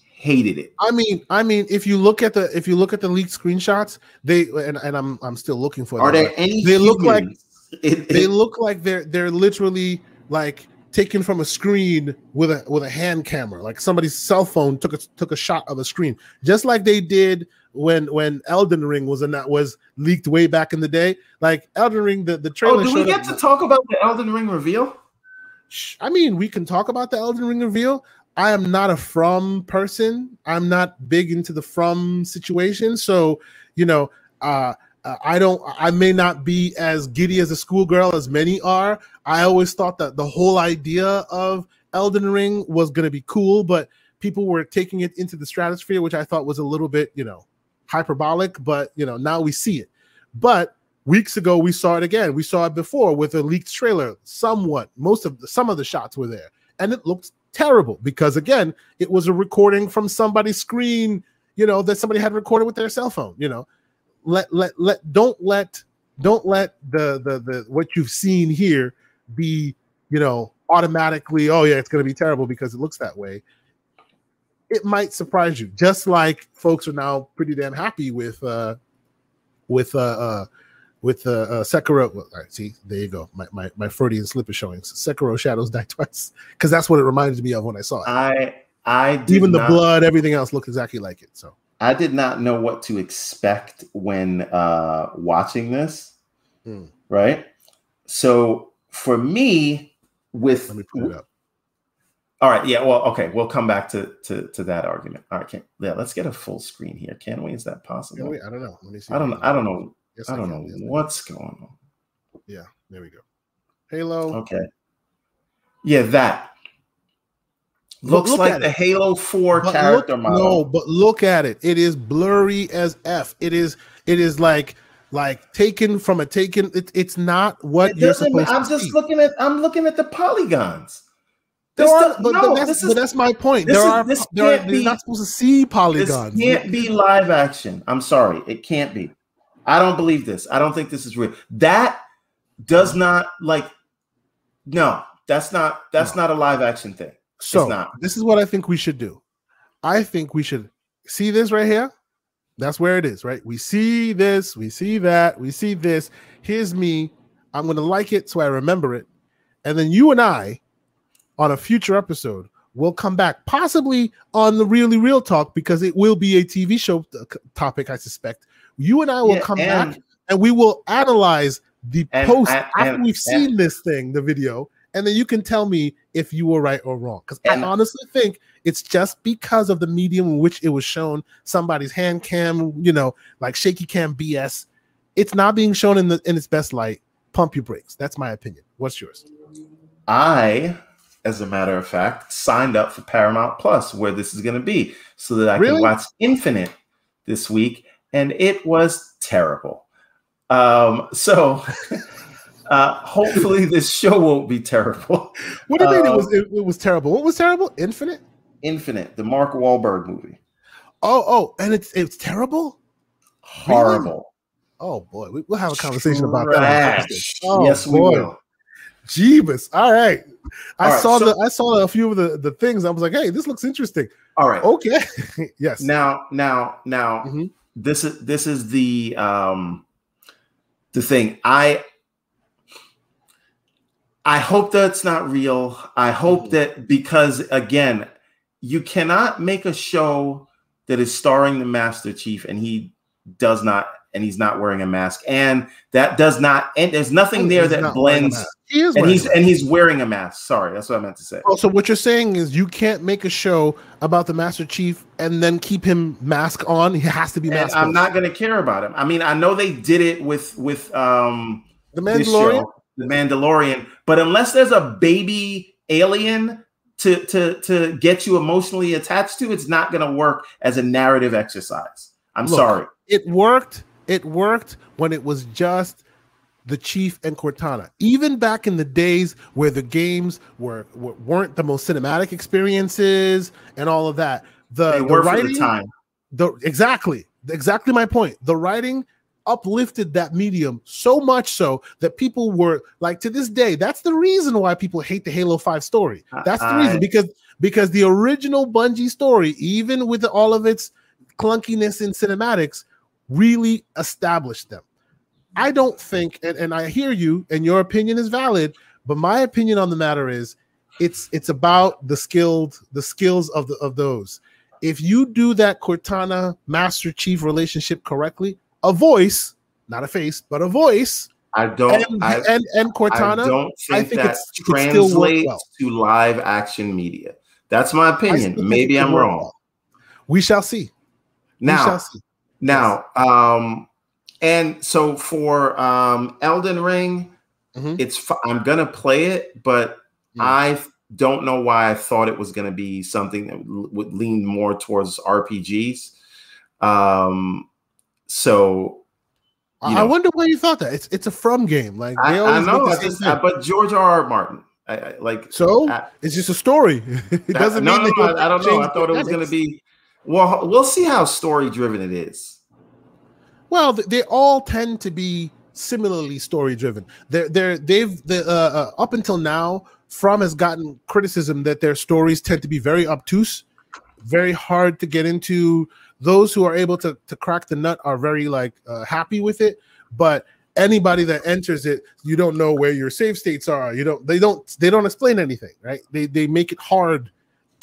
hated it. I mean, I mean, if you look at the if you look at the leaked screenshots, they and, and I'm I'm still looking for. Are them, there any? They look like it, it, they look like they're they're literally like taken from a screen with a with a hand camera like somebody's cell phone took a took a shot of a screen just like they did when when Elden Ring was that was leaked way back in the day. Like Elden Ring, the the trailer. Oh, do we get to talk about the Elden Ring reveal? I mean, we can talk about the Elden Ring reveal. I am not a from person. I'm not big into the from situation. So, you know, uh, Uh, I don't, I may not be as giddy as a schoolgirl as many are. I always thought that the whole idea of Elden Ring was going to be cool, but people were taking it into the stratosphere, which I thought was a little bit, you know, hyperbolic, but, you know, now we see it. But weeks ago, we saw it again. We saw it before with a leaked trailer, somewhat. Most of the, some of the shots were there, and it looked terrible because again, it was a recording from somebody's screen, you know, that somebody had recorded with their cell phone. You know, let let let don't let don't let the the the what you've seen here be you know automatically oh yeah it's going to be terrible because it looks that way it might surprise you just like folks are now pretty damn happy with uh with uh, uh with uh, uh Sekiro. Well, right, see, there you go. My, my my Freudian slip is showing. Sekiro Shadows Die Twice because that's what it reminded me of when I saw it. I I even the blood, everything else looked exactly like it. So I did not know what to expect when uh watching this. Hmm. Right. So for me, with let me put it up. All right. Yeah. Well. Okay. We'll come back to to to that argument. All right. Can, yeah. Let's get a full screen here. Can we? Is that possible? We, I don't know. Let me see. I don't. I don't know. Yes, I, I don't know what's going on. Yeah, there we go. Halo. Okay. Yeah, that looks look like the it. Halo Four but character look, model. No, but look at it. It is blurry as f. It is. It is like like taken from a taken. It, it's not what you're supposed. I'm just see. looking at. I'm looking at the polygons. There are, but, no, that's, is, but that's my point. There is, are, this there are be, not supposed to see polygons. This can't be live action. I'm sorry, it can't be. I don't believe this. I don't think this is real. That does not like no, that's not that's no. not a live action thing. So this is what I think we should do. I think we should see this right here. That's where it is, right? We see this, we see that, we see this. Here's me. I'm gonna like it so I remember it. And then you and I on a future episode will come back, possibly on the really real talk, because it will be a TV show topic, I suspect. You and I will yeah, come and, back and we will analyze the and, post and, after we've seen this thing, the video, and then you can tell me if you were right or wrong. Because I honestly think it's just because of the medium in which it was shown, somebody's hand cam, you know, like shaky cam BS. It's not being shown in the in its best light. Pump your brakes. That's my opinion. What's yours? I, as a matter of fact, signed up for Paramount Plus, where this is going to be, so that I really? can watch Infinite this week and it was terrible. Um, so uh, hopefully this show won't be terrible. What do you mean it was it, it, was terrible? What was terrible? Infinite? Infinite, the Mark Wahlberg movie. Oh, oh, and it's it's terrible. Horrible. Really? Oh boy, we, will have a conversation Trash. about that. Oh, yes, boy. we will. Jeebus. All right. I All right, saw so, the I saw a few of the, the things. I was like, hey, this looks interesting. All right. Okay. yes. Now, now, now, mm-hmm this is this is the um the thing. I I hope that's not real. I hope mm-hmm. that because again, you cannot make a show that is starring the Master Chief and he does not and he's not wearing a mask. And that does not and there's nothing there that blends he is and he's and he's wearing a mask. Sorry that's what i meant to say. Oh, so what you're saying is you can't make a show about the master chief and then keep him mask on? He has to be mask i'm not going to care about him. I mean i know they did it with with um the mandalorian show, the mandalorian but unless there's a baby alien to to to get you emotionally attached to it's not going to work as a narrative exercise i'm Look, sorry it worked it worked when it was just the Chief and Cortana. Even back in the days where the games were, were weren't the most cinematic experiences and all of that. The, they the writing, the time. The exactly, exactly my point. The writing uplifted that medium so much so that people were like to this day that's the reason why people hate the halo 5 story uh, that's the reason because because the original bungie story even with all of its clunkiness in cinematics really established them. I don't think, and, and I hear you, and your opinion is valid, but my opinion on the matter is it's it's about the skilled the skills of the of those if you do that Cortana Master Chief relationship correctly, a voice, not a face, but a voice. I don't. And I, and, and Cortana. I don't think, I think that it's- translates well. to live action media. That's my opinion. Maybe I'm wrong. well. We shall see. we shall Now, see. now, um, and so for um, Elden Ring, Mhm. it's I'm gonna play it, but Mm. I don't know why I thought it was gonna be something that would lean more towards RPGs. Um, so I- know. wonder why you thought that. It's it's a from game. Like I, I know, I just. I- but George R. R. Martin, I, like so it's just a story. it doesn't no, mean no, no, I, I don't know. I thought it was going to be. Well, we'll see how story driven it is. Well, they all tend to be similarly story driven. They're they're they've the uh, uh, up until now, From has gotten criticism that their stories tend to be very obtuse, very hard to get into. Those who are able to to crack the nut are very like uh, happy with it, but anybody that enters it, you don't know where your save states are. You don't they don't they don't explain anything, right? They they make it hard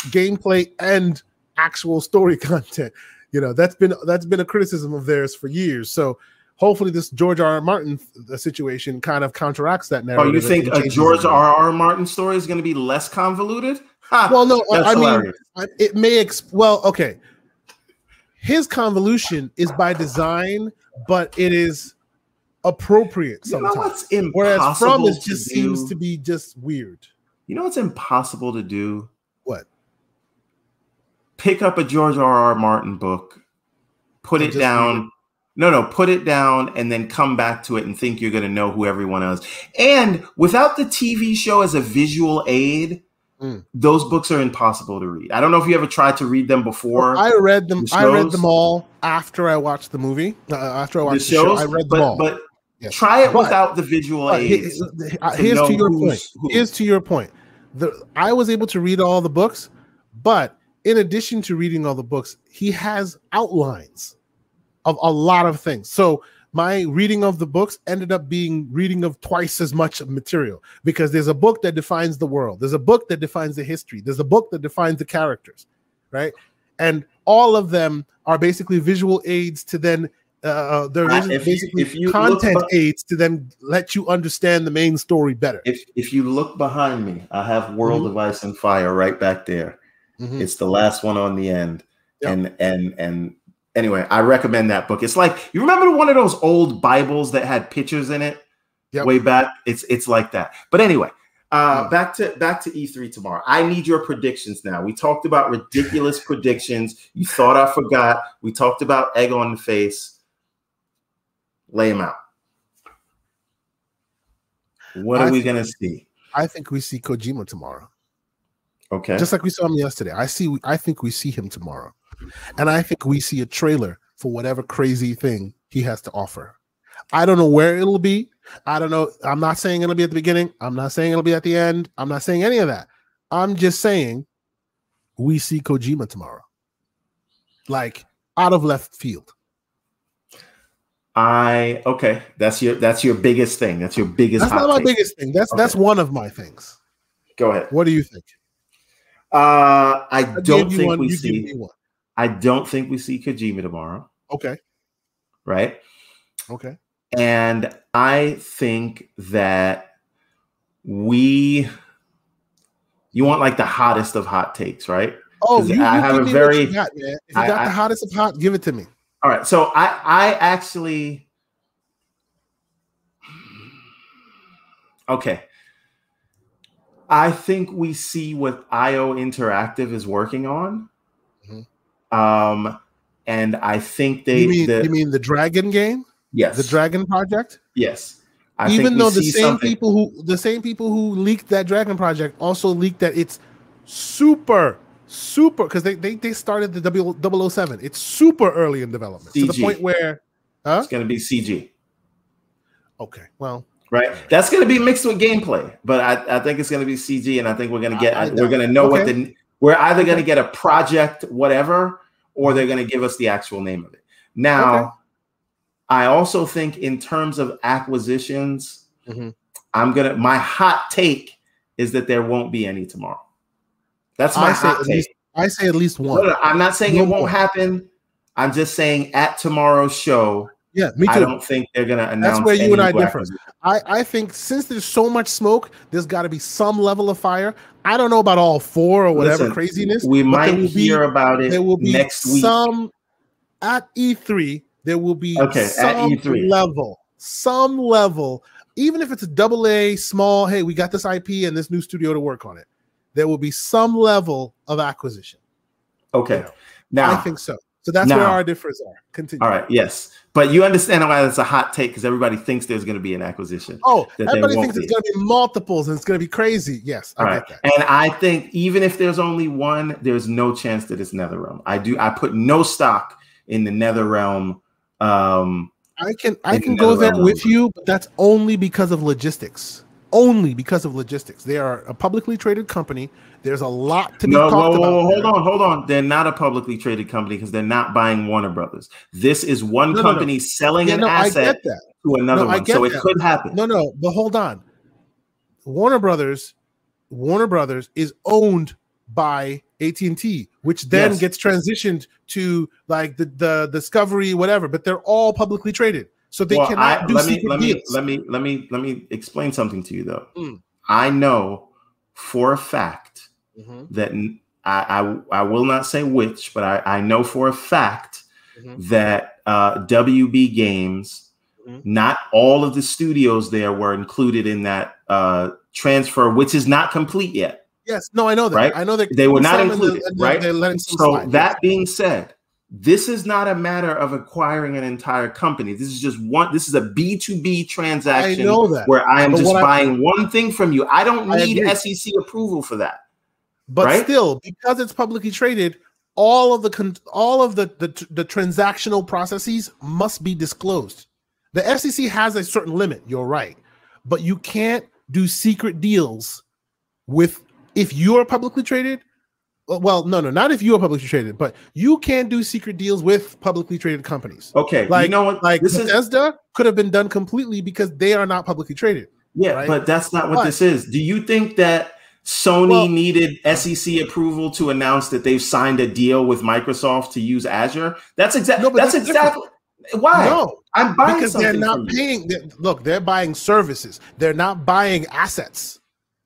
gameplay and actual story content you know that's been that's been a criticism of theirs for years so hopefully this george r. r martin uh, situation kind of counteracts that narrative. Oh, you think a George. R. R. Martin story is going to be less convoluted? Ha, well no that's i mean. I- it may ex- well okay his convolution is by design but it is appropriate you know sometimes what's impossible whereas from is just do? seems to be just weird You know what's impossible to do? What? Pick up a George R. R. Martin book, put And it read down. No, no, put it down and then come back to it and think you're going to know who everyone is. And without the TV show as a visual aid, Mm. those books are impossible to read. I don't know if you ever tried to read them before. i read them the i read them all after i watched the movie uh, after i the watched the, show i read them but, all but Yes. try it But- without the visual But he- aids. uh, to here's know to your point. who. Here's to your point. The I was able to read all the books, but in addition to reading all the books, he has outlines of a lot of things. So my reading of the books ended up being reading of twice as much material because there's a book that defines the world, there's a book that defines the history, there's a book that defines the characters, right? And all of them are basically visual aids to then uh, they're Uh, if you- basically if you content bu- aids to then let you understand the main story better. if if you look behind me, I have World Mhm. of Ice and Fire right back there. Mhm. It's the last one on the end. Yeah. And and and anyway, I recommend that book. It's like you remember one of those old Bibles that had pictures in it Yep. way back. It's it's like that. But anyway, uh Yeah. back to back to E3 tomorrow. I need your predictions now. We talked about ridiculous predictions. You thought I forgot. We talked about egg on the face. Lay them out. What I are we think- gonna see? I think we see Kojima tomorrow, Okay. just like we saw him yesterday. I see. I think we see him tomorrow, and I think we see a trailer for whatever crazy thing he has to offer. I don't know where it'll be. I don't know. I'm not saying it'll be at the beginning. I'm not saying it'll be at the end. I'm not saying any of that. I'm just saying we see Kojima tomorrow, like out of left field. I okay. That's your that's your biggest thing. That's your biggest. That's not my take. biggest thing. That's that's one of my things. Go ahead. What do you think? Uh, I I don't think one, we see. I don't think we see Kojima tomorrow, Okay. right? Okay. And I think that we. You want like the hottest of hot takes, right? Oh, you, I you have a very got, if you I, got the hottest of hot, give it to me. All right. So I I actually. Okay. I think we see what IO Interactive is working on. Um, and I think they you mean the, you mean the Dragon game, yes the Dragon Project? yes. I Even think though the same something- people who the same people who leaked that Dragon Project also leaked that it's super super because they, they they started the W 007. It's super early in development to the point where huh? it's going to be CG, Okay, well, right? That's going to be mixed with gameplay, but I, I think it's going to be CG, and I think we're going to get I- I we're going to know what the we're either going to get a project whatever, or they're going to give us the actual name of it. Now, Okay. I also think in terms of acquisitions, Mhm. I'm gonna my hot take is that there won't be any tomorrow. That's my I say hot at take. least I say at least one. No, no, I'm not saying no it won't happen. I'm just saying at tomorrow's show. Yeah, me too. I don't think they're gonna announce. That's where you and I differ. I, I think since there's so much smoke, there's got to be some level of fire. I don't know about all four or whatever Listen, craziness. We might hear be, about it. There will be next week. Some at E3. There will be okay, some level, some level, even if it's a double A small. Hey, we got this IP and this new studio to work on it. There will be some level of acquisition. Okay, you know, now I think so. So that's now, where our differences are. Continue. All right. Yes. But you understand why that's a hot take because everybody thinks there's going to be an acquisition. Oh, everybody thinks be. it's going to be multiples and it's going to be crazy. Yes, I get that. And I think even if there's only one, there's no chance that it's NetherRealm. I do. I put no stock in the NetherRealm. Um, I can I can go there with you, but that's only because of logistics. Only because of logistics. They are a publicly traded company. There's a lot to be no, talked whoa, whoa, about. Hold on, hold on. They're not a publicly traded company because they're not buying Warner Brothers. This is one no, company no, selling yeah, an asset to another one. So that. it could happen. No, no, but hold on. Warner Brothers, Warner Brothers is owned by AT&T, which then yes. gets transitioned to like the, the Discovery, whatever, but they're all publicly traded. So they well, cannot I, do let secret me, let deals. Me, let me let me let me explain something to you though. Mm. I know for a fact mm-hmm. that I, I, I will not say which, but I, I know for a fact mm-hmm. that uh, WB Games, mm-hmm. not all of the studios there were included in that uh, transfer, which is not complete yet. Yes, no, I know that. Right? I know that they were not included. The, right. so slide, that yes. being said, this is not a matter of acquiring an entire company. This is just one. This is a B two B transaction. I know that. Where I am but just buying I, one thing from you. I don't need I SEC approval for that. But right? still, because it's publicly traded, all of the all of the, the the transactional processes must be disclosed. The SEC has a certain limit. You're right, but you can't do secret deals with if you're publicly traded. Well, no, no, not if you are publicly traded, but you can't do secret deals with publicly traded companies. Okay, like you know what? Like this Bethesda is... could have been done completely because they are not publicly traded. Yeah, right? but that's not what but, this is. Do you think that Sony well, needed SEC approval to announce that they've signed a deal with Microsoft to use Azure. That's exactly. No, that's, that's exactly why. No, I'm buying because they're not paying. They're, look, they're buying services. They're not buying assets.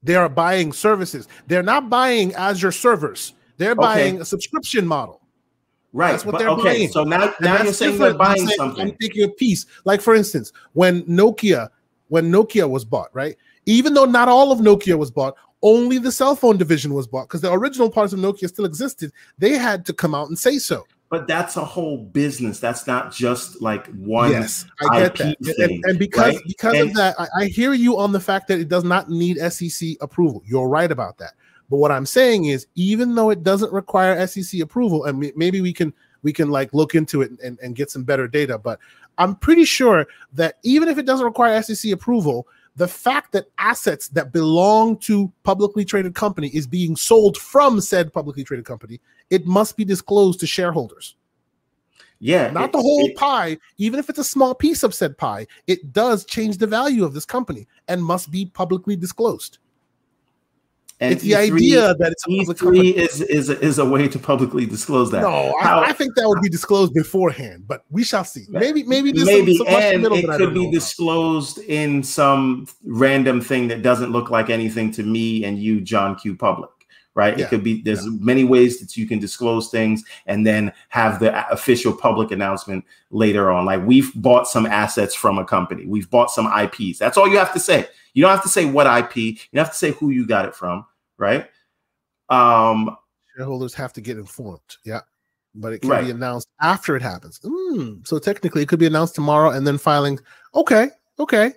They are buying services. They're not buying Azure servers. They're buying okay. a subscription model. Right. That's what but, they're okay. buying. So now, now you're saying they're buying saying, something. I'm taking a piece. Like for instance, when Nokia, when Nokia was bought, right? Even though not all of Nokia was bought, only the cell phone division was bought because the original parts of Nokia still existed. They had to come out and say so. But that's a whole business. That's not just like one. Yes, I get IP that. Thing, and, and, because right? because and, of that, I, I hear you on the fact that it does not need SEC approval. You're right about that. But what I'm saying is, even though it doesn't require SEC approval, and maybe we can we can like look into it and, and get some better data. But I'm pretty sure that even if it doesn't require SEC approval, the fact that assets that belong to publicly traded company is being sold from said publicly traded company, it must be disclosed to shareholders. Yeah, not the whole it, pie, even if it's a small piece of said pie, it does change the value of this company and must be publicly disclosed. And it's E3, the idea that it's a public company. is is a, is a way to publicly disclose that. No, How, I, I, think that would be disclosed beforehand, but we shall see. Maybe maybe maybe some, some and it could be disclosed about. in some random thing that doesn't look like anything to me and you, John Q. Public. Right? Yeah. It could be. There's yeah. many ways that you can disclose things and then have the official public announcement later on. Like we've bought some assets from a company. We've bought some IPs. That's all you have to say. You don't have to say what IP. You don't have to say who you got it from, right? Um, Shareholders have to get informed. Yeah, but it can right. be announced after it happens. Mm, so technically, it could be announced tomorrow and then filing. Okay, okay,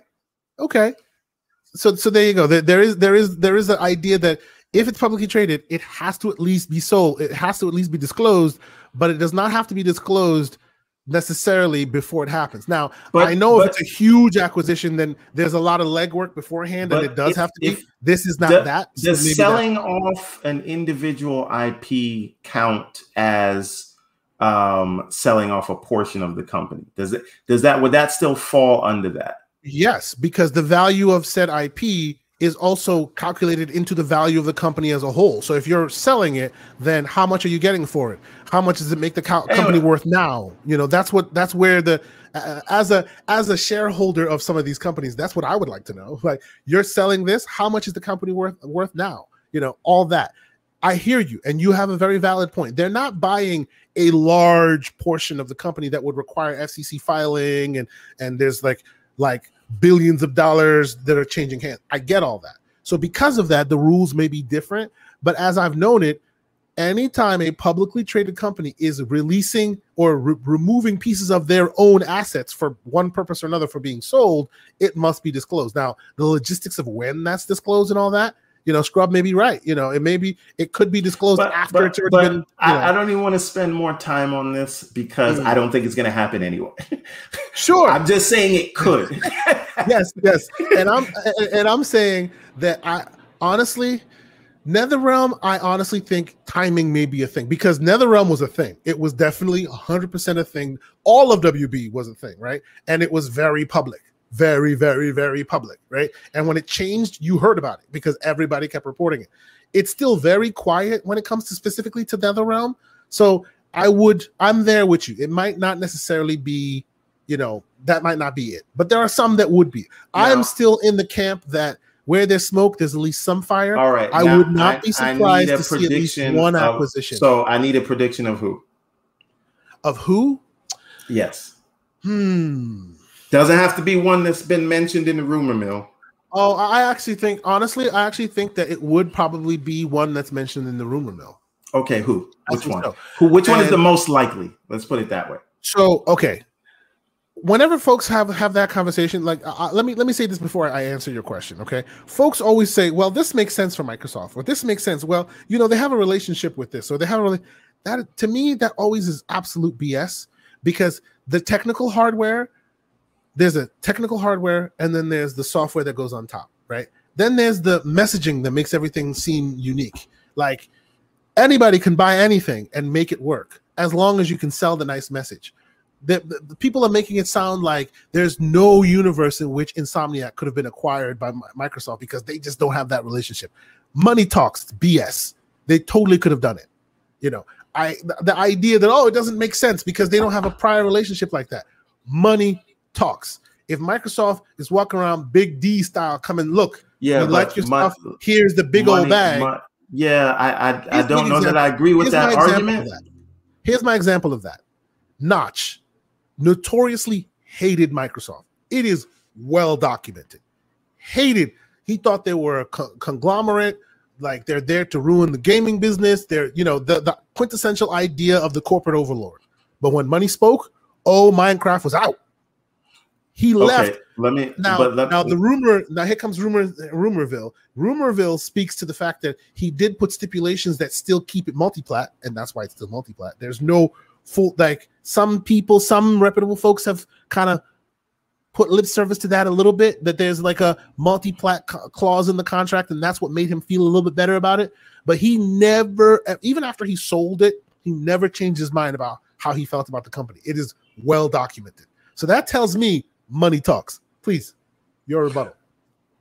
okay. So so there you go. There, there is there is there is the idea that if it's publicly traded, it has to at least be sold. It has to at least be disclosed, but it does not have to be disclosed necessarily before it happens. Now, but, I know but, if it's a huge acquisition, then there's a lot of legwork beforehand, and it does if, have to be. This is not the, that. So does selling that. off an individual IP count as um, selling off a portion of the company? Does it? Does that? Would that still fall under that? Yes, because the value of said IP is also calculated into the value of the company as a whole. So if you're selling it, then how much are you getting for it? How much does it make the co- company worth now? You know, that's what that's where the uh, as a as a shareholder of some of these companies, that's what I would like to know. Like you're selling this, how much is the company worth worth now? You know, all that. I hear you, and you have a very valid point. They're not buying a large portion of the company that would require FCC filing, and and there's like like billions of dollars that are changing hands. I get all that. So because of that, the rules may be different. But as I've known it, anytime a publicly traded company is releasing or re- removing pieces of their own assets for one purpose or another for being sold, it must be disclosed. Now, the logistics of when that's disclosed and all that, you know, Scrub may be right. You know, it may be it could be disclosed but, after but, it's already but been. I, I, don't even want to spend more time on this because mm. I don't think it's going to happen anyway. Sure, I'm just saying it could. yes, yes, and I'm and I'm saying that I honestly. NetherRealm, I honestly think timing may be a thing because NetherRealm was a thing. It was definitely 100% a thing. All of WB was a thing, right? And it was very public very, very, very public, right? And when it changed, you heard about it because everybody kept reporting it. It's still very quiet when it comes to specifically to NetherRealm. So I would, I'm there with you. It might not necessarily be, you know, that might not be it, but there are some that would be. I am still in the camp that where there's smoke, there's at least some fire. All right. I now, would not I, be surprised to see at least one of, acquisition. So I need a prediction of who? Of who? Yes. Hmm. Doesn't have to be one that's been mentioned in the rumor mill. Oh, I actually think, honestly, I actually think that it would probably be one that's mentioned in the rumor mill. Okay, who? Which one? So. Who? Which and, one is the most likely? Let's put it that way. So, okay, whenever folks have have that conversation, like uh, uh, let me let me say this before I answer your question. Okay, folks always say, "Well, this makes sense for Microsoft," or "This makes sense." Well, you know, they have a relationship with this, or they have a really that to me that always is absolute BS because the technical hardware there's a technical hardware and then there's the software that goes on top, right? Then there's the messaging that makes everything seem unique. Like anybody can buy anything and make it work as long as you can sell the nice message. The, the, the, people are making it sound like there's no universe in which Insomniac could have been acquired by Microsoft because they just don't have that relationship. Money talks, BS. They totally could have done it. You know, I the, the idea that oh, it doesn't make sense because they don't have a prior relationship like that. Money talks. If Microsoft is walking around big D style, coming look, yeah, like your my, stuff. Here's the big money, old bag. My, yeah, I I, I don't know that I agree with that argument. That. Here's my example of that. Notch notoriously hated Microsoft. It is well documented. Hated. He thought they were a co- conglomerate, like they're there to ruin the gaming business. They're, you know, the, the quintessential idea of the corporate overlord. But when money spoke, oh, Minecraft was out. He okay, left. Let me now. Let, now the rumor. Now here comes rumor. Rumorville. Rumorville speaks to the fact that he did put stipulations that still keep it multiplat, and that's why it's still multiplat. There's no full like some people, some reputable folks have kind of put lip service to that a little bit. That there's like a multi-plat clause in the contract, and that's what made him feel a little bit better about it. But he never, even after he sold it, he never changed his mind about how he felt about the company. It is well documented. So that tells me money talks. Please, your rebuttal.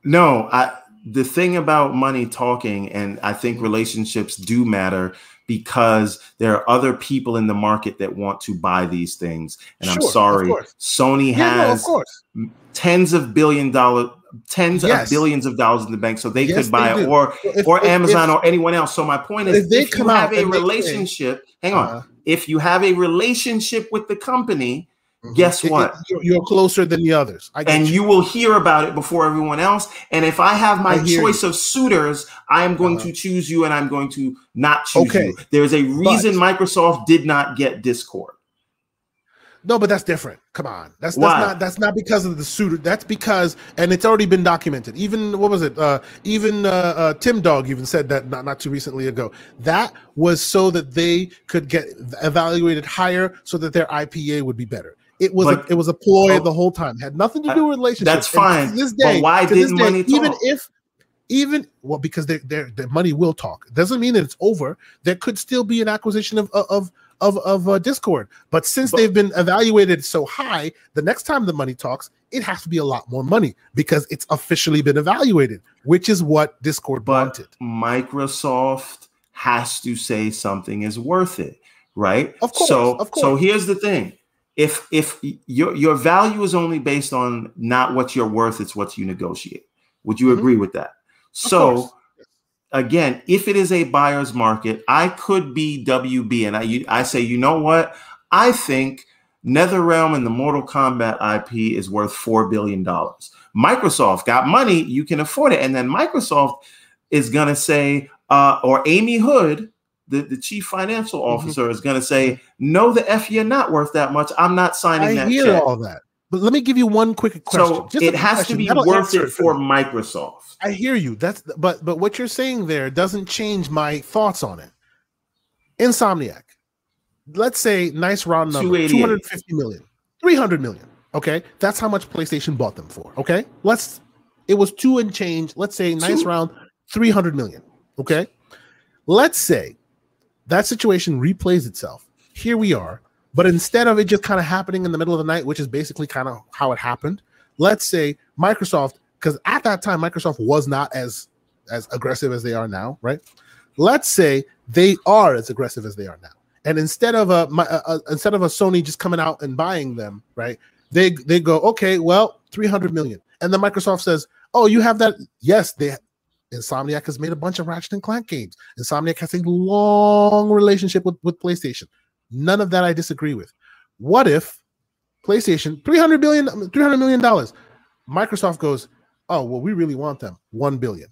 No, I the thing about money talking, and I think relationships do matter because there are other people in the market that want to buy these things. And sure, I'm sorry, Sony yeah, has no, tens of billion dollar tens yes. of billions of dollars in the bank so they yes, could buy they it or if, or if, Amazon if, or anyone else. So my point is if, they if you have a relationship, hang on. Uh, if you have a relationship with the company. Guess what? It, you're closer than the others. and you. you. will hear about it before everyone else. And if I have my I choice you. of suitors, I am going uh-huh. to choose you and I'm going to not choose okay. you. There's a reason but, Microsoft did not get Discord. No, but that's different. Come on, that's that's Why? not that's not because of the suitor. That's because, and it's already been documented. Even what was it? Uh, even uh, uh, Tim Dog even said that not not too recently ago. That was so that they could get evaluated higher, so that their IPO would be better. It was but, a, it was a ploy oh, the whole time. Had nothing to do with relationships. That's fine. this day, but why didn't day, money talk? Even if even well, because their their money will talk. Doesn't mean that it's over. There could still be an acquisition of of of of uh, Discord. But since but, they've been evaluated so high, the next time the money talks, it has to be a lot more money because it's officially been evaluated, which is what Discord wanted. Microsoft has to say something is worth it, right? Of course. So, of course. so here's the thing: if if your your value is only based on not what you're worth, it's what you negotiate. Would you mm-hmm. agree with that? So again, if it is a buyer's market, I could be WB and I I say, you know what? I think NetherRealm and the Mortal Kombat IP is worth four billion dollars. Microsoft got money, you can afford it, and then Microsoft is gonna say, uh, or Amy Hood, the, the chief financial mm-hmm. officer, mm-hmm. is going to say, "No, the f you're not worth that much. I'm not signing I that." I hear check. all that, but let me give you one quick question. So Just it has question. to be That'll worth it for Microsoft. I hear you. That's but but what you're saying there doesn't change my thoughts on it. Insomniac, let's say nice round number, 250 million, 300 million. Okay, that's how much PlayStation bought them for. Okay, let's. It was two and change. Let's say nice two. round, 300 million. Okay, let's say that situation replays itself. Here we are, but instead of it just kind of happening in the middle of the night, which is basically kind of how it happened, let's say Microsoft, because at that time Microsoft was not as as aggressive as they are now, right? Let's say they are as aggressive as they are now, and instead of a, a, a instead of a Sony just coming out and buying them, right? They they go okay, well, three hundred million, and then Microsoft says, oh, you have that? Yes, they Insomniac has made a bunch of Ratchet and Clank games. Insomniac has a long relationship with, with PlayStation. None of that I disagree with. What if PlayStation 300 billion 300 million dollars Microsoft goes, "Oh, well we really want them. 1 billion."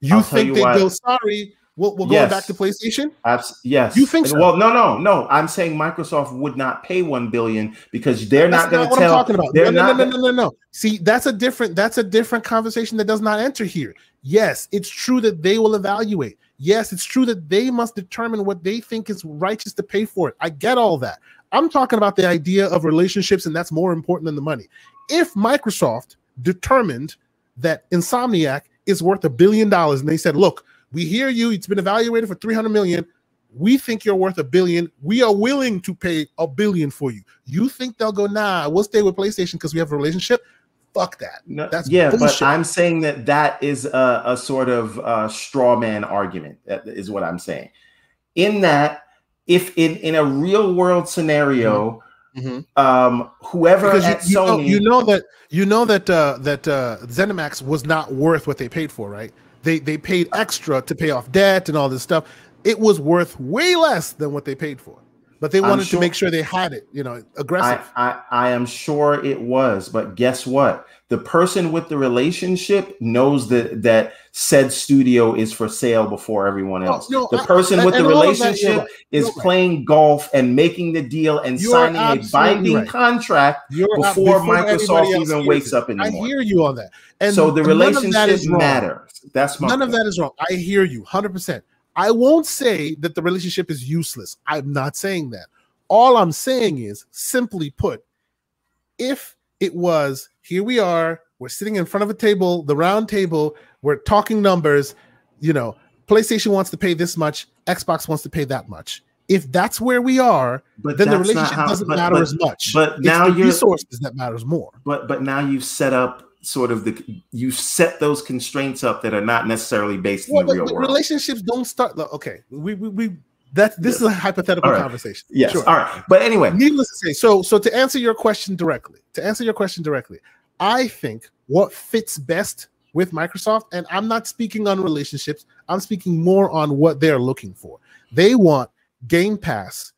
You I'll think they go, "Sorry, we're, we're yes. back to PlayStation?" Abs- yes. You think so? Well, no, no, no. I'm saying Microsoft would not pay 1 billion because they're that's not going to tell I'm talking about. no, no, no, no, no, no, no. See, that's a different that's a different conversation that does not enter here. Yes, it's true that they will evaluate. Yes, it's true that they must determine what they think is righteous to pay for it. I get all that. I'm talking about the idea of relationships, and that's more important than the money. If Microsoft determined that Insomniac is worth a billion dollars, and they said, "Look, we hear you. It's been evaluated for 300 million. We think you're worth a billion. We are willing to pay a billion for you. You think they'll go, nah, we'll stay with PlayStation because we have a relationship? Fuck that. No, That's yeah, bullshit. but I'm saying that that is a, a sort of uh, straw man argument. That is what I'm saying. In that, if in in a real world scenario, mm-hmm. mm-hmm. um, whoever because at you, Sony, know, you know that you know that uh, that uh, ZeniMax was not worth what they paid for, right? They they paid extra to pay off debt and all this stuff. It was worth way less than what they paid for but they wanted sure, to make sure they had it, you know, aggressive. I, I, I, am sure it was, but guess what? The person with the relationship knows that that said studio is for sale before everyone oh, else. Oh, no, the person I, with the relationship that, right. is right. playing golf and making the deal and you're signing a binding right. contract before, before Microsoft even wakes up in the morning. I hear you on that. And so the relationship matters. That's my none point. of that is wrong. I hear you 100. percent I won't say that the relationship is useless. I'm not saying that. All I'm saying is, simply put, if it was here we are, we're sitting in front of a table, the round table, we're talking numbers, you know, PlayStation wants to pay this much, Xbox wants to pay that much. If that's where we are, but then the relationship how, doesn't but, matter but, as much. But it's now the resources that matters more. But but now you've set up sort of the you set those constraints up that are not necessarily based well, in the real world. Relationships don't start. Okay, we we, we that this yes. is a hypothetical right. conversation. Yes. Sure. All right. But anyway, needless to say, so so to answer your question directly, to answer your question directly, I think what fits best with Microsoft, and I'm not speaking on relationships, I'm speaking more on what they're looking for. They want Game Pass.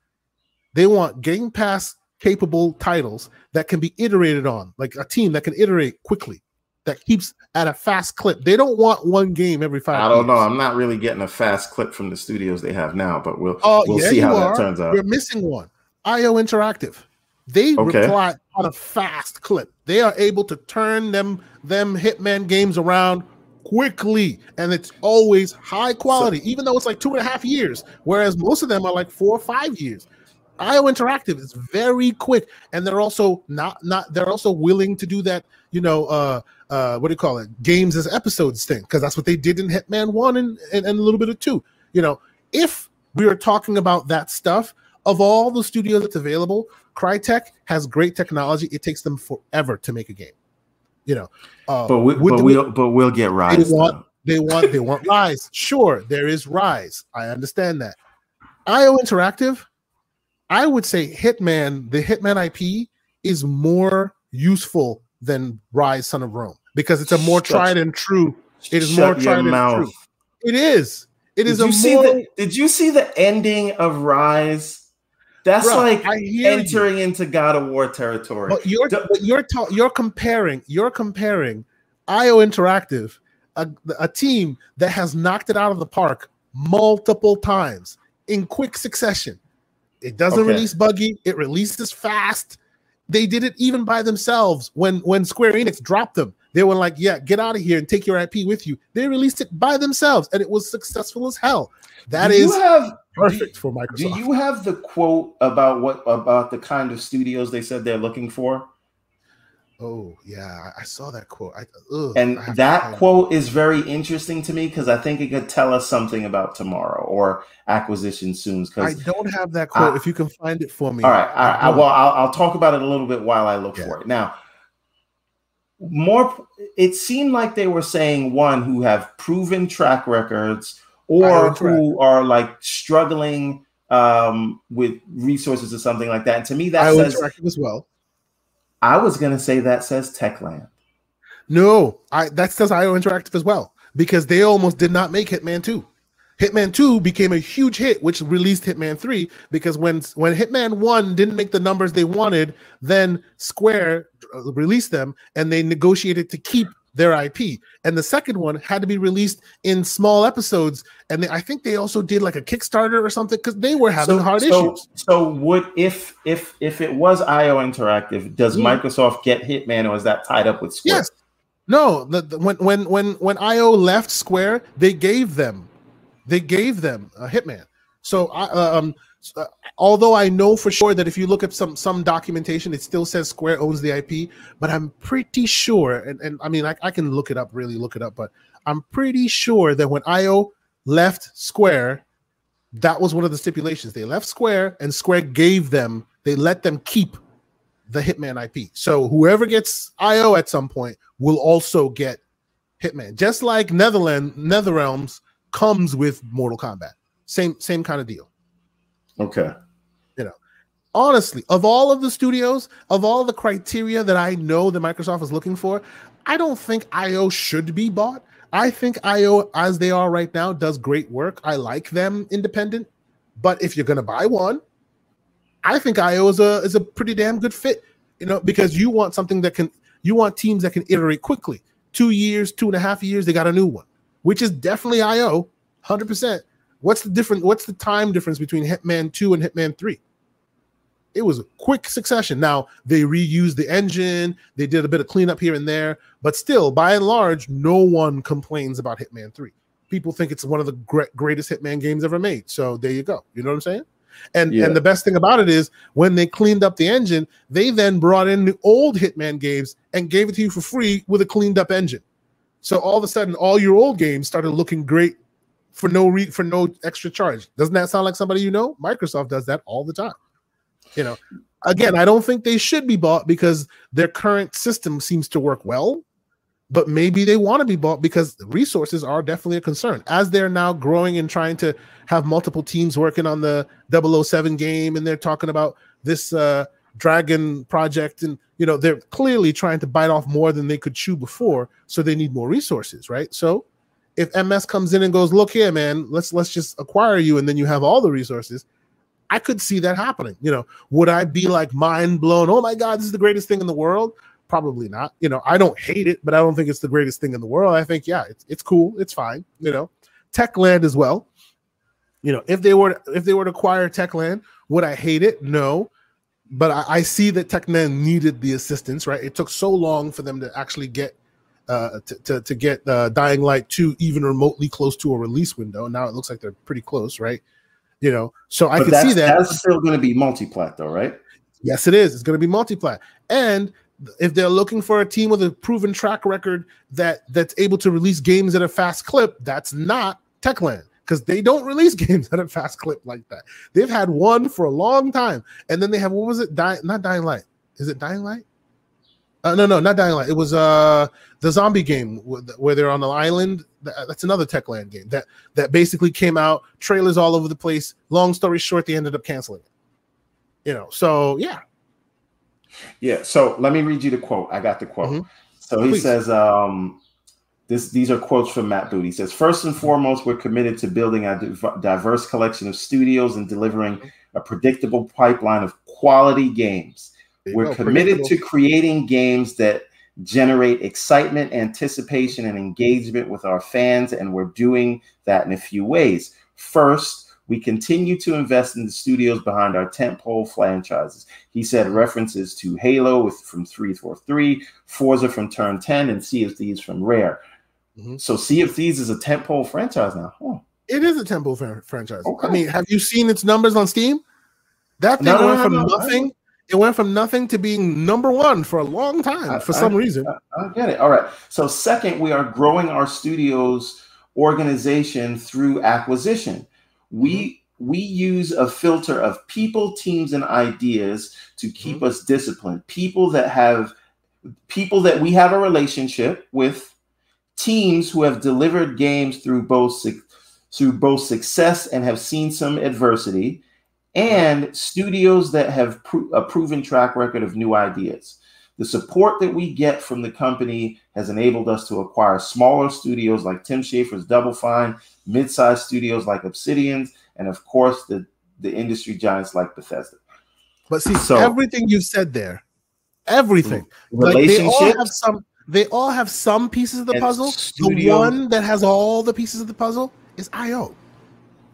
They want Game Pass capable titles that can be iterated on, like a team that can iterate quickly, that keeps at a fast clip. They don't want one game every five. I don't know. I'm not really getting a fast clip from the studios they have now, but we'll uh, we'll yeah, see how are. that turns out. You're missing one. IO Interactive. They okay. rely on a fast clip. They are able to turn them them Hitman games around quickly, and it's always high quality, so, even though it's like two and a half years. Whereas most of them are like four or five years. IO Interactive is very quick, and they're also not not they're also willing to do that. You know, uh, uh, what do you call it? Games as episodes thing, because that's what they did in Hitman One and, and and a little bit of two. You know, if we are talking about that stuff. Of all the studios that's available, Crytek has great technology. It takes them forever to make a game. You know, uh, but we, but we'll but we'll get Ryse. They want, they want they want Ryse. Sure, there is Ryse. I understand that. IO Interactive, I would say Hitman, the Hitman IP is more useful than Ryse Son of Rome because it's a more tried and true. It is more tried and true. It is. It is did a you more. The, did you see the ending of Ryse? That's Bro, like entering you. into God of War territory. But you're but you're ta- you're comparing you're comparing IO Interactive, a, a team that has knocked it out of the park multiple times in quick succession. It doesn't okay. release buggy. It releases fast. They did it even by themselves when when Square Enix dropped them. They were like, "Yeah, get out of here and take your IP with you." They released it by themselves, and it was successful as hell. That do is have, perfect do, for Microsoft. Do you have the quote about what about the kind of studios they said they're looking for? Oh yeah, I saw that quote. I, ugh, and I that quote is very interesting to me because I think it could tell us something about tomorrow or acquisition soon. Because I don't have that quote. I, if you can find it for me. All right, right. I, well, I'll, I'll, talk about it a little bit while I look yeah. for it. Now, more. It seemed like they were saying one who have proven track records or who are like struggling um, with resources or something like that. And to me, that I says as well. I was going to say that says Techland. No, I that says IO Interactive as well because they almost did not make Hitman 2. Hitman 2 became a huge hit, which released Hitman 3 because when when Hitman 1 didn't make the numbers they wanted, then Square uh, released them and they negotiated to keep their IP. And the second one had to be released in small episodes. And they, I think they also did like a Kickstarter or something because they were having so, hard so, issues. So would if if if it was IO Interactive, does mm. Microsoft get Hitman or is that tied up with Square? Yes. No, the, the, when when when when IO left Square, they gave them they gave them a Hitman. So I um uh, although I know for sure that if you look at some some documentation, it still says Square owns the IP, but I'm pretty sure, and, and I mean I, I can look it up, really look it up, but I'm pretty sure that when IO left Square, that was one of the stipulations. They left Square and Square gave them, they let them keep the Hitman IP. So whoever gets IO at some point will also get Hitman. Just like Netherland NetherRealms comes with Mortal Kombat. Same same kind of deal. Okay. You know, honestly, of all of the studios, of all the criteria that I know that Microsoft is looking for, I don't think IO should be bought. I think IO, as they are right now, does great work. I like them independent, but if you're going to buy one, I think IO is a is a pretty damn good fit. You know, because you want something that can, you want teams that can iterate quickly. Two years, two and a half years, they got a new one, which is definitely IO, hundred percent. What's the difference? What's the time difference between Hitman 2 and Hitman 3? It was a quick succession. Now they reused the engine, they did a bit of cleanup here and there, but still, by and large, no one complains about Hitman 3. People think it's one of the great, greatest Hitman games ever made. So there you go. You know what I'm saying? And yeah. and the best thing about it is when they cleaned up the engine, they then brought in the old Hitman games and gave it to you for free with a cleaned up engine. So all of a sudden, all your old games started looking great for no re- for no extra charge. Doesn't that sound like somebody you know? Microsoft does that all the time. You know, again, I don't think they should be bought because their current system seems to work well, but maybe they want to be bought because resources are definitely a concern as they're now growing and trying to have multiple teams working on the 007 game and they're talking about this uh dragon project and you know they're clearly trying to bite off more than they could chew before so they need more resources right so if MS comes in and goes, look here, man, let's let's just acquire you, and then you have all the resources. I could see that happening. You know, would I be like mind blown? Oh my God, this is the greatest thing in the world? Probably not. You know, I don't hate it, but I don't think it's the greatest thing in the world. I think, yeah, it's it's cool, it's fine. You know, Techland as well. You know, if they were if they were to acquire Techland, would I hate it? No. But I, I see that Techland needed the assistance, right? It took so long for them to actually get uh, to, to, to, get uh, Dying Light 2 even remotely close to a release window. Now it looks like they're pretty close, right? You know, so I can see that. That's still going to be multiplat, though, right? Yes, it is. It's going to be multiplat. And if they're looking for a team with a proven track record that that's able to release games at a fast clip, that's not Techland because they don't release games at a fast clip like that. They've had one for a long time, and then they have what was it? Die, not Dying Light. Is it Dying Light? Uh, no, no, not Dying Light. It was uh the zombie game where they're on the island. That's another Techland game that that basically came out. Trailers all over the place. Long story short, they ended up canceling it. You know, so yeah, yeah. So let me read you the quote. I got the quote. Mm-hmm. So he Please. says, um, this, these are quotes from Matt Booty. He says, First and foremost, we're committed to building a diverse collection of studios and delivering a predictable pipeline of quality games. We're committed to creating games that generate excitement, anticipation, and engagement with our fans, and we're doing that in a few ways. First, we continue to invest in the studios behind our tentpole franchises. He said references to Halo with, from 343, Forza from Turn 10, and Sea of Thieves from Rare. Mm-hmm. So Sea of Thieves is a tentpole franchise now. It is a tentpole fr- franchise. Okay. I mean, have you seen its numbers on Steam? That thing no, went no, from no, nothing. It went from nothing to being number one for a long time I, for some I, reason. I, I get it. All right. So second, we are growing our studios organization through acquisition we we use a filter of people teams and ideas to keep mm-hmm. us disciplined people that have people that we have a relationship with teams who have delivered games through both through both success and have seen some adversity Mm-hmm. and studios that have pro- a proven track record of new ideas the support that we get from the company has enabled us to acquire smaller studios like Tim Schafer's Double Fine, mid-sized studios like Obsidians, and of course the the industry giants like Bethesda. But see, so, everything you said there, everything, mm-hmm. like they all have some. They all have some pieces of the puzzle. Studio, the one that has all the pieces of the puzzle is IO.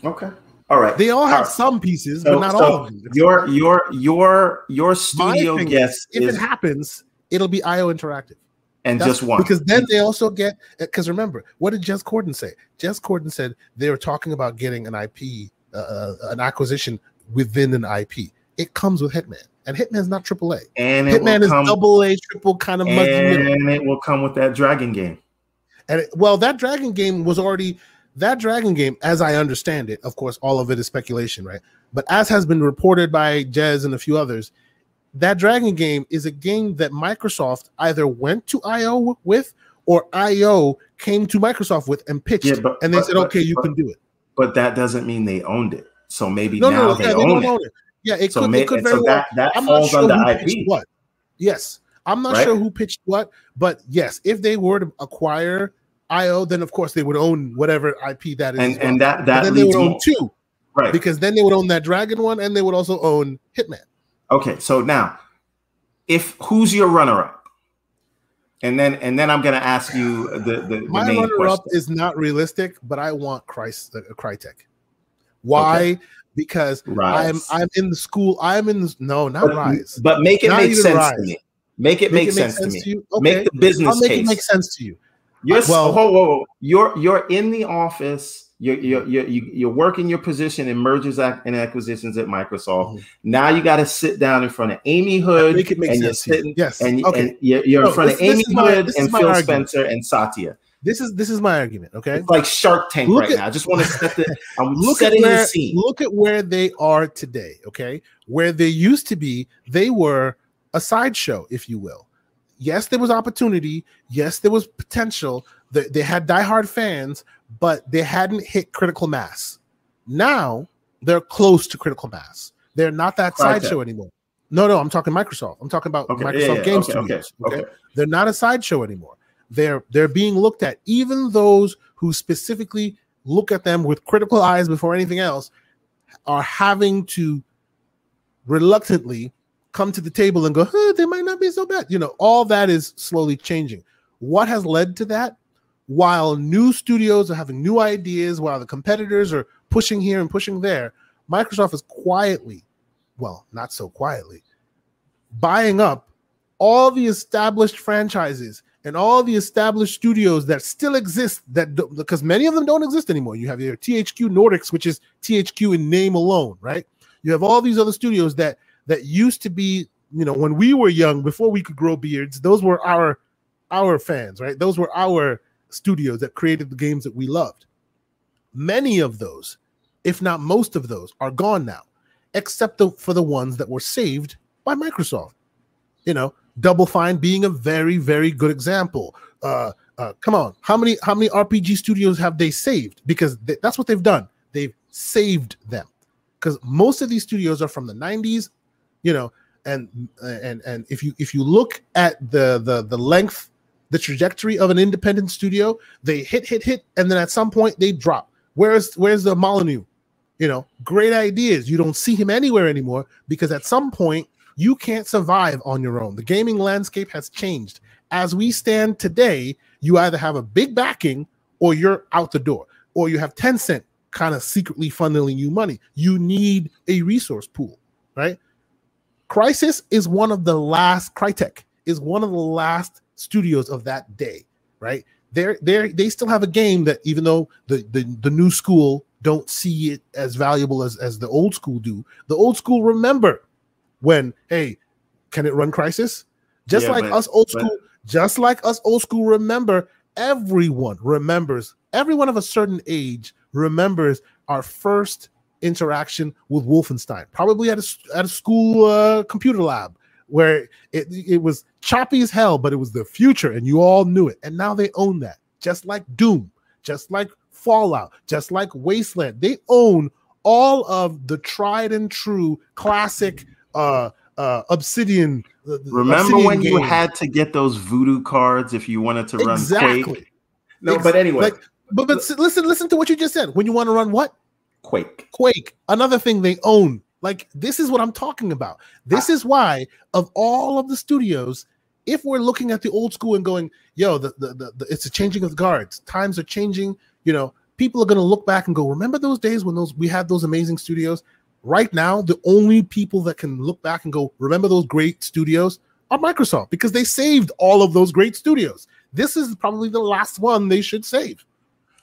Okay. All right. They all have right. some pieces, so, but not so all of them. Your your your your studio guest if is, it happens, it'll be IO Interactive. And That's, just one. Because then they also get because remember, what did Jez Corden say? Jez Corden said they were talking about getting an IP, uh, uh, an acquisition within an IP. It comes with Hitman. And Hitman's not AAA. And Hitman is come, double A, triple kind of And it will come with that dragon game. And it, well, that dragon game was already that dragon game, as I understand it, of course, all of it is speculation, right? But as has been reported by Jez and a few others, that dragon game is a game that Microsoft either went to IO with or IO came to Microsoft with and pitched, yeah, but, and they but, said, "Okay, but, you can do it." But that doesn't mean they owned it. So maybe no, now no, they, yeah, own, they it. own, it. Yeah, it so could. May, it could very so well. That, that I'm falls not sure under IP. What? Yes, I'm not right? sure who pitched what, but yes, if they were to acquire IO, then of course they would own whatever IP that is. And, well. and that that and then they would own two, right? Because then they would own that Dragon one, and they would also own Hitman. Okay, so now, if who's your runner-up, and then and then I'm going to ask you the the, the my runner-up is not realistic, but I want Christ uh, Crytek. Why? Okay. Because Ryse. I'm I'm in the school. I'm in the no, not but, Ryse. But make it not make sense Ryse. to me. Make it make, make, it sense, sense, to me. To okay. Make the business I'll make case. it make sense to you. You're well, whoa, whoa, whoa. You're you're in the office. You're you're you're, you're working your position in mergers and acquisitions at Microsoft. Mm-hmm. Now you got to sit down in front of Amy Hood, and you're sitting, yes, and, okay. and you're, you're no, in front this, of Amy Hood and Phil argument. Spencer and Satya. This is this is my argument. Okay, it's like Shark Tank look right at, now. I just want to set the. I'm look setting at where, the scene. Look at where they are today. Okay, where they used to be, they were a sideshow, if you will. Yes, there was opportunity. Yes, there was potential. They, they had diehard fans, but they hadn't hit critical mass. Now they're close to critical mass. They're not that sideshow anymore. No, no, I'm talking Microsoft. I'm talking about okay, Microsoft yeah, yeah, Game okay, Studios. Okay, okay, they're not a sideshow anymore. They're they're being looked at. Even those who specifically look at them with critical eyes before anything else are having to reluctantly come to the table and go, huh, they might not be so bad. You know, all that is slowly changing. What has led to that? while new studios are having new ideas, while the competitors are pushing here and pushing there, Microsoft is quietly, well, not so quietly, buying up all the established franchises and all the established studios that still exist that because many of them don't exist anymore. You have your THQ Nordics, which is THQ in name alone, right? You have all these other studios that that used to be, you know, when we were young, before we could grow beards, those were our our fans, right? Those were our studios that created the games that we loved. Many of those, if not most of those, are gone now, except the, for the ones that were saved by Microsoft. You know, Double Fine being a very, very good example. Uh, uh, come on, how many how many RPG studios have they saved? Because they, that's what they've done. They've saved them because most of these studios are from the 90s, you know, and and and if you if you look at the the the length, the trajectory of an independent studio, they hit hit hit, and then at some point they drop. Where's where's the Molyneux? You know, great ideas. You don't see him anywhere anymore because at some point you can't survive on your own. The gaming landscape has changed. As we stand today, you either have a big backing or you're out the door, or you have Tencent kind of secretly funneling you money. You need a resource pool, right? Crysis is one of the last, Crytek is one of the last studios of that day, right? They're, they're, they still have a game that even though the, the, the new school don't see it as valuable as, as the old school do, the old school remember when, hey, can it run Crysis? Just yeah, like but, us old school, but... just like us old school remember, everyone remembers, everyone of a certain age remembers our first interaction with Wolfenstein, probably at a, at a school uh, computer lab where it, it was choppy as hell, but it was the future and you all knew it. And now they own that, just like Doom, just like Fallout, just like Wasteland. They own all of the tried and true classic uh, uh, Obsidian. Remember Obsidian when you had to get those voodoo cards if you wanted to run exactly. Quake? No, but anyway. Like, but but listen, listen to what you just said. When you want to run what? Quake. Quake. Another thing they own. Like this is what I'm talking about. This is why of all of the studios, if we're looking at the old school and going, yo, the, the, the, the it's a changing of the guards. Times are changing. You know, people are gonna look back and go, remember those days when those we had those amazing studios? Right now, the only people that can look back and go, remember those great studios are Microsoft because they saved all of those great studios. This is probably the last one they should save.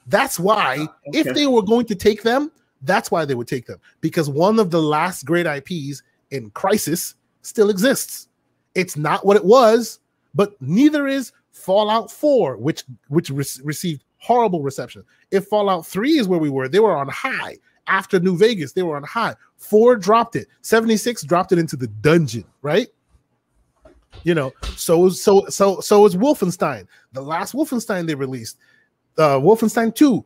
That's why, ah, okay. if they were going to take them, that's why they would take them because one of the last great IPs in Crysis still exists. It's not what it was, but neither is Fallout 4, which which re- received horrible reception. If Fallout 3 is where we were, they were on high. After New Vegas, they were on high. 4 dropped it. 76 dropped it into the dungeon, right? You know, so so so so is Wolfenstein. The last Wolfenstein they released uh, Wolfenstein 2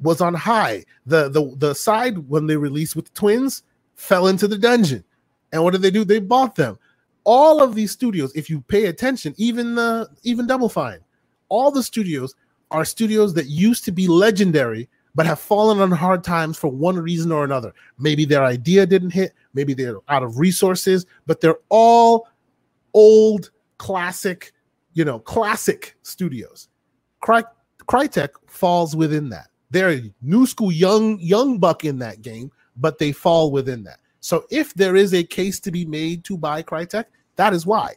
was on high. The the the side when they released with the twins fell into the dungeon. And what did they do? They bought them. All of these studios, if you pay attention, even the even Double Fine, all the studios are studios that used to be legendary but have fallen on hard times for one reason or another. Maybe their idea didn't hit, maybe they're out of resources, but they're all old classic, you know, classic studios. Cry Crytek falls within that. They're a new school young young buck in that game, but they fall within that. So if there is a case to be made to buy Crytek, that is why.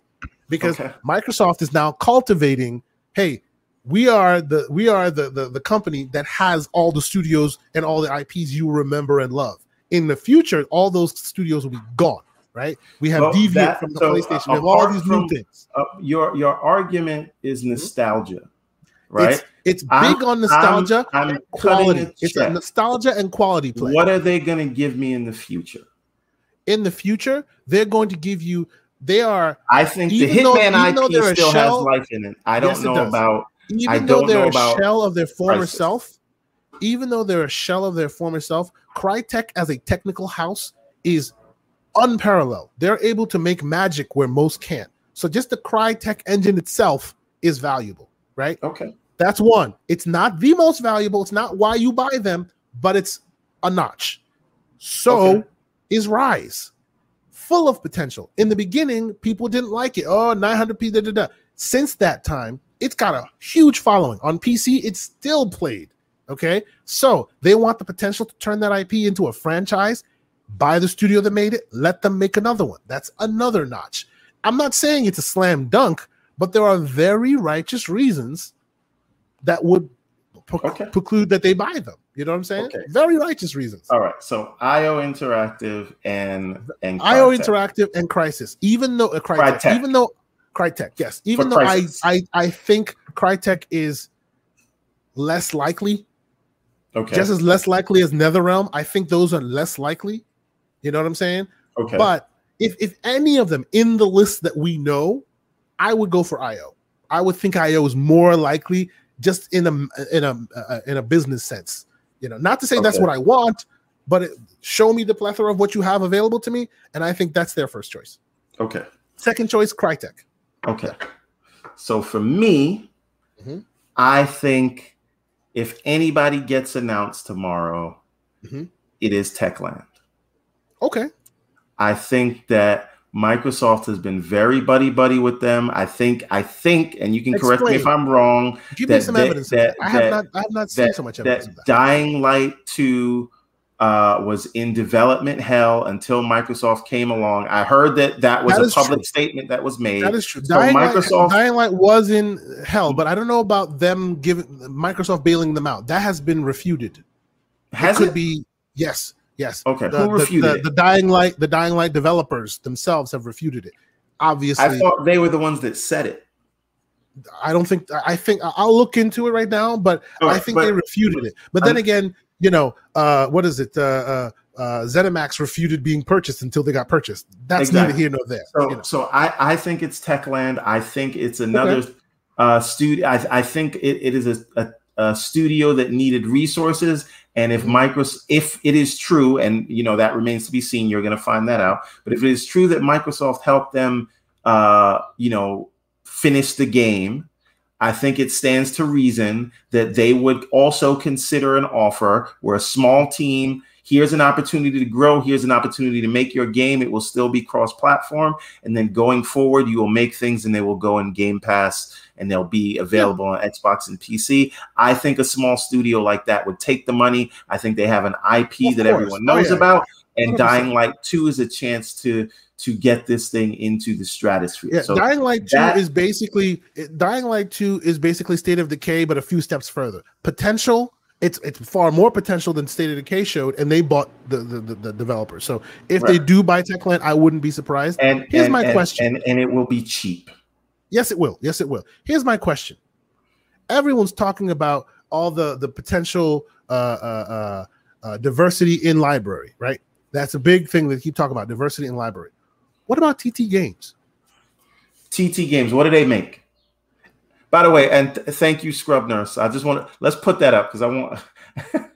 Because okay. Microsoft is now cultivating, hey, we are the we are the, the the company that has all the studios and all the IPs you remember and love. In the future, all those studios will be gone right? We have well, Deviant that, from the so, PlayStation. We have all these new things. Uh, your your argument is nostalgia right? It's, it's big I'm, on nostalgia I'm, I'm and quality. It's a nostalgia and quality play. What are they going to give me in the future? In the future, they're going to give you. They are. I think the Hitman though, IP still shell, has life in it. I don't yes, know about. Even I though they're a shell of their former crisis. self, even though they're a shell of their former self, Crytek as a technical house is unparalleled. They're able to make magic where most can't. So just the Crytek engine itself is valuable, right? Okay. That's one. It's not the most valuable. It's not why you buy them, but it's a notch. So okay. is Ryse, full of potential. In the beginning, people didn't like it. Oh, 900p. Da, da, da. Since that time, it's got a huge following. On PC, it's still played. Okay. So they want the potential to turn that IP into a franchise. Buy the studio that made it, let them make another one. That's another notch. I'm not saying it's a slam dunk, but there are very righteous reasons that would okay. preclude that they buy them. You know what I'm saying? Okay. Very righteous reasons. All right. So IO Interactive and and IO Interactive and Crysis, even though uh, Crytek, Crytek, even though Crytek, yes, even For though I, I I think Crytek is less likely Okay. Just as less likely as NetherRealm. I think those are less likely. You know what I'm saying? Okay. But if if any of them in the list that we know, I would go for IO. I would think IO is more likely just in a in a uh, in a business sense. You know, not to say okay. that's what I want, but it, show me the plethora of what you have available to me, and I think that's their first choice. Okay. Second choice, Crytek. Okay. So for me, mm-hmm. I think if anybody gets announced tomorrow, mm-hmm. it is Techland. Okay. I think that Microsoft has been very buddy buddy with them. I think, I think, and you can Explain. correct me if I'm wrong. Give me some evidence. That, I have not, I have not seen so much evidence. That, that Dying Light Two uh, was in development hell until Microsoft came along. I heard that that was that a public true. statement that was made. That is true. So Dying, Microsoft, Light, Dying Light was in hell, but I don't know about them giving Microsoft bailing them out. That has been refuted. Has it could it? be yes. Yes. Okay. The, Who refuted the, the, the, Dying Light, the Dying Light developers themselves have refuted it. Obviously, I thought they were the ones that said it. I don't think. I think I'll look into it right now, but I think but, they refuted it. But then again, you know, uh, what is it? Uh, uh, uh, ZeniMax refuted being purchased until they got purchased. That's exactly. neither here nor there. So, you know. so I, I think it's Techland. I think it's another okay. uh, studio. I, I think it, it is a, a, a studio that needed resources and if Microsoft, if it is true, and you know that remains to be seen, you're going to find that out. But if it is true that Microsoft helped them, uh, you know, finish the game, I think it stands to reason that they would also consider an offer where a small team. Here's an opportunity to grow. Here's an opportunity to make your game. It will still be cross-platform, and then going forward, you will make things, and they will go in Game Pass and they'll be available on Xbox and PC. I think a small studio like that would take the money. I think they have an IP that everyone oh, knows oh, yeah. about, and 100%. Dying Light 2 is a chance to to get this thing into the stratosphere. Yeah, so Dying Light 2 is basically Dying Light 2 is basically State of Decay, but a few steps further. Potential, it's it's far more potential than State of Decay showed, and they bought the the, the, the developers. So if right. they do buy Techland, I wouldn't be surprised. And here's and, my and, question. And, and it will be cheap. Yes, it will. Yes, it will. Here's my question. Everyone's talking about all the the potential uh, uh, uh, uh diversity in library, right? That's a big thing that keep talking about diversity in library. What about TT Games? TT Games. What do they make? By the way, and th- thank you, Scrub Nurse. I just want to let's put that up because I want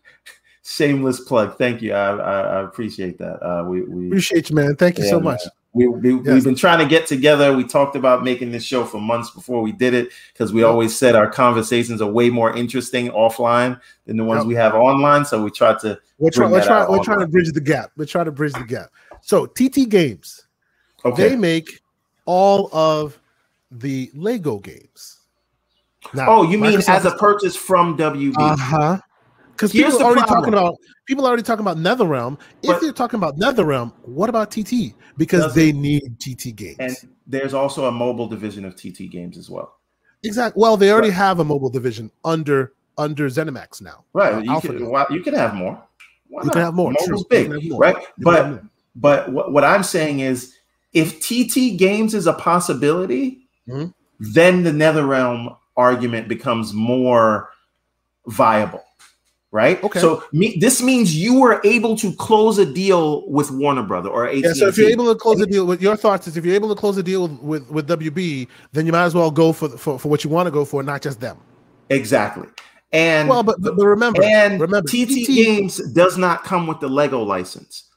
shameless plug. Thank you. I, I, I appreciate that. Uh, we, we appreciate you, man. Thank you yeah, so much. Man. We, we, yes. We've been trying to get together. We talked about making this show for months before we did it because we always said our conversations are way more interesting offline than the ones yep. we have online. So we tried to. We're, try, we're, try, we're trying to bridge the gap. We're trying to bridge the gap. So TT Games, okay. they make all of the Lego games. Now, oh, you mean as a purchase from WB? Uh huh. Because people are already problem. talking about people are already talking about NetherRealm. If you're talking about NetherRealm, what about TT? Because they need TT games. And there's also a mobile division of TT games as well. Exactly. Well, they already right. have a mobile division under under ZeniMax now. Right. Uh, you, can, well, you can have more. Why you not? can have more. Mobile's big, more. right? but but what, what I'm saying is, if TT Games is a possibility, mm-hmm. then the NetherRealm argument becomes more viable right? Okay. So me, this means you were able to close a deal with Warner Brother or AT&T. Yeah. So if you're able to close a deal with your thoughts is if you're able to close a deal with, with, with WB, then you might as well go for, for for what you want to go for, not just them. Exactly. And well, but, but remember, and remember, TT, TT Games does not come with the Lego license.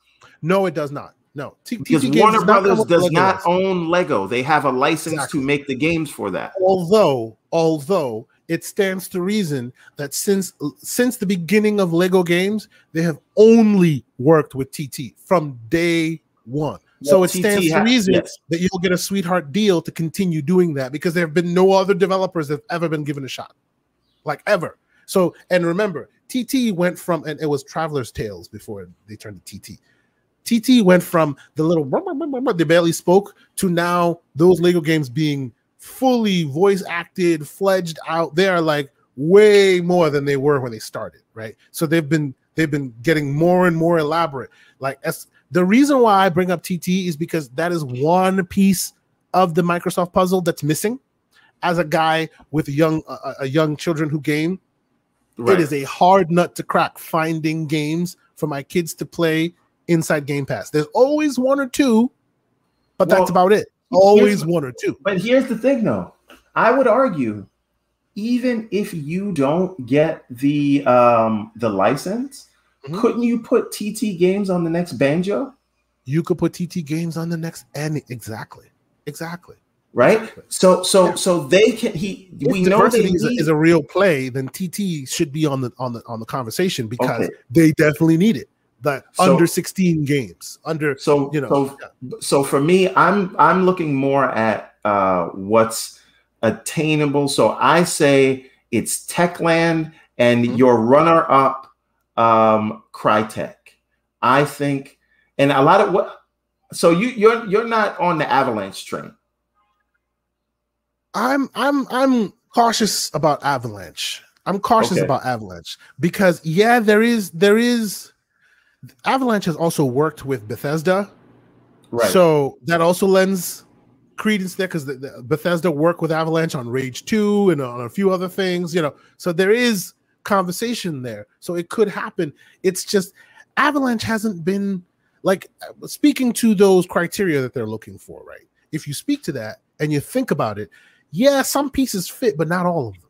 No, it does not. No, T- because TT Warner Brothers does not license. own Lego. They have a license exactly. to make the games for that. Although, although it stands to reason that since since the beginning of Lego games, they have only worked with TT from day one. Well, so it TT stands to reason yes. that you'll get a sweetheart deal to continue doing that because there have been no other developers that have ever been given a shot, like ever. So and remember, TT went from and it was Traveler's Tales before they turned to TT. TT went from the little they barely spoke to now those Lego games being fully voice acted, fledged out. They are like way more than they were when they started, right? So they've been they've been getting more and more elaborate. Like as the reason why I bring up TT is because that is one piece of the Microsoft puzzle that's missing. As a guy with young uh, a young children who game, Right. It is a hard nut to crack finding games for my kids to play inside Game Pass. There's always one or two, but well, that's about it. Always one or two. But here's the thing, though. I would argue, even if you don't get the um the license, mm-hmm. couldn't you put TT games on the next banjo? You could put TT games on the next and exactly, exactly. Right. Exactly. So so yeah. so they can he if we know that is, is, a real play, then TT should be on the on the on the conversation because okay. they definitely need it that so, under 16 games under so you know so, yeah. so for me i'm i'm looking more at uh what's attainable so i say it's techland and mm-hmm. your runner up um crytek i think and a lot of what so you you're you're not on the avalanche train i'm i'm i'm cautious about avalanche i'm cautious okay. about avalanche because yeah there is there is Avalanche has also worked with Bethesda, right? So that also lends credence there because the, the Bethesda worked with Avalanche on Rage Two and on a few other things, you know. So there is conversation there, so it could happen. It's just Avalanche hasn't been like speaking to those criteria that they're looking for, right? If you speak to that and you think about it, yeah, some pieces fit, but not all of them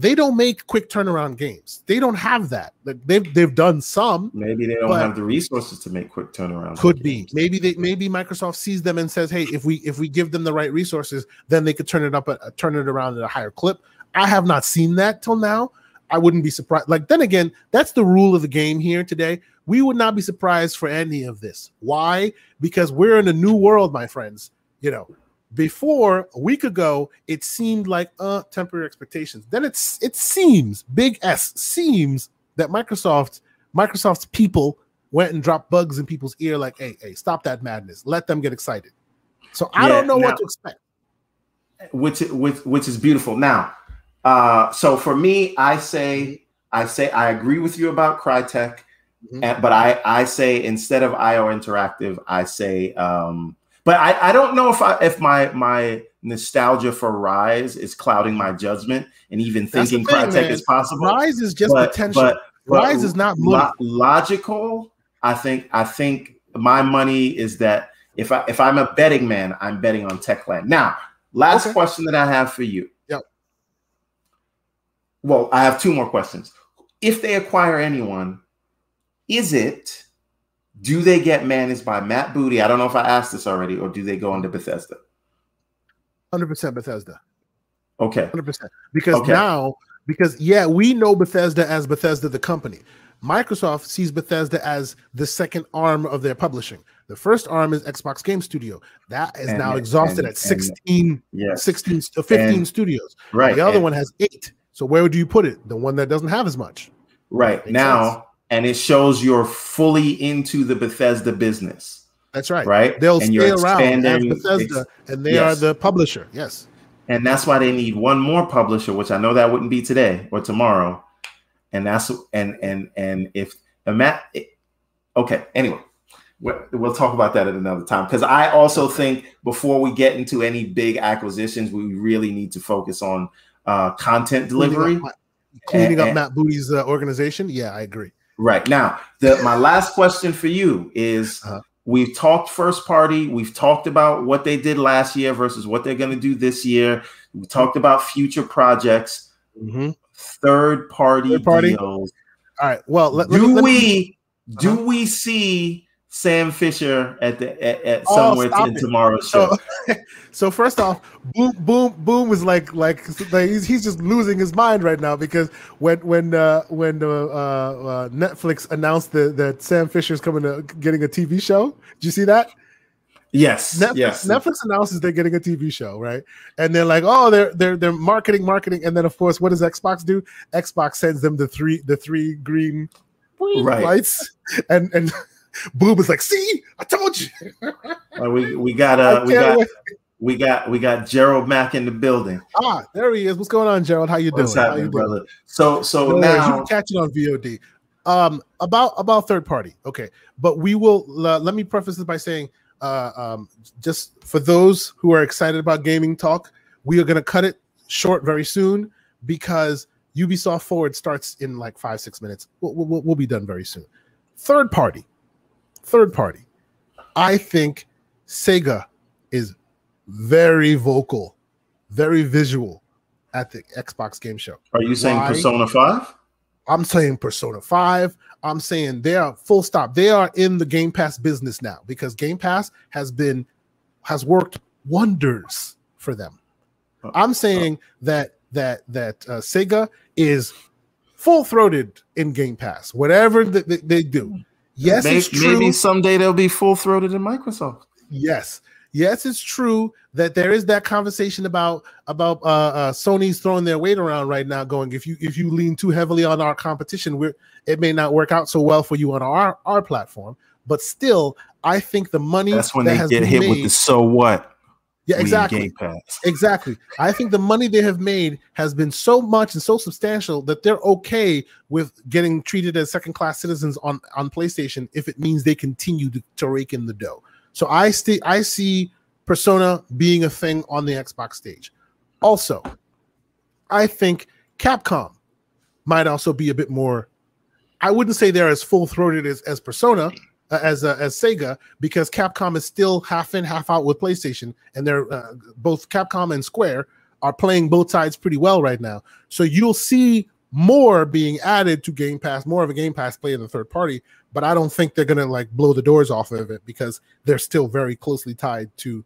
they don't make quick turnaround games. They don't have that. Like They've they've done some. Maybe they don't have the resources to make quick turnaround. Could be. Games. Maybe they maybe Microsoft sees them and says, "Hey, if we if we give them the right resources, then they could turn it up at, uh, turn it around at a higher clip." I have not seen that till now. I wouldn't be surprised. Like then again, that's the rule of the game here today. We would not be surprised for any of this. Why? Because we're in a new world, my friends. You know, before a week ago it seemed like uh temporary expectations. Then it's it seems big s seems that microsoft microsoft's people went and dropped bugs in people's ear like hey hey stop that madness. Let them get excited. So i yeah, don't know now, what to expect. Which which which is beautiful. Now uh so for me i say i say i agree with you about crytek mm-hmm. and, but i i say instead of io interactive i say um but I, I don't know if I, if my my nostalgia for Ryse is clouding my judgment and even thinking thing, Crytek man. is possible. Ryse is just but, potential. But, but Ryse is not lo- logical. I think I think my money is that if I if I'm a betting man, I'm betting on Techland. Now, last okay. question that I have for you. Yep. Well, I have two more questions. If they acquire anyone, is it do they get managed by Matt Booty? I don't know if I asked this already, or do they go into Bethesda? 100% Bethesda. Okay. 100%. Because okay. now, because yeah, we know Bethesda as Bethesda, the company. Microsoft sees Bethesda as the second arm of their publishing. The first arm is Xbox Game Studio. That is and, now exhausted and, at 16, and, yes. 16 to 15 studios. Right. The other one has eight. So where would you put it? The one that doesn't have as much. Right. Now, sense and it shows you're fully into the Bethesda business. That's right. Right. They'll and stay around as Bethesda, and they yes. are the publisher. Yes. And that's why they need one more publisher, which I know that wouldn't be today or tomorrow. And that's and and and if Matt, okay. Anyway, we'll talk about that at another time because I also think before we get into any big acquisitions, we really need to focus on uh, content delivery. Cleaning up, cleaning and, up Matt Booty's uh, organization. Yeah, I agree. Right now, the my last question for you is: uh-huh. We've talked first party. We've talked about what they did last year versus what they're going to do this year. We talked about future projects. Mm-hmm. Third party, Third party deals. All right. Well, let, do let, we let do uh-huh. we see Sam Fisher at the at, at oh, somewhere in tomorrow's show. So, so, first off, boom, boom, boom is like like, like he's, he's just losing his mind right now because when when uh, when uh, uh, Netflix announced that that Sam Fisher is coming to getting a TV show, did you see that? Yes, Netflix, yes. Netflix announces they're getting a TV show, right? And they're like, oh, they're they're they're marketing, marketing, and then of course, what does Xbox do? Xbox sends them the three the three green right. lights, and and Boom is like, see, I told you. uh, we we got uh we got we got we got Gerald Mack in the building. Ah, there he is. What's going on, Gerald? How you doing? What's happening, you brother? Doing? So so no, now you can catch it on VOD. Um, about about third party. Okay, but we will. Uh, let me preface this by saying, uh, um, just for those who are excited about gaming talk, we are going to cut it short very soon because Ubisoft Forward starts in like five six minutes. We'll, we'll, we'll be done very soon. Third party, third party. I think Sega is very vocal, very visual at the Xbox Game Show. Are you saying Why? Persona Five? I'm saying Persona 5. I'm saying they are full stop. They are in the Game Pass business now because Game Pass has been has worked wonders for them. I'm saying that that that uh, Sega is full throated in Game Pass. Whatever they, they, they do. Yes, maybe, maybe someday they'll be full throated in Microsoft. Yes, yes, it's true that there is that conversation about about uh, uh, Sony's throwing their weight around right now, going if you if you lean too heavily on our competition, we it may not work out so well for you on our our platform. But still, I think the money that's when that they get hit made, with the so what. Yeah, exactly. Exactly. I think the money they have made has been so much and so substantial that they're okay with getting treated as second class citizens on on PlayStation if it means they continue to, to rake in the dough. So I see I see Persona being a thing on the Xbox stage. Also, I think Capcom might also be a bit more. I wouldn't say they're as full throated as, as Persona, uh, as uh, as Sega, because Capcom is still half in, half out with PlayStation, and they're uh, both Capcom and Square are playing both sides pretty well right now. So you'll see more being added to Game Pass, more of a Game Pass play in the third party. But I don't think they're gonna like blow the doors off of it because they're still very closely tied to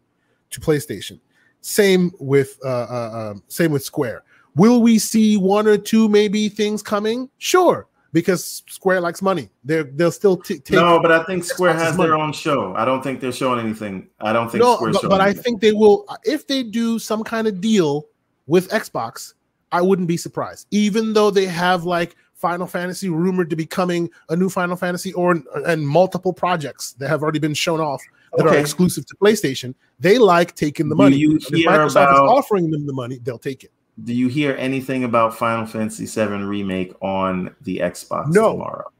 to PlayStation. Same with uh, uh um, same with Square. Will we see one or two maybe things coming? Sure, because Square likes money. They're they'll still t- take. No, but I think Square has money. their own show. I don't think they're showing anything. I don't think. No, but, but I think they will. If they do some kind of deal with Xbox, I wouldn't be surprised. Even though they have like Final Fantasy rumored to be coming, a new Final Fantasy, or and multiple projects that have already been shown off that okay. are exclusive to PlayStation. They like taking the money. you hear Microsoft about, is offering them the money, they'll take it. Do you hear anything about Final Fantasy VII remake on the Xbox no. tomorrow?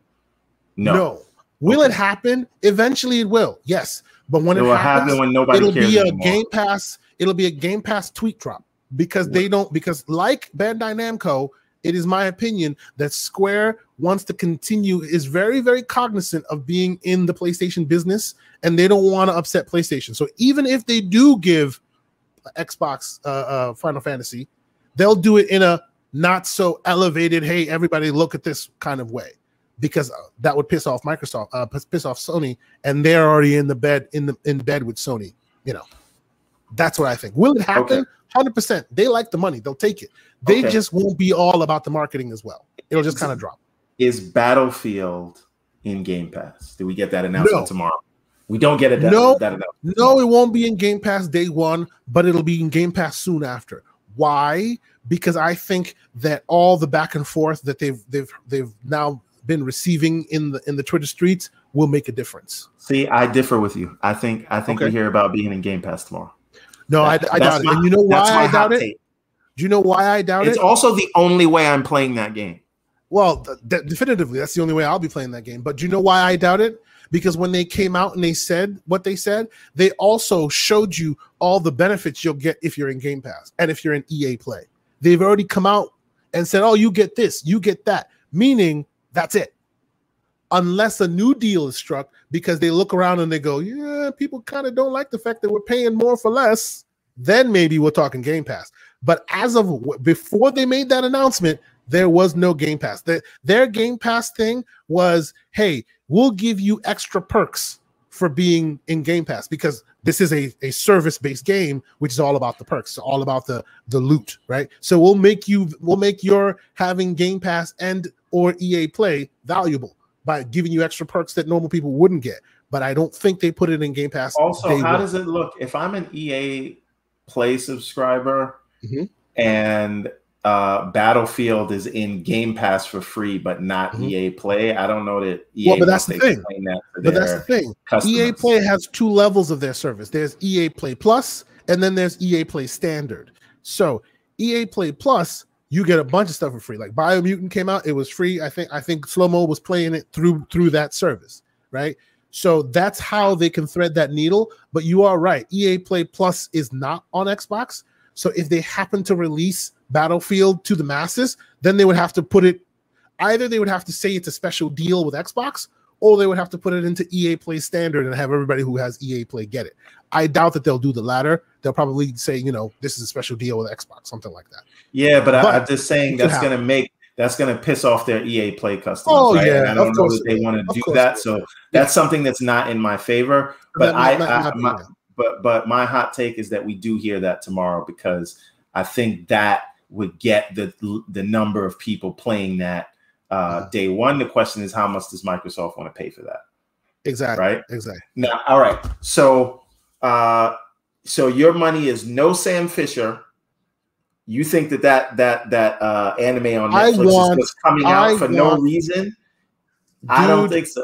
No. No. Will okay. it happen? Eventually, it will. Yes, but when it, it happens, happen when nobody it'll be a anymore. Game Pass. It'll be a Game Pass tweet drop because they don't because like Bandai Namco, it is my opinion that Square wants to continue is very very cognizant of being in the PlayStation business and they don't want to upset PlayStation. So even if they do give Xbox uh, uh, Final Fantasy, they'll do it in a not so elevated hey everybody look at this kind of way because uh, that would piss off Microsoft, uh, piss off Sony, and they're already in the bed in the in bed with Sony. You know, that's what I think. Will it happen? Hundred okay. percent. They like the money. They'll take it. They okay. just won't be all about the marketing as well. It'll just kind of drop. Is Battlefield in Game Pass? Do we get that announcement no. tomorrow? We don't get it. That, no, that no, it won't be in Game Pass day one, but it'll be in Game Pass soon after. Why? Because I think that all the back and forth that they've they've they've now been receiving in the in the Twitter streets will make a difference. See, I differ with you. I think I think okay. we hear about being in Game Pass tomorrow. No, that, I, I doubt my, it. And you know why I doubt it? Take. Do you know why I doubt it's it? It's also the only way I'm playing that game. Well, th- definitively, that's the only way I'll be playing that game. But do you know why I doubt it? Because when they came out and they said what they said, they also showed you all the benefits you'll get if you're in Game Pass and if you're in EA Play. They've already come out and said, "Oh, you get this, you get that," meaning that's it. Unless a new deal is struck, because they look around and they go, "Yeah, people kind of don't like the fact that we're paying more for less." Then maybe we're talking Game Pass. But as of before they made that announcement, there was no Game Pass. The, their Game Pass thing was, hey, we'll give you extra perks for being in Game Pass because this is a, a service-based game, which is all about the perks, all about the the loot, right? So we'll make you we'll make your having Game Pass and or EA Play valuable by giving you extra perks that normal people wouldn't get. But I don't think they put it in Game Pass. Also, how one. does it look if I'm an EA Play subscriber mm-hmm. and uh, Battlefield is in Game Pass for free, but not mm-hmm. EA Play. I don't know that EA. Well, but that's the thing. That but that's the thing. Customers. EA Play has two levels of their service. There's EA Play Plus, and then there's EA Play Standard. So EA Play Plus, you get a bunch of stuff for free. Like Biomutant came out, it was free. I think I think Slow Mo was playing it through through that service, right? So that's how they can thread that needle. But you are right. EA Play Plus is not on Xbox. So if they happen to release Battlefield to the masses, then they would have to put it either they would have to say it's a special deal with Xbox, or they would have to put it into EA Play standard and have everybody who has EA Play get it. I doubt that they'll do the latter. They'll probably say, you know, this is a special deal with Xbox, something like that. Yeah, but, but I, am just saying that's going to make that's going to piss off their EA Play customers. Oh right? yeah, and I don't know that they want to do that. So that's something that's not in my favor. But I, not, I not my, but but my hot take is that we do hear that tomorrow because I think that would get the the number of people playing that uh, mm-hmm. day one. The question is, how much does Microsoft want to pay for that? Exactly. Right. Exactly. Now, all right. So, uh, so your money is no Sam Fisher. You think that that that that uh, anime on Netflix want, is just coming out I for want, no reason? Dude, I don't think so.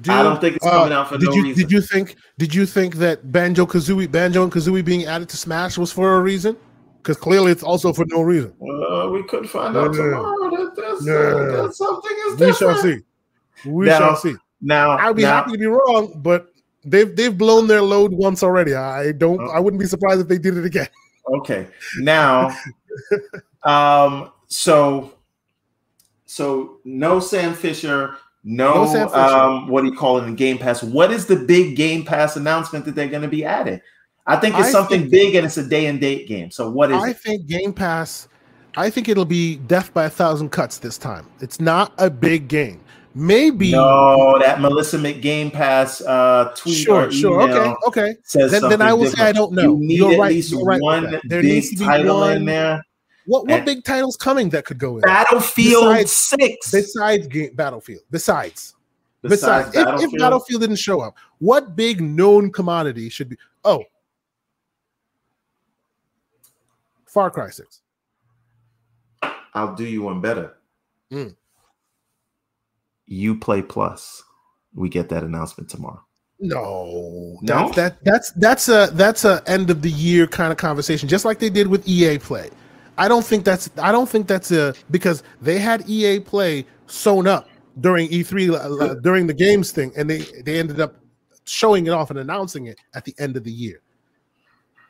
Dude, I don't think it's coming uh, out for did no you, reason. Did you think? Did you think that Banjo Kazooie, Banjo and Kazooie being added to Smash was for a reason? Because clearly it's also for no reason. Well, we could find out tomorrow that, that's, uh, that something is different. We shall see. We now, shall see. Now, I'd be now, happy to be wrong, but they've they've blown their load once already. I don't. I wouldn't be surprised if they did it again. Okay. Now, um, so so no Sam Fisher, no, no Sam Fisher. um, what do you call it in Game Pass? What is the big Game Pass announcement that they're going to be adding? I think it's I something think, big and it's a day and date game. So what is I it? think Game Pass I think it'll be death by a thousand cuts this time. It's not a big game. Maybe no, that Melissa McGame Pass uh, tweet. Sure, sure. Okay, okay. Says then, then I will different. say I don't know. You need You're at right. least You're right one there big title one, in there. What what and big titles coming that could go in? Battlefield besides, Six. Besides game, Battlefield. Besides. Besides, besides Battlefield? If, if Battlefield didn't show up, what big known commodity should be? Oh, Far Cry Six. I'll do you one better. Mm. play Plus. We get that announcement tomorrow. No, no, that, that that's that's a that's a end of the year kind of conversation, just like they did with EA Play. I don't think that's I don't think that's a because they had EA Play sewn up during E3 uh, during the games thing, and they they ended up showing it off and announcing it at the end of the year.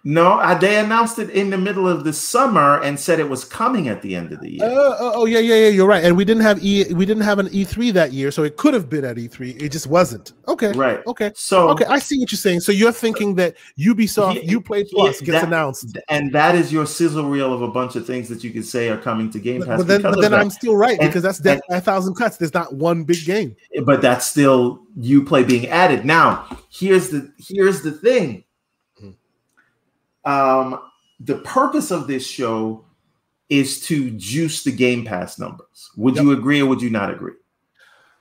No, I, they announced it in the middle of the summer and said it was coming at the end of the year. Uh, oh, oh yeah, yeah, yeah. You're right. And we didn't have E. We didn't have an E3 that year, so it could have been at E3. It just wasn't. Okay. Right. Okay. So okay, I see what you're saying. So you're thinking that Ubisoft yeah, Uplay Plus yeah, gets that, announced, and that is your sizzle reel of a bunch of things that you could say are coming to Game Pass. But then, but then I'm still right and, because that's death by a thousand cuts. There's not one big game. But that's still Uplay being added. Now, here's the here's the thing um, the purpose of this show is to juice the Game Pass numbers. Would yep. you agree or would you not agree?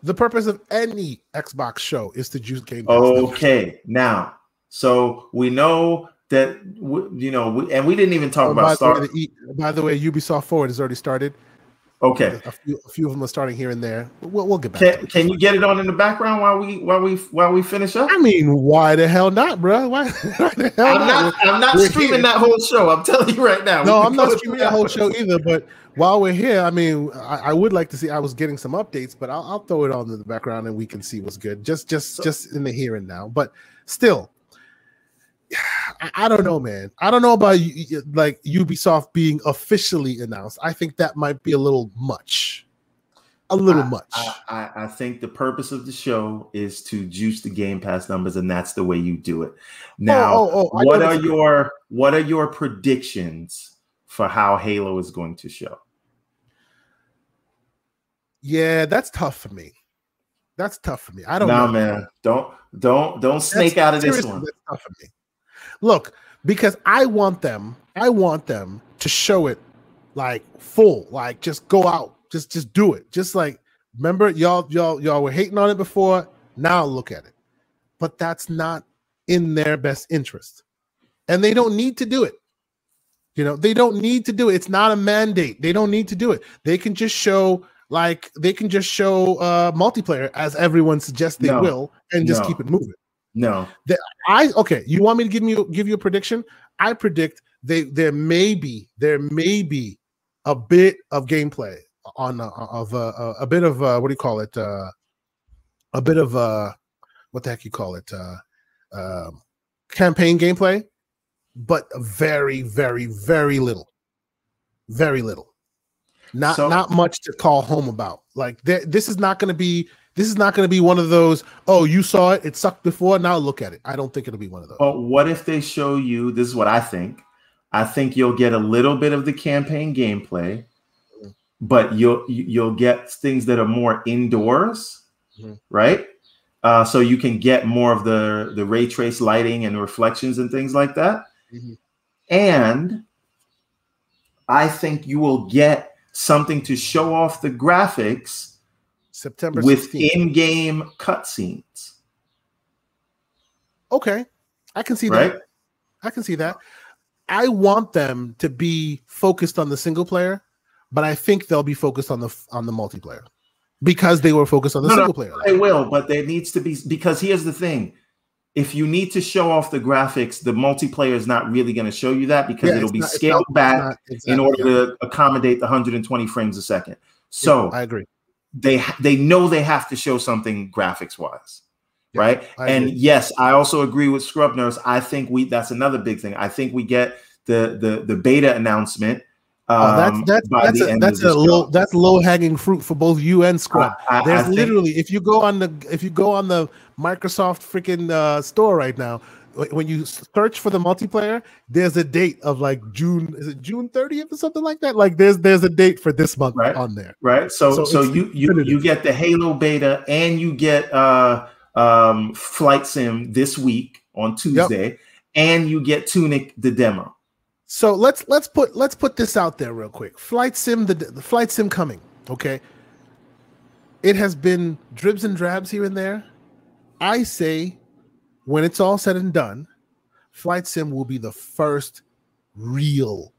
The purpose of any Xbox show is to juice Game Pass. Okay, numbers. now so we know that you know, we, and we didn't even talk oh, about Star. The way, by the way, Ubisoft Forward has already started. Okay, a few, a few of them are starting here and there. We'll, we'll get back. Can, can you get it on in the background while we while we while we finish up? I mean, why the hell not, bro? Why, why the hell I'm not? not I'm not we're streaming here. that whole show. I'm telling you right now. No, I'm not streaming that whole show either. But while we're here, I mean, I, I, would like to see. I was getting some updates, but I'll, I'll throw it on in the background and we can see what's good. Just just so, just in the here and now. But still, I, don't know, man. I don't know about like Ubisoft being officially announced. I think that might be a little much a little I, much. I, I, think the purpose of the show is to juice the Game Pass numbers, and that's the way you do it. Oh, now, oh, oh, oh, what are your what are your predictions for how Halo is going to show? Yeah, that's tough for me. That's tough for me. I don't nah, know. man. Don't don't don't snake that's, out of this one. That's tough for me. Look, because I want them, I want them to show it like full, like just go out just just do it. Just like remember y'all y'all y'all were hating on it before. Now look at it. But that's not in their best interest. And they don't need to do it. You know, they don't need to do it. It's not a mandate. They don't need to do it. They can just show like they can just show uh multiplayer as everyone suggests they no, will and just no, keep it moving. No. The, I okay, you want me to give me give you a prediction? I predict they there may be there may be a bit of gameplay on uh, of uh, a bit of uh, what do you call it? Uh, a bit of uh, what the heck you call it? Uh, um, campaign gameplay but very, very, very little, very little. Not so, not much to call home about. Like th- this is not going to be this is not going to be one of those. Oh, you saw it; it sucked before. Now look at it. I don't think it'll be one of those. But what if they show you? This is what I think. I think you'll get a little bit of the campaign gameplay, but you'll you'll get things that are more indoors, mm-hmm. right? Uh, so you can get more of the the ray trace lighting and reflections and things like that. Mm-hmm. And I think you will get something to show off the graphics September 16th. with in-game cutscenes. Okay, I can see right? that. I can see that. I want them to be focused on the single player, but I think they'll be focused on the on the multiplayer because they were focused on the no, single no, player. They will, but there needs to be because here's the thing: if you need to show off the graphics, the multiplayer is not really going to show you that because yeah, it'll be not, scaled not, back exactly, in order yeah. to accommodate the 120 frames a second. So yeah, I agree. They they know they have to show something graphics wise. right. And yes, I also agree with Scrub Nurse. I think we that's another big thing. I think we get the the the beta announcement oh, that's um, that's that's a, that's a low that's low hanging fruit for both you and Scrub. I, I, There's I literally if you go on the if you go on the Microsoft freaking uh, store right now, when you search for the multiplayer, there's a date of like June. Is it June 30th or something like that? Like there's there's a date for this month right. on there. Right. So so, so you you you get the Halo beta and you get uh um Flight Sim this week on Tuesday, yep. and you get Tunic the demo. So let's let's put let's put this out there real quick. Flight sim the, the flight sim coming. Okay. It has been dribs and drabs here and there. I say when it's all said and done, flight sim will be the first real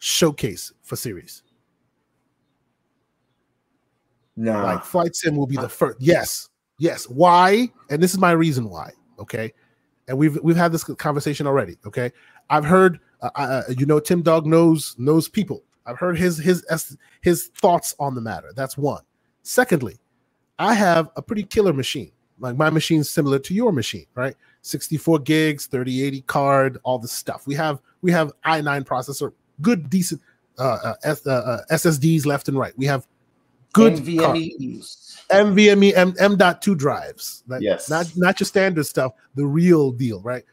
showcase for series. No, like flight sim will be the first. Yes, yes. Why? And this is my reason why. Okay, and we've we've had this conversation already. Okay, I've heard, uh, uh, you know, Tim Dog knows knows people. I've heard his his his thoughts on the matter. That's one. Secondly, I have a pretty killer machine. Like my machine's similar to your machine, right? 64 gigs, 3080 card, all the stuff. We have we have i9 processor, good decent uh, uh, uh SSDs left and right. We have good NVMe NVMe M, M.2 drives. Yes. Not not your standard stuff, the real deal, right?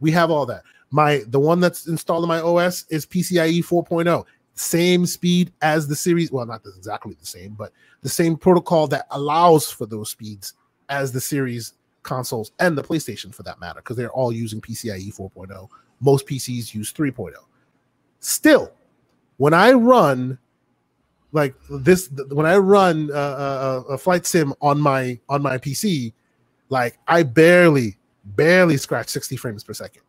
We have all that. My the one that's installed in my OS is PCIe 4.0. Same speed as the series. Well, not exactly the same, but the same protocol that allows for those speeds as the series consoles and the PlayStation for that matter, because they're all using PCIe 4.0. Most PCs use 3.0. Still, when I run like this, when I run uh, uh, uh, a flight sim on my on my PC, like I barely barely scratch 60 frames per second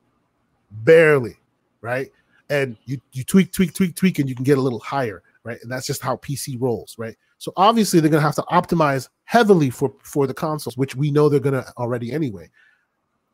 barely, right? And you you tweak, tweak, tweak, tweak, and you can get a little higher, right? And that's just how PC rolls, right? So obviously they're gonna have to optimize heavily for for the consoles, which we know they're gonna already anyway.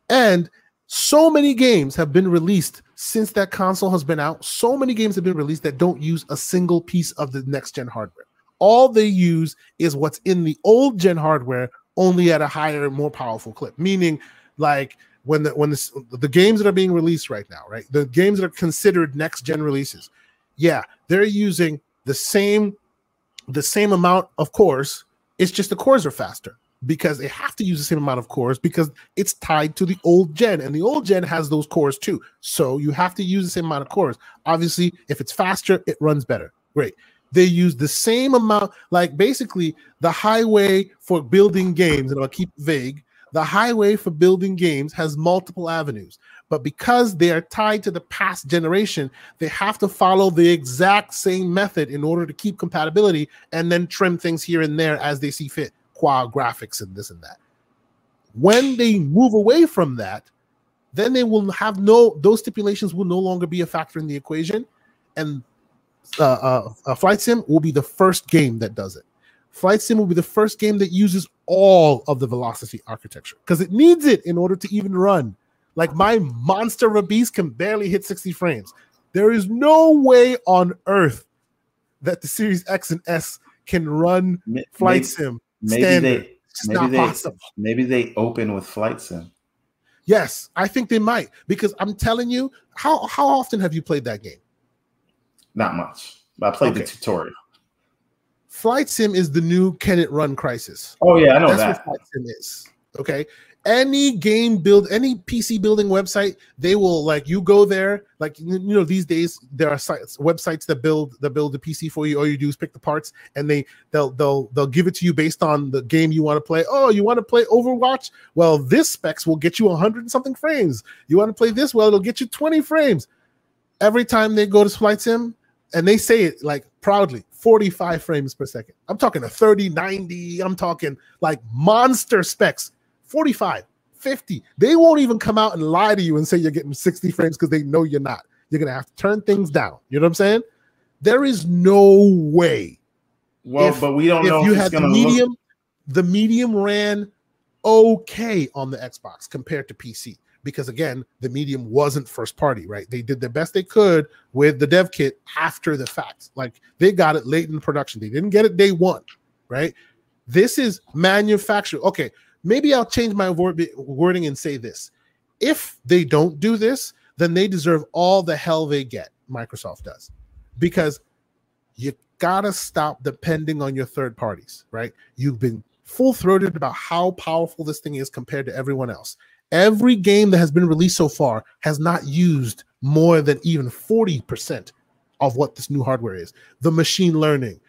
And so many games have been released since that console has been out. So many games have been released that don't use a single piece of the next gen hardware. All they use is what's in the old gen hardware, only at a higher, more powerful clip. Meaning, like when the when the, the games that are being released right now, right? The games that are considered next gen releases, yeah, they're using the same the same amount of cores. It's just the cores are faster because they have to use the same amount of cores because it's tied to the old gen and the old gen has those cores too. So you have to use the same amount of cores. Obviously, if it's faster, it runs better. Great. They use the same amount, like basically the highway for building games, and I'll keep vague the highway for building games has multiple avenues, but because they are tied to the past generation, they have to follow the exact same method in order to keep compatibility and then trim things here and there as they see fit, qua graphics and this and that. When they move away from that, then they will have no, those stipulations will no longer be a factor in the equation. And uh, uh, Flight Sim will be the first game that does it. Flight Sim will be the first game that uses all of the velocity architecture because it needs it in order to even run. Like my monster of a beast can barely hit 60 frames. There is no way on earth that the Series X and S can run maybe, Flight Sim maybe standard. They, maybe they, possible. Maybe they open with Flight Sim. Yes, I think they might because I'm telling you, how how often have you played that game? Not much. I played okay. the tutorial. Flight Sim is the new Can It Run Crysis. Oh yeah, I know That's that. what Flight Sim is. Okay, any game build any pc building website they will like you go there like you know these days there are sites websites that build that build the pc for you. All you do is pick the parts and they they'll they'll they'll give it to you based on the game you want to play. Oh you want to play overwatch? Well this specs will get you 100 something frames. You want to play this? Well it'll get you 20 frames. Every time they go to flight sim and they say it like proudly 45 frames per second. I'm talking a 30 90 i'm talking like monster specs 45, 50. They won't even come out and lie to you and say you're getting 60 frames because they know you're not. You're going to have to turn things down. You know what I'm saying? There is no way. Well, if, but we don't know if know you had the medium. Look- the medium ran okay on the Xbox compared to PC because again, the medium wasn't first party, right? They did the best they could with the dev kit after the fact. Like they got it late in production. They didn't get it day one, right? This is manufactured. Okay, maybe I'll change my word, wording and say this. If they don't do this, then they deserve all the hell they get. Microsoft does. Because you gotta stop depending on your third parties, right? You've been full throated about how powerful this thing is compared to everyone else. Every game that has been released so far has not used more than even 40% of what this new hardware is. The machine learning,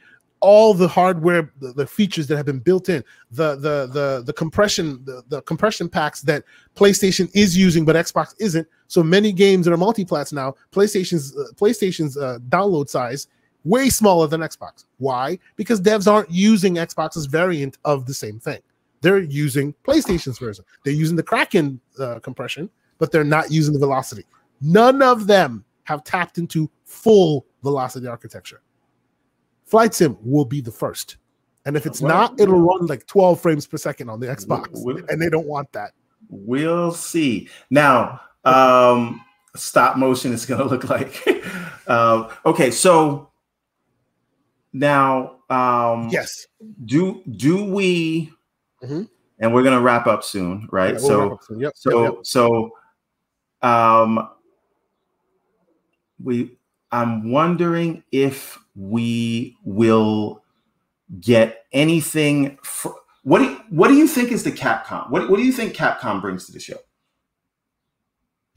all the hardware the, the, features that have been built in the the the, the compression the, the compression packs that playstation is using but xbox isn't. So many games that are multiplats now playstation's uh, playstation's uh, download size way smaller than xbox. Why? Because devs aren't using xbox's variant of the same thing. They're using playstation's version. They're using the kraken uh, compression but they're not using the velocity. None of them have tapped into full velocity architecture Flight Sim will be the first. And if it's well, not, it'll run like 12 frames per second on the Xbox. We'll, and they don't want that. We'll see. Now, um, stop motion is going to look like. uh, okay, so now, um, yes. Do do we? Mm-hmm. And we're going to wrap up soon, right? Yeah, we'll so, soon. Yep, so, yep, yep. so, um, we. I'm wondering if we will get anything. What do you, what do you think is the Capcom? What, what do you think Capcom brings to the show?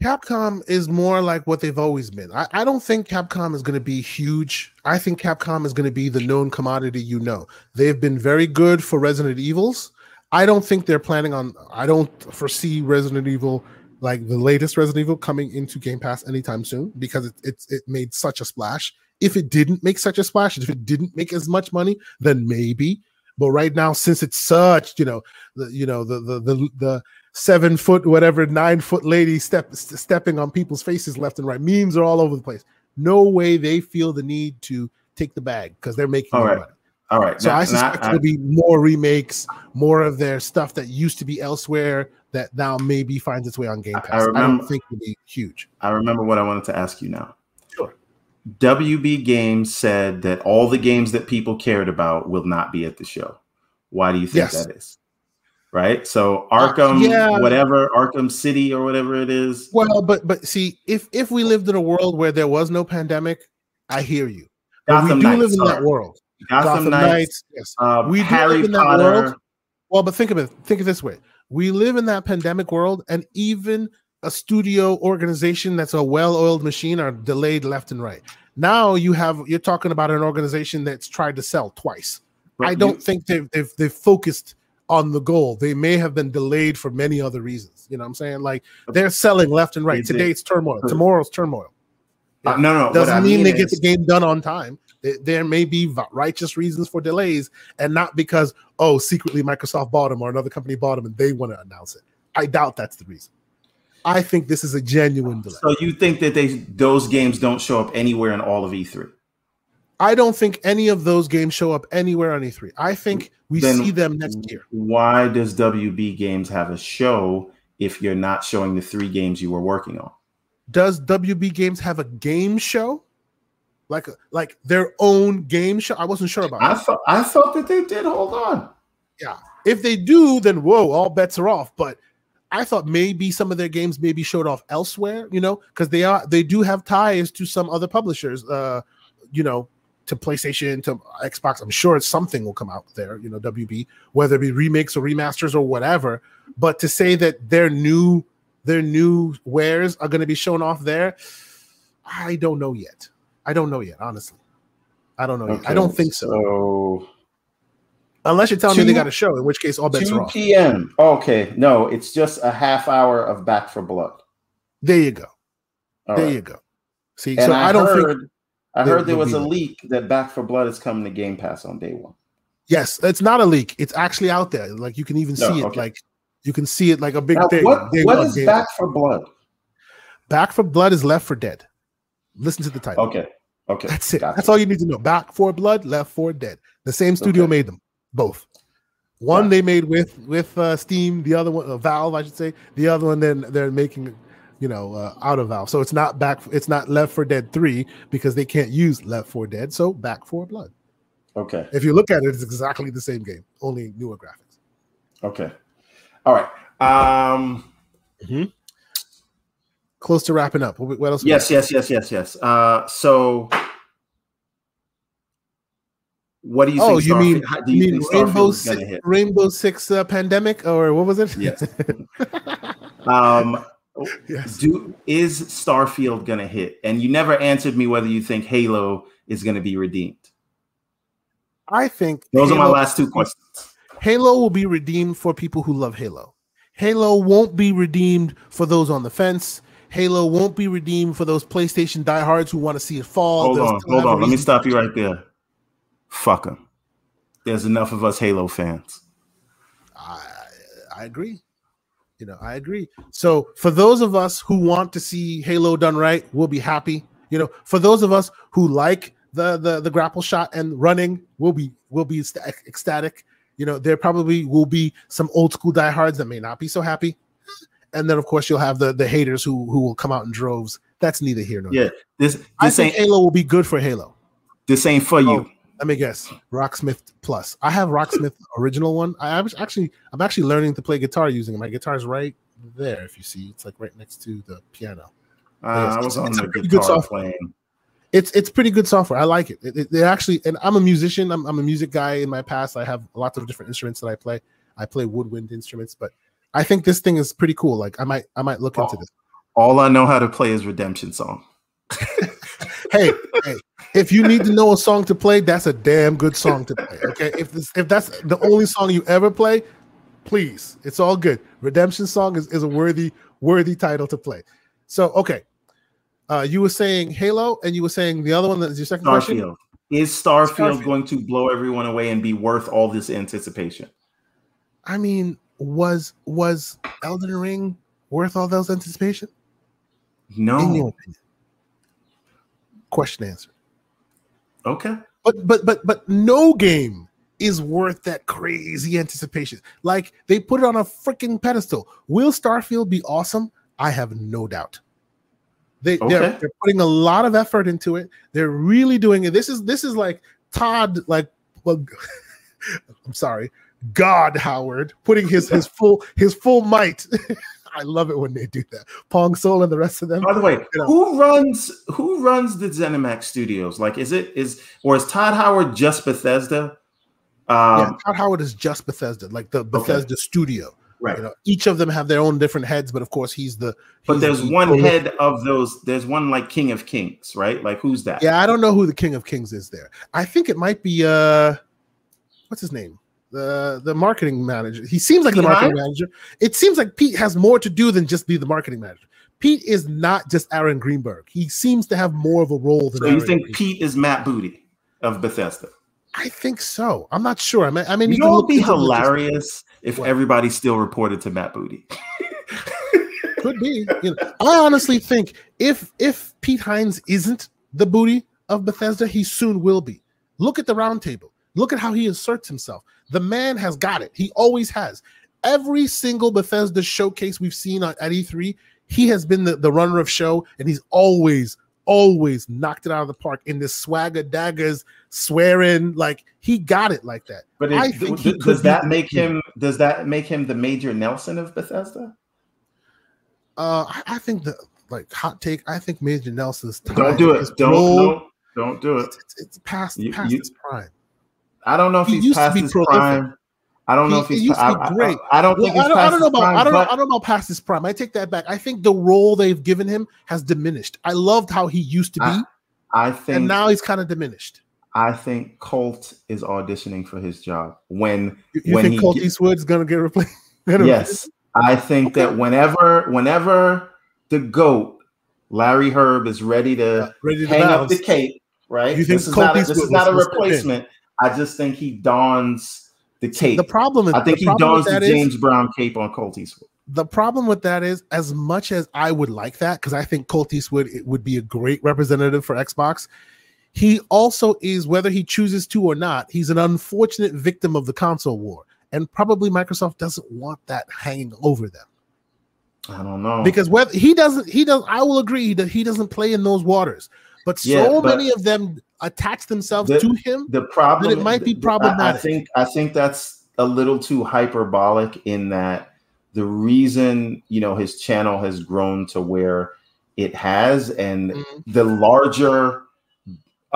Capcom is more like what they've always been. I, I don't think Capcom is going to be huge. I think Capcom is going to be the known commodity you know. They've been very good for Resident Evils. I don't think they're planning on, I don't foresee Resident Evil, like the latest Resident Evil, coming into Game Pass anytime soon because it, it, it made such a splash. If it didn't make such a splash, if it didn't make as much money, then maybe. But right now, since it's such, you know, the you know the the the, the seven foot whatever nine foot lady step stepping on people's faces left and right, memes are all over the place. No way they feel the need to take the bag because they're making all right. money. All right. So now, I suspect there'll be more remakes, more of their stuff that used to be elsewhere that now maybe finds its way on Game Pass. I, remember, I don't think it'll be huge. I remember what I wanted to ask you now. WB Games said that all the games that people cared about will not be at the show. Why do you think yes. that is? Right. So uh, Arkham, uh, yeah. whatever, Arkham City or whatever it is. Well, but but see, if if we lived in a world where there was no pandemic, I hear you. We do Knights, live in that world. Gotham, Gotham Knights, Knights, yes. Uh, we Harry do live in Potter. that world. Well, but think of it. Think of it this way: we live in that pandemic world, and even a studio organization that's a well-oiled machine are delayed left and right. Now you have you're talking about an organization that's tried to sell twice. But I don't think they've, they've they've focused on the goal. They may have been delayed for many other reasons. You know what I'm saying? Like they're selling left and right. Today it's turmoil. Tomorrow's turmoil. Uh, no, no. Doesn't mean, mean they is, get the game done on time. There may be righteous reasons for delays, and not because oh, secretly Microsoft bought them or another company bought them and they want to announce it. I doubt that's the reason. I think this is a genuine delay. So you think that they those games don't show up anywhere in all of E3? I don't think any of those games show up anywhere on E3. I think we then see them next year. Why does WB Games have a show if you're not showing the three games you were working on? Does WB Games have a game show? Like like their own game show? I wasn't sure about I that. thought I thought that they did. Hold on. Yeah. If they do, then whoa, all bets are off. But I thought maybe some of their games maybe showed off elsewhere, you know, because they are they do have ties to some other publishers, uh, you know, to PlayStation, to Xbox. I'm sure something will come out there, you know, WB, whether it be remakes or remasters or whatever. But to say that their new their new wares are going to be shown off there, I don't know yet. I don't know yet, honestly. I don't know. Okay, I don't think so. so. Unless you're telling two, me they got a show, in which case all bets 2 are off. p.m. Okay, no, it's just a half hour of Back 4 Blood. There you go. All there right. you go. See, and so I, I don't heard, think I heard there was a leak that Back 4 Blood is coming to Game Pass on day one. Yes, it's not a leak. It's actually out there. Like you can even no, see it. Like you can see it like a big now, thing. What, what is Back 4 Blood? Back 4 Blood is Left 4 Dead. Listen to the title. Okay. Okay. That's it. Gotcha. That's all you need to know. Back 4 Blood, Left 4 Dead. The same studio okay. made them both. One yeah. they made with with uh, Steam, the other one uh, Valve, I should say. The other one then they're making, you know, uh, out of Valve. So it's not back. It's not Left 4 Dead Three because they can't use Left 4 Dead. So Back 4 Blood. Okay. If you look at it, it's exactly the same game, only newer graphics. Okay. All right. Um. Mm-hmm close to wrapping up. What else? Yes, yes, yes, yes, yes. Uh, so, what do you? Oh, you mean, you, you mean Rainbow Six, Rainbow Six uh, pandemic, or what was it? Yes. um, yes. Do is Starfield gonna hit? And you never answered me whether you think Halo is gonna be redeemed. I think those Halo, are my last two questions. Halo will be redeemed for people who love Halo. Halo won't be redeemed for those on the fence. Halo won't be redeemed for those PlayStation diehards who want to see it fall. Hold on, hold on. Let me stop you right there. Fuck them. There's enough of us Halo fans. I I agree. You know, I agree. So for those of us who want to see Halo done right, we'll be happy. You know, for those of us who like the the the grapple shot and running, we'll be we'll be ecstatic. You know, there probably will be some old school diehards that may not be so happy and then of course you'll have the the haters who who will come out in droves. That's neither here nor yeah. there. This, this I think Halo will be good for Halo. This ain't for you. Oh. Let me guess. Rocksmith Plus. I have Rocksmith original one. I actually I'm actually learning to play guitar using it. My guitar's right there. If you see, it's like right next to the piano. Uh, I was on the guitar good software. playing. It's it's pretty good software. I like it. It, it, it actually, and I'm a musician. I'm, I'm a music guy in my past. I have lots of different instruments that I play. I play woodwind instruments, but I think this thing is pretty cool. Like I might I might look all, into this. All I know how to play is Redemption Song. hey, hey, if you need to know a song to play, that's a damn good song to play. Okay, if this, if that's the only song you ever play, please, it's all good. Redemption Song is, is a worthy worthy title to play. So okay, uh, you were saying Halo, and you were saying the other one that is your second Starfield. question. Is Starfield, Starfield going to blow everyone away and be worth all this anticipation? I mean, was was Elden Ring worth all those anticipation? No. Question answered. Okay. But but but but no game is worth that crazy anticipation. Like they put it on a freaking pedestal. Will Starfield be awesome? I have no doubt. They okay. they're, they're putting a lot of effort into it. They're really doing it. This is this is like Todd like well I'm sorry. God Howard putting his his full his full might. I love it when they do that. Pong Soul and the rest of them. By the way, you know. who runs who runs the ZeniMax Studios? Like, is it is or is Todd Howard just Bethesda? Um, yeah, Todd Howard is just Bethesda, like the Bethesda okay. studio. Right. You know, each of them have their own different heads, but of course he's the. He's but there's the one head of those. There's one like King of Kings, right? Like who's that? Yeah, I don't know who the King of Kings is there. I think it might be uh, what's his name? The the marketing manager. He seems like Pete the marketing Hines? manager. It seems like Pete has more to do than just be the marketing manager. Pete is not just Aaron Greenberg. He seems to have more of a role than. So you think Greenberg. Pete is Matt Booty of Bethesda? I think so. I'm not sure. I mean, I mean, you know, it'd be hilarious if what? everybody still reported to Matt Booty. Could be. You know, I honestly think if if Pete Hines isn't the booty of Bethesda, he soon will be. Look at the roundtable. Look at how he asserts himself. The man has got it. He always has. Every single Bethesda showcase we've seen at E3, he has been the, the runner of show, and he's always, always knocked it out of the park in this swagger daggers, swearing like he got it like that. But it, I think th- does that make him? Does that make him the Major Nelson of Bethesda? Uh, I, I think the like hot take. I think Major Nelson's time. Don't do it. Don't, don't don't do it. It's, it's past you, past you, his prime. I don't know if he he's past his prolific. prime. I don't know if he's used to be great. I, I, don't well, think I don't, I don't know about prime, I don't know, I don't know about past his prime. I take that back. I think the role they've given him has diminished. I loved how he used to be. I, I think and now he's kind of diminished. I think Colt is auditioning for his job. When you, you when think Colt get, Eastwood's gonna get replaced? yes, I think okay. that whenever whenever the goat Larry Hryb is ready to, ready to hang up the cape, right? You think this is not, a, this is not a replacement. I just think he dons the cape. The problem is, I think he dons the James is, Brown cape on Colt Eastwood. The problem with that is, as much as I would like that, because I think Colt Eastwood would be a great representative for Xbox, he also is, whether he chooses to or not, he's an unfortunate victim of the console war. And probably Microsoft doesn't want that hanging over them. I don't know. Because whether he doesn't, he does, I will agree that he doesn't play in those waters. But so yeah, but many of them attach themselves the, to him. The problem it might be problematic. I think I think that's a little too hyperbolic in that the reason you know his channel has grown to where it has, and mm-hmm. the larger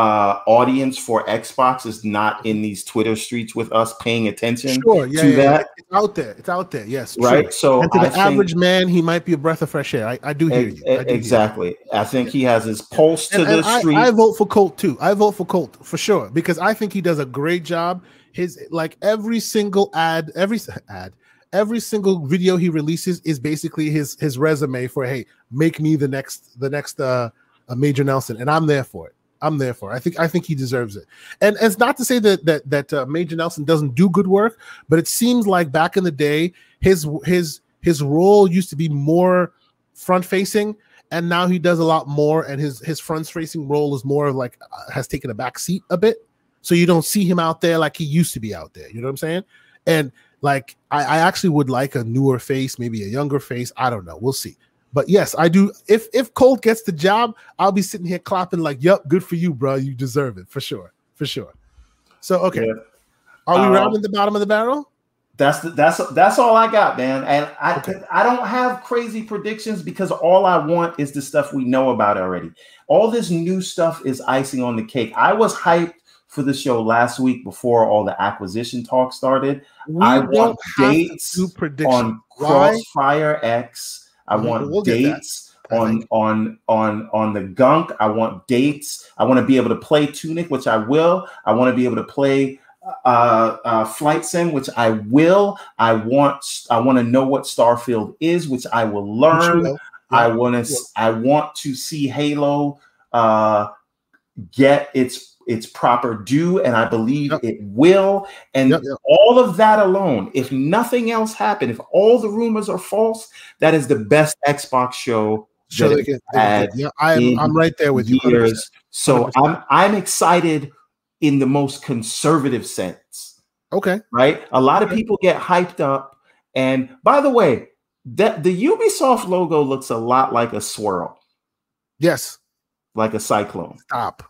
uh, audience for Xbox is not in these Twitter streets with us paying attention sure, yeah, to yeah, that. It's out there. It's out there. Yes. Right. So and to the I average man, he might be a breath of fresh air. I, I do hear you. I do exactly. Hear you. I think he has his pulse to and, the and street. I, I vote for Colt too. I vote for Colt for sure because I think he does a great job. His like every single ad, every ad, every single video he releases is basically his his resume for hey, make me the next the next uh Major Nelson, and I'm there for it. I'm there for. I think I think he deserves it. And it's not to say that that that uh, Major Nelson doesn't do good work, but it seems like back in the day, his his his role used to be more front facing, and now he does a lot more. And his his front facing role is more like uh, has taken a back seat a bit. So you don't see him out there like he used to be out there. You know what I'm saying? And like I, I actually would like a newer face, maybe a younger face. I don't know. We'll see. But yes, I do. If if Colt gets the job, I'll be sitting here clapping like, "Yep, good for you, bro. You deserve it for sure, for sure." So okay, yeah. are we um, rounding the bottom of the barrel? That's the, that's that's all I got, man. And I okay. I don't have crazy predictions because all I want is the stuff we know about already. All this new stuff is icing on the cake. I was hyped for the show last week before all the acquisition talk started. We I want dates on Crossfire X. I want we'll dates on on on on the gunk. I want dates. I want to be able to play Tunic, which I will. I want to be able to play uh, uh, Flight Sim, which I will. I want I want to know what Starfield is, which I will learn. Yeah. I want to I want to see Halo uh, get its its proper due, and I believe yep. it will. And yep, yep. all of that alone, if nothing else happened, if all the rumors are false, that is the best Xbox show sure that get, had yeah, I'm, I'm right there with years. you. So I'm I'm excited in the most conservative sense. Okay. Right. A lot of people get hyped up. And by the way, that the Ubisoft logo looks a lot like a swirl. Yes. Like a cyclone. Stop.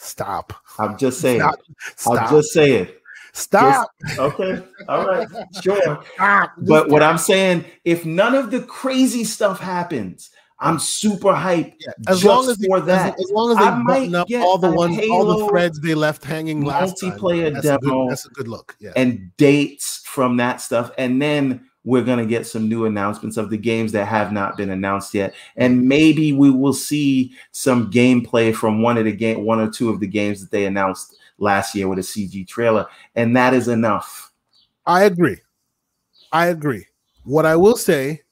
Stop. I'm just saying. Stop. Stop. I'm just saying. Stop. Just, okay. All right. Sure. Stop. But what I'm saying, if none of the crazy stuff happens, I'm super hyped. Yeah, as long as for they, that, as, as, long as they I button up all the ones, all the threads they left hanging last multiplayer time, that's demo. A good, that's a good look. Yeah. And dates from that stuff, and then we're going to get some new announcements of the games that have not been announced yet. And maybe we will see some gameplay from one of the game one or two of the games that they announced last year with a cg trailer and that is enough. I agree. I agree. What i will say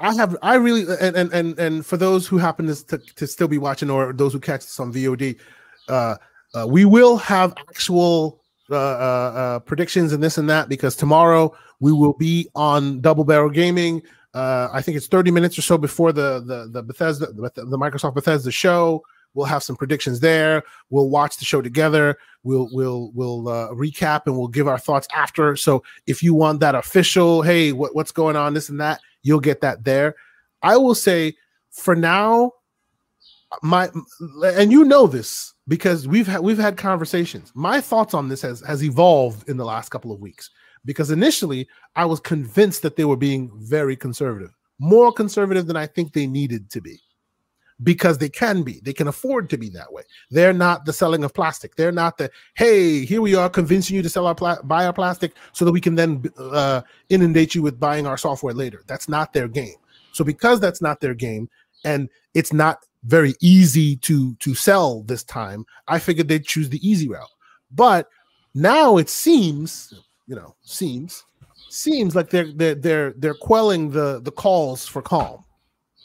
i have i really and and and, and for those who happen to, to still be watching or those who catch this on vod uh, uh we will have actual uh, uh, uh, predictions and this and that because tomorrow we will be on Double Barrel Gaming. Uh, I think it's 30 minutes or so before the the the Bethesda the, Microsoft Bethesda show. We'll have some predictions there. We'll watch the show together. We'll we'll we'll uh, recap and we'll give our thoughts after. So if you want that official, hey, what, what's going on, this and that, you'll get that there. I will say for now, my and you know this because we've had we've had conversations. My thoughts on this has has evolved in the last couple of weeks because initially I was convinced that they were being very conservative. more conservative than I think they needed to be because they can be. They can afford to be that way. They're not the selling of plastic. They're not the hey, here we are convincing you to sell our pla- buy our plastic so that we can then uh, inundate you with buying our software later. That's not their game. So because that's not their game, and it's not very easy to to sell this time, I figured they'd choose the easy route. But now it seems, you know, seems seems like they're they're they're they're quelling the the calls for calm.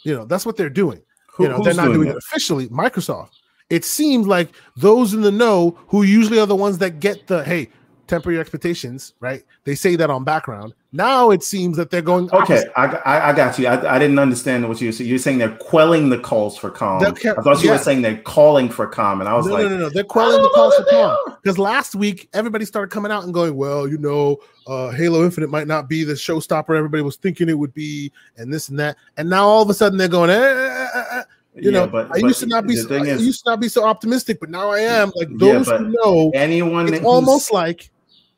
You know, that's what they're doing. Who, you know, they're not doing, doing it officially. Microsoft. It seems like those in the know who usually are the ones that get the hey, temper your expectations, right? They say that on background. Now it seems that they're going. Okay, I, I, I, got you. I, I didn't understand what you said. You're saying they're quelling the calls for calm. I thought you yeah. were saying they're calling for calm, and I was no, like, no, no, no. They're quelling the calls for calm because last week everybody started coming out and going, well, you know, uh, Halo Infinite might not be the showstopper everybody was thinking it would be, and this and that, and now all of a sudden they're going, eh, eh, eh, eh. You yeah, know, but, I but used to not be. So, I is, used to not be so optimistic, but now I am. Like those yeah, who know, anyone, it's almost like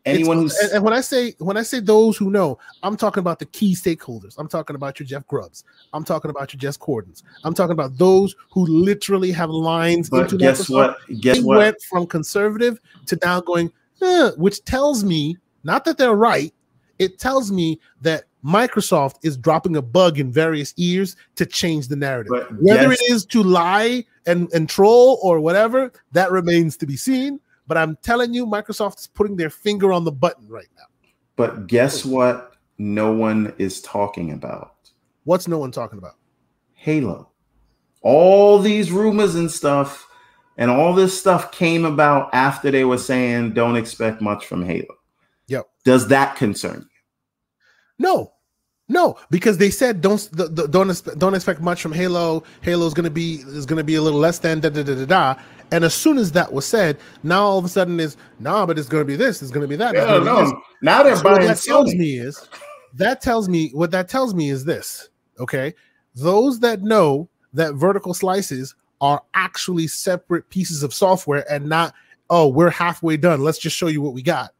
anyone who's and, when I say when I say those who know, I'm talking about the key stakeholders. I'm talking about your Jeff Grubbs. I'm talking about your Jez Cordens. I'm talking about those who literally have lines but into guess what? Guess what? they what? went from conservative to now going, eh, which tells me not that they're right. It tells me that Microsoft is dropping a bug in various ears to change the narrative. But Whether guess- it is to lie and, and troll or whatever, that remains to be seen. But I'm telling you, Microsoft is putting their finger on the button right now. But guess what? No one is talking about. What's no one talking about? Halo. All these rumors and stuff, and all this stuff came about after they were saying don't expect much from Halo. Yep. Does that concern you? No, no, because they said don't don't don't expect much from Halo. Halo's gonna be is gonna be a little less than da da da da da. And as soon as that was said, now all of a sudden is nah, but it's gonna be this, it's gonna be that. Yeah, no, now they're so buying. What that tells me is that tells me what that tells me is this. Okay, those that know that vertical slices are actually separate pieces of software and not oh we're halfway done. Let's just show you what we got.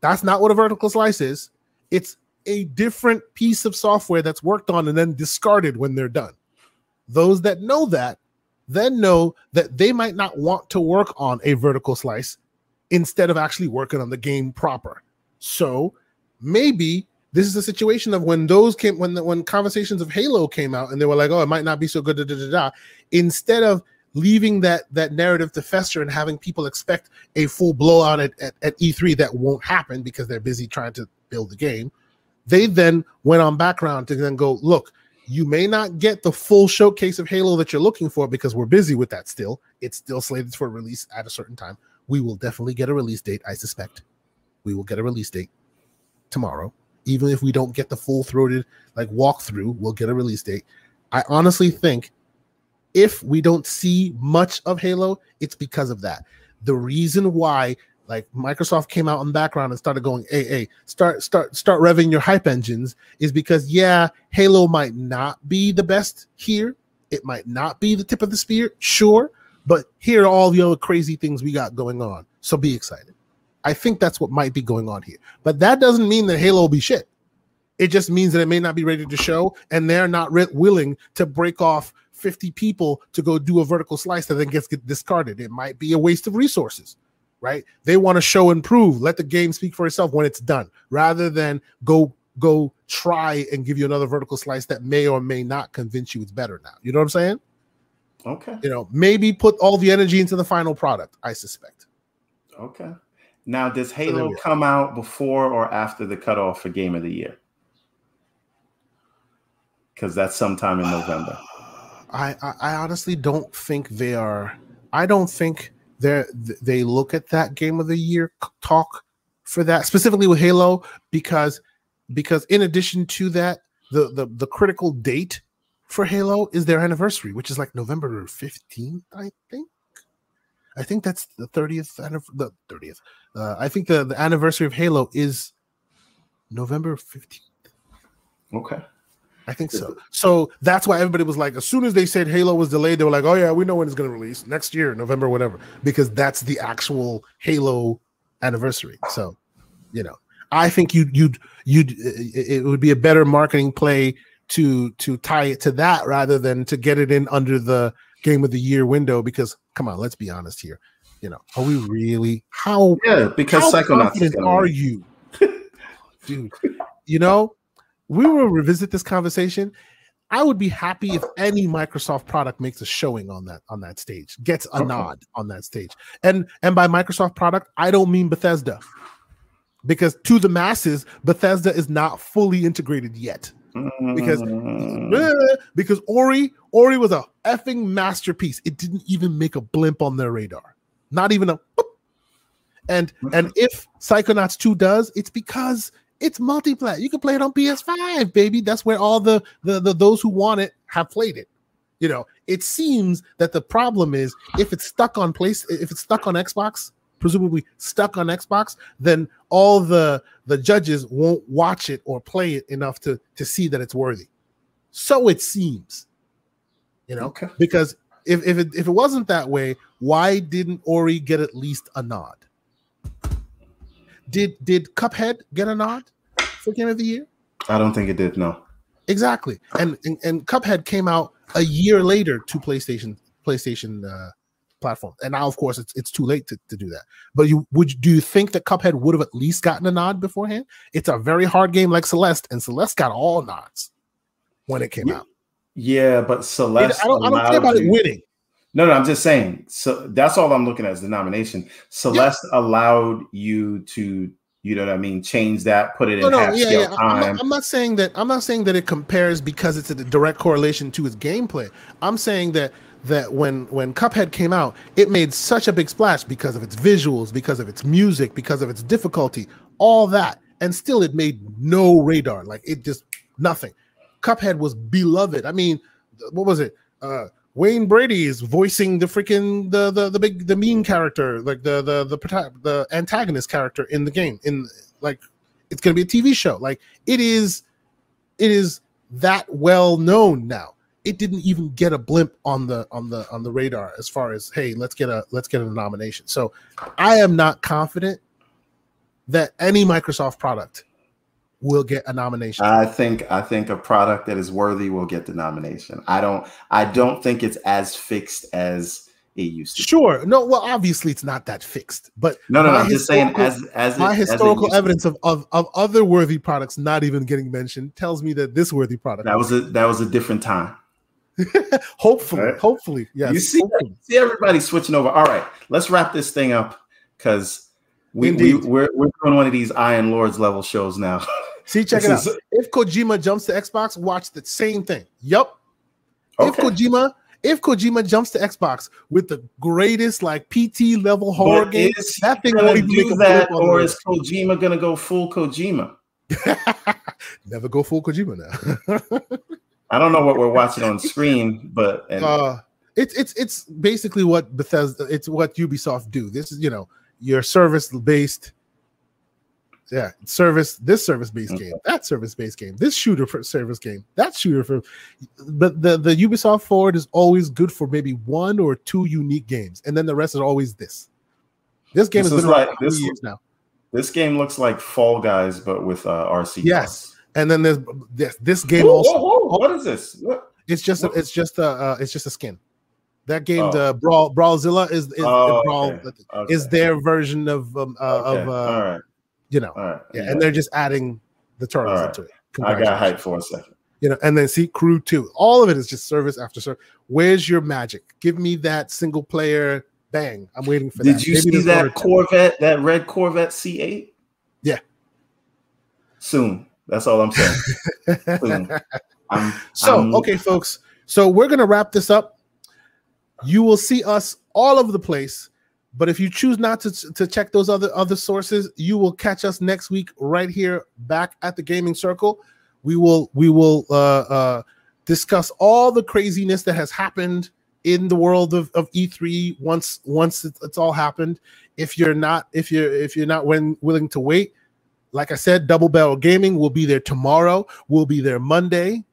That's not what a vertical slice is. It's a different piece of software that's worked on and then discarded when they're done. Those that know that then know that they might not want to work on a vertical slice instead of actually working on the game proper. So maybe this is a situation of when those came when the, when conversations of Halo came out and they were like, oh, it might not be so good. Da, da, da, da. Instead of leaving that that narrative to fester and having people expect a full blowout at, at, at E3 that won't happen because they're busy trying to build the game they then went on background to then go, look, you may not get the full showcase of Halo that you're looking for because we're busy with that still. It's still slated for release at a certain time. We will definitely get a release date, I suspect. We will get a release date tomorrow. Even if we don't get the full throated like walkthrough, we'll get a release date. I honestly think if we don't see much of Halo, it's because of that. The reason why like Microsoft came out in the background and started going, hey, hey, start, start, start revving your hype engines is because yeah, Halo might not be the best here. It might not be the tip of the spear, sure, but here are all the other crazy things we got going on. So be excited. I think that's what might be going on here. But that doesn't mean that Halo will be shit. It just means that it may not be ready to show, and they're not re- willing to break off 50 people to go do a vertical slice that then gets get discarded. It might be a waste of resources right? They want to show and prove. Let the game speak for itself when it's done, rather than go go try and give you another vertical slice that may or may not convince you it's better now. You know what I'm saying? Okay. You know, maybe put all the energy into the final product. I suspect. Okay. Now, does Halo so come out before or after the cutoff for Game of the Year? Because that's sometime in November. I, I, I honestly don't think they are. I don't think they they look at that game of the year talk for that specifically with Halo because because in addition to that the the, the critical date for Halo is their anniversary which is like November 15th I think. I think that's the 30th the 30th uh, I think the the anniversary of Halo is November 15th okay I think so. So that's why everybody was like, as soon as they said Halo was delayed, they were like, oh yeah, we know when it's going to release next year, November, whatever, because that's the actual Halo anniversary. So, you know, I think you you'd you'd it would be a better marketing play to to tie it to that rather than to get it in under the game of the year window because come on let's be honest here you know are we really how yeah because how psychonauts are you dude you know we will revisit this conversation I would be happy if any Microsoft product makes a showing on that on that stage, gets a nod on that stage. And and by Microsoft product, I don't mean Bethesda. Because to the masses, Bethesda is not fully integrated yet. Because mm. because Ori Ori was a effing masterpiece. It didn't even make a blimp on their radar. Not even a and and if Psychonauts 2 does, it's because it's multiplayer. You can play it on PS5, baby. That's where all the, the the those who want it have played it. You know, it seems that the problem is if it's stuck on place, if it's stuck on Xbox, presumably stuck on Xbox, then all the the judges won't watch it or play it enough to to see that it's worthy. So it seems, you know, okay. because if if it, if it wasn't that way, why didn't Ori get at least a nod? Did did Cuphead get a nod for Game of the Year? I don't think it did. No. Exactly, and and, and Cuphead came out a year later to PlayStation PlayStation uh, platform, and now of course it's it's too late to, to do that. But you would do you think that Cuphead would have at least gotten a nod beforehand? It's a very hard game like Celeste, and Celeste got all nods when it came yeah. out. Yeah, but Celeste. I don't, I don't care about you. it winning. No, no, I'm just saying. So that's all I'm looking at is the nomination. Celeste yeah. allowed you to, you know what I mean, change that, put it no, in no, half yeah, scale yeah. time. I'm not, I'm not, saying that. I'm not saying that it compares because it's a direct correlation to its gameplay. I'm saying that that when when Cuphead came out, it made such a big splash because of its visuals, because of its music, because of its difficulty, all that, and still it made no radar. Like it just nothing. Cuphead was beloved. I mean, what was it? Uh, Wayne Brady is voicing the freaking the the the big the mean character, like the the the the antagonist character in the game. In like, it's gonna be a TV show. Like it is, it is that well known now. It didn't even get a blimp on the on the on the radar as far as hey, let's get a let's get a nomination. So I am not confident that any Microsoft product will get a nomination. I think I think a product that is worthy will get the nomination. I don't I don't think it's as fixed as it used to. Sure. No, well obviously it's not that fixed. But No, no, no I'm just saying as as my it, historical as evidence of, of of other worthy products not even getting mentioned tells me that this worthy product That was a that was a different time. hopefully, right? hopefully. Yes. You see, see everybody switching over. All right, let's wrap this thing up because we, we we're we're doing one of these Iron Lords level shows now. See, check this it out. If Kojima jumps to Xbox, watch the same thing. Yup. Okay. If Kojima, if Kojima jumps to Xbox with the greatest like PT level horror game, that thing even do that, or is Kojima gonna go full Kojima? Never go full Kojima now. I don't know what we're watching on screen, but and, uh, it's it's it's basically what Bethesda, it's what Ubisoft do. This is you know your service based yeah, service this service based okay. game, that service based game, this shooter for service game, that shooter for. But the the Ubisoft Forward is always good for maybe one or two unique games, and then the rest is always this. This game this has been like this years now. This game looks like Fall Guys, but with uh, RC. Yes, and then there's this this game whoa, also. Whoa, whoa. What is this? What? It's just a, it's just a uh, it's just a skin. That game, oh. the Brawl Brawlhalla, is is, oh, Brawl, okay. Okay. is their version of um, uh, okay. of uh, all right you know, right, yeah, and they're just adding the turtles right. into it. I got hyped for a second. You know, and then see Crew Two. All of it is just service after service. Where's your magic? Give me that single player bang. I'm waiting for Did that. Did you Maybe see that Corvette, that red Corvette C8? Yeah. Soon. That's all I'm saying. Soon. I'm, so, I'm... okay, folks. So we're gonna wrap this up. You will see us all over the place but if you choose not to, to check those other other sources, you will catch us next week right here back at the gaming circle. We will we will uh, uh, discuss all the craziness that has happened in the world of, of E3 once once it's, it's all happened. If you're not if you're if you're not when, willing to wait, like I said, Double Barrel Gaming will be there tomorrow. We'll be there Monday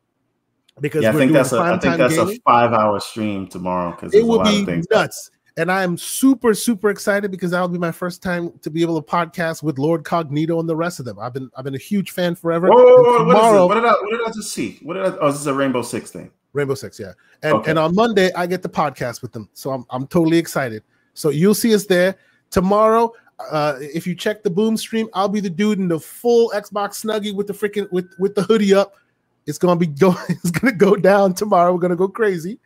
because yeah, I think that's a I think that's gaming. a five hour stream tomorrow because it will be nuts and I am super super excited because that'll be my first time to be able to podcast with Lord Cognito and the rest of them. I've been I've been a huge fan forever. Whoa, whoa, whoa, tomorrow, what, what, did I, what did I just see? What did I, oh, this is a Rainbow Six thing. Rainbow Six, yeah. And okay. and on Monday I get the podcast with them, so I'm I'm totally excited. So you'll see us there tomorrow. Uh, if you check the boom stream, I'll be the dude in the full Xbox snuggie with the freaking with with the hoodie up. It's gonna be going. It's gonna go down tomorrow. We're gonna go crazy.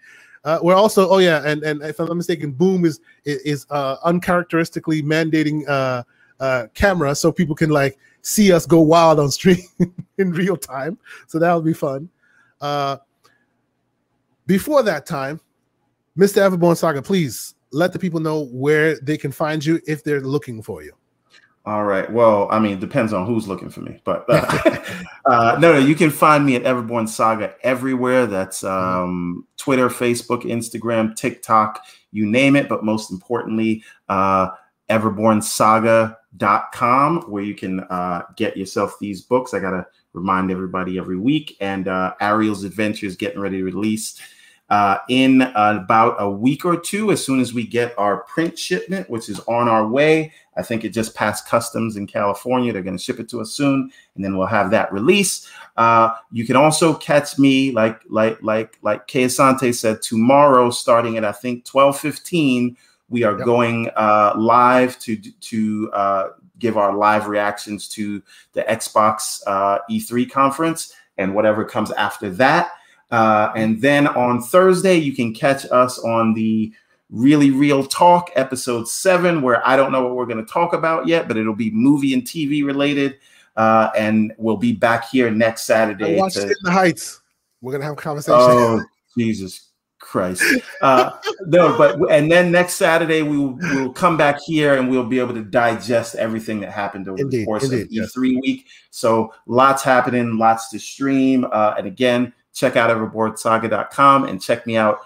Uh, we're also, oh yeah, and and if I'm not mistaken, Boom is is uh, uncharacteristically mandating uh, uh, camera so people can like see us go wild on stream in real time. So that'll be fun. Uh, before that time, Mr. Everborn Saga, please let the people know where they can find you if they're looking for you. All right. Well, I mean, it depends on who's looking for me, but uh, uh, no, no, you can find me at Everborn Saga everywhere. That's mm-hmm. um, Twitter, Facebook, Instagram, TikTok, you name it. But most importantly, uh, everbornsaga.com, where you can uh, get yourself these books. I got to remind everybody every week. And uh, Ariel's Adventures getting ready to release uh, in about a week or two, as soon as we get our print shipment, which is on our way. I think it just passed customs in California. They're going to ship it to us soon, and then we'll have that release. Uh, you can also catch me, like like like like Kay Asante said, tomorrow, starting at I think twelve fifteen. We are yep. going uh, live to to uh, give our live reactions to the Xbox uh, E3 conference and whatever comes after that. Uh, and then on Thursday, you can catch us on the Really Real Talk episode seven, where I don't know what we're going to talk about yet, but it'll be movie and TV related. Uh, and we'll be back here next Saturday. Watch to... the Heights. We're going to have a conversation. Oh, Jesus Christ. Uh, no, but and then next Saturday we will we'll come back here and we'll be able to digest everything that happened over indeed, the course indeed, of E3 yes. week. So lots happening, lots to stream. Uh, and again, check out everbornsaga.com and check me out,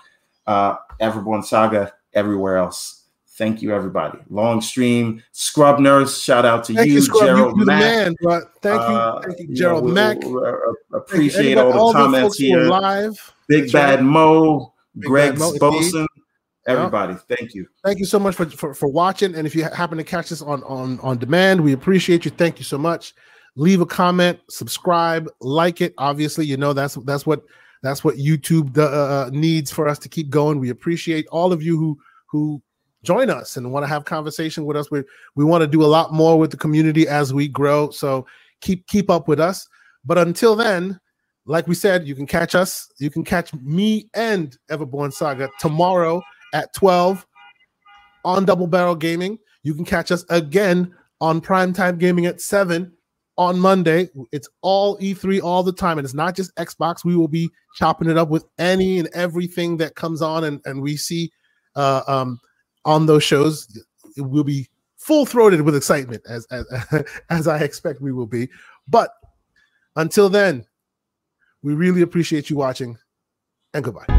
uh, Everborn Saga, everywhere else. Thank you, everybody. Long stream, Scrub Nurse. Shout out to Thank you, you Gerald you, Mack. Man, bro. Thank you, uh, Thank you, Gerald you know, Mack. appreciate all the all comments here. Live. Big That's Bad right. Mo, Big Greg Sposen. Everybody, thank you. Thank you so much for, for, for watching. And if you happen to catch this on, on, on demand, we appreciate you. Thank you so much leave a comment, subscribe, like it. Obviously, you know that's that's what that's what YouTube uh, uh, needs for us to keep going. We appreciate all of you who who join us and want to have conversation with us. We we want to do a lot more with the community as we grow. So keep keep up with us. But until then, like we said, you can catch us. You can catch me and Everborn Saga tomorrow at 12 on Double Barrel Gaming. You can catch us again on Primetime Gaming at 7 on Monday. It's all E3 all the time. And it's not just Xbox. We will be chopping it up with any and everything that comes on and, and we see uh, um, on those shows. We'll be full throated with excitement as, as, as I expect we will be. But until then, we really appreciate you watching and goodbye.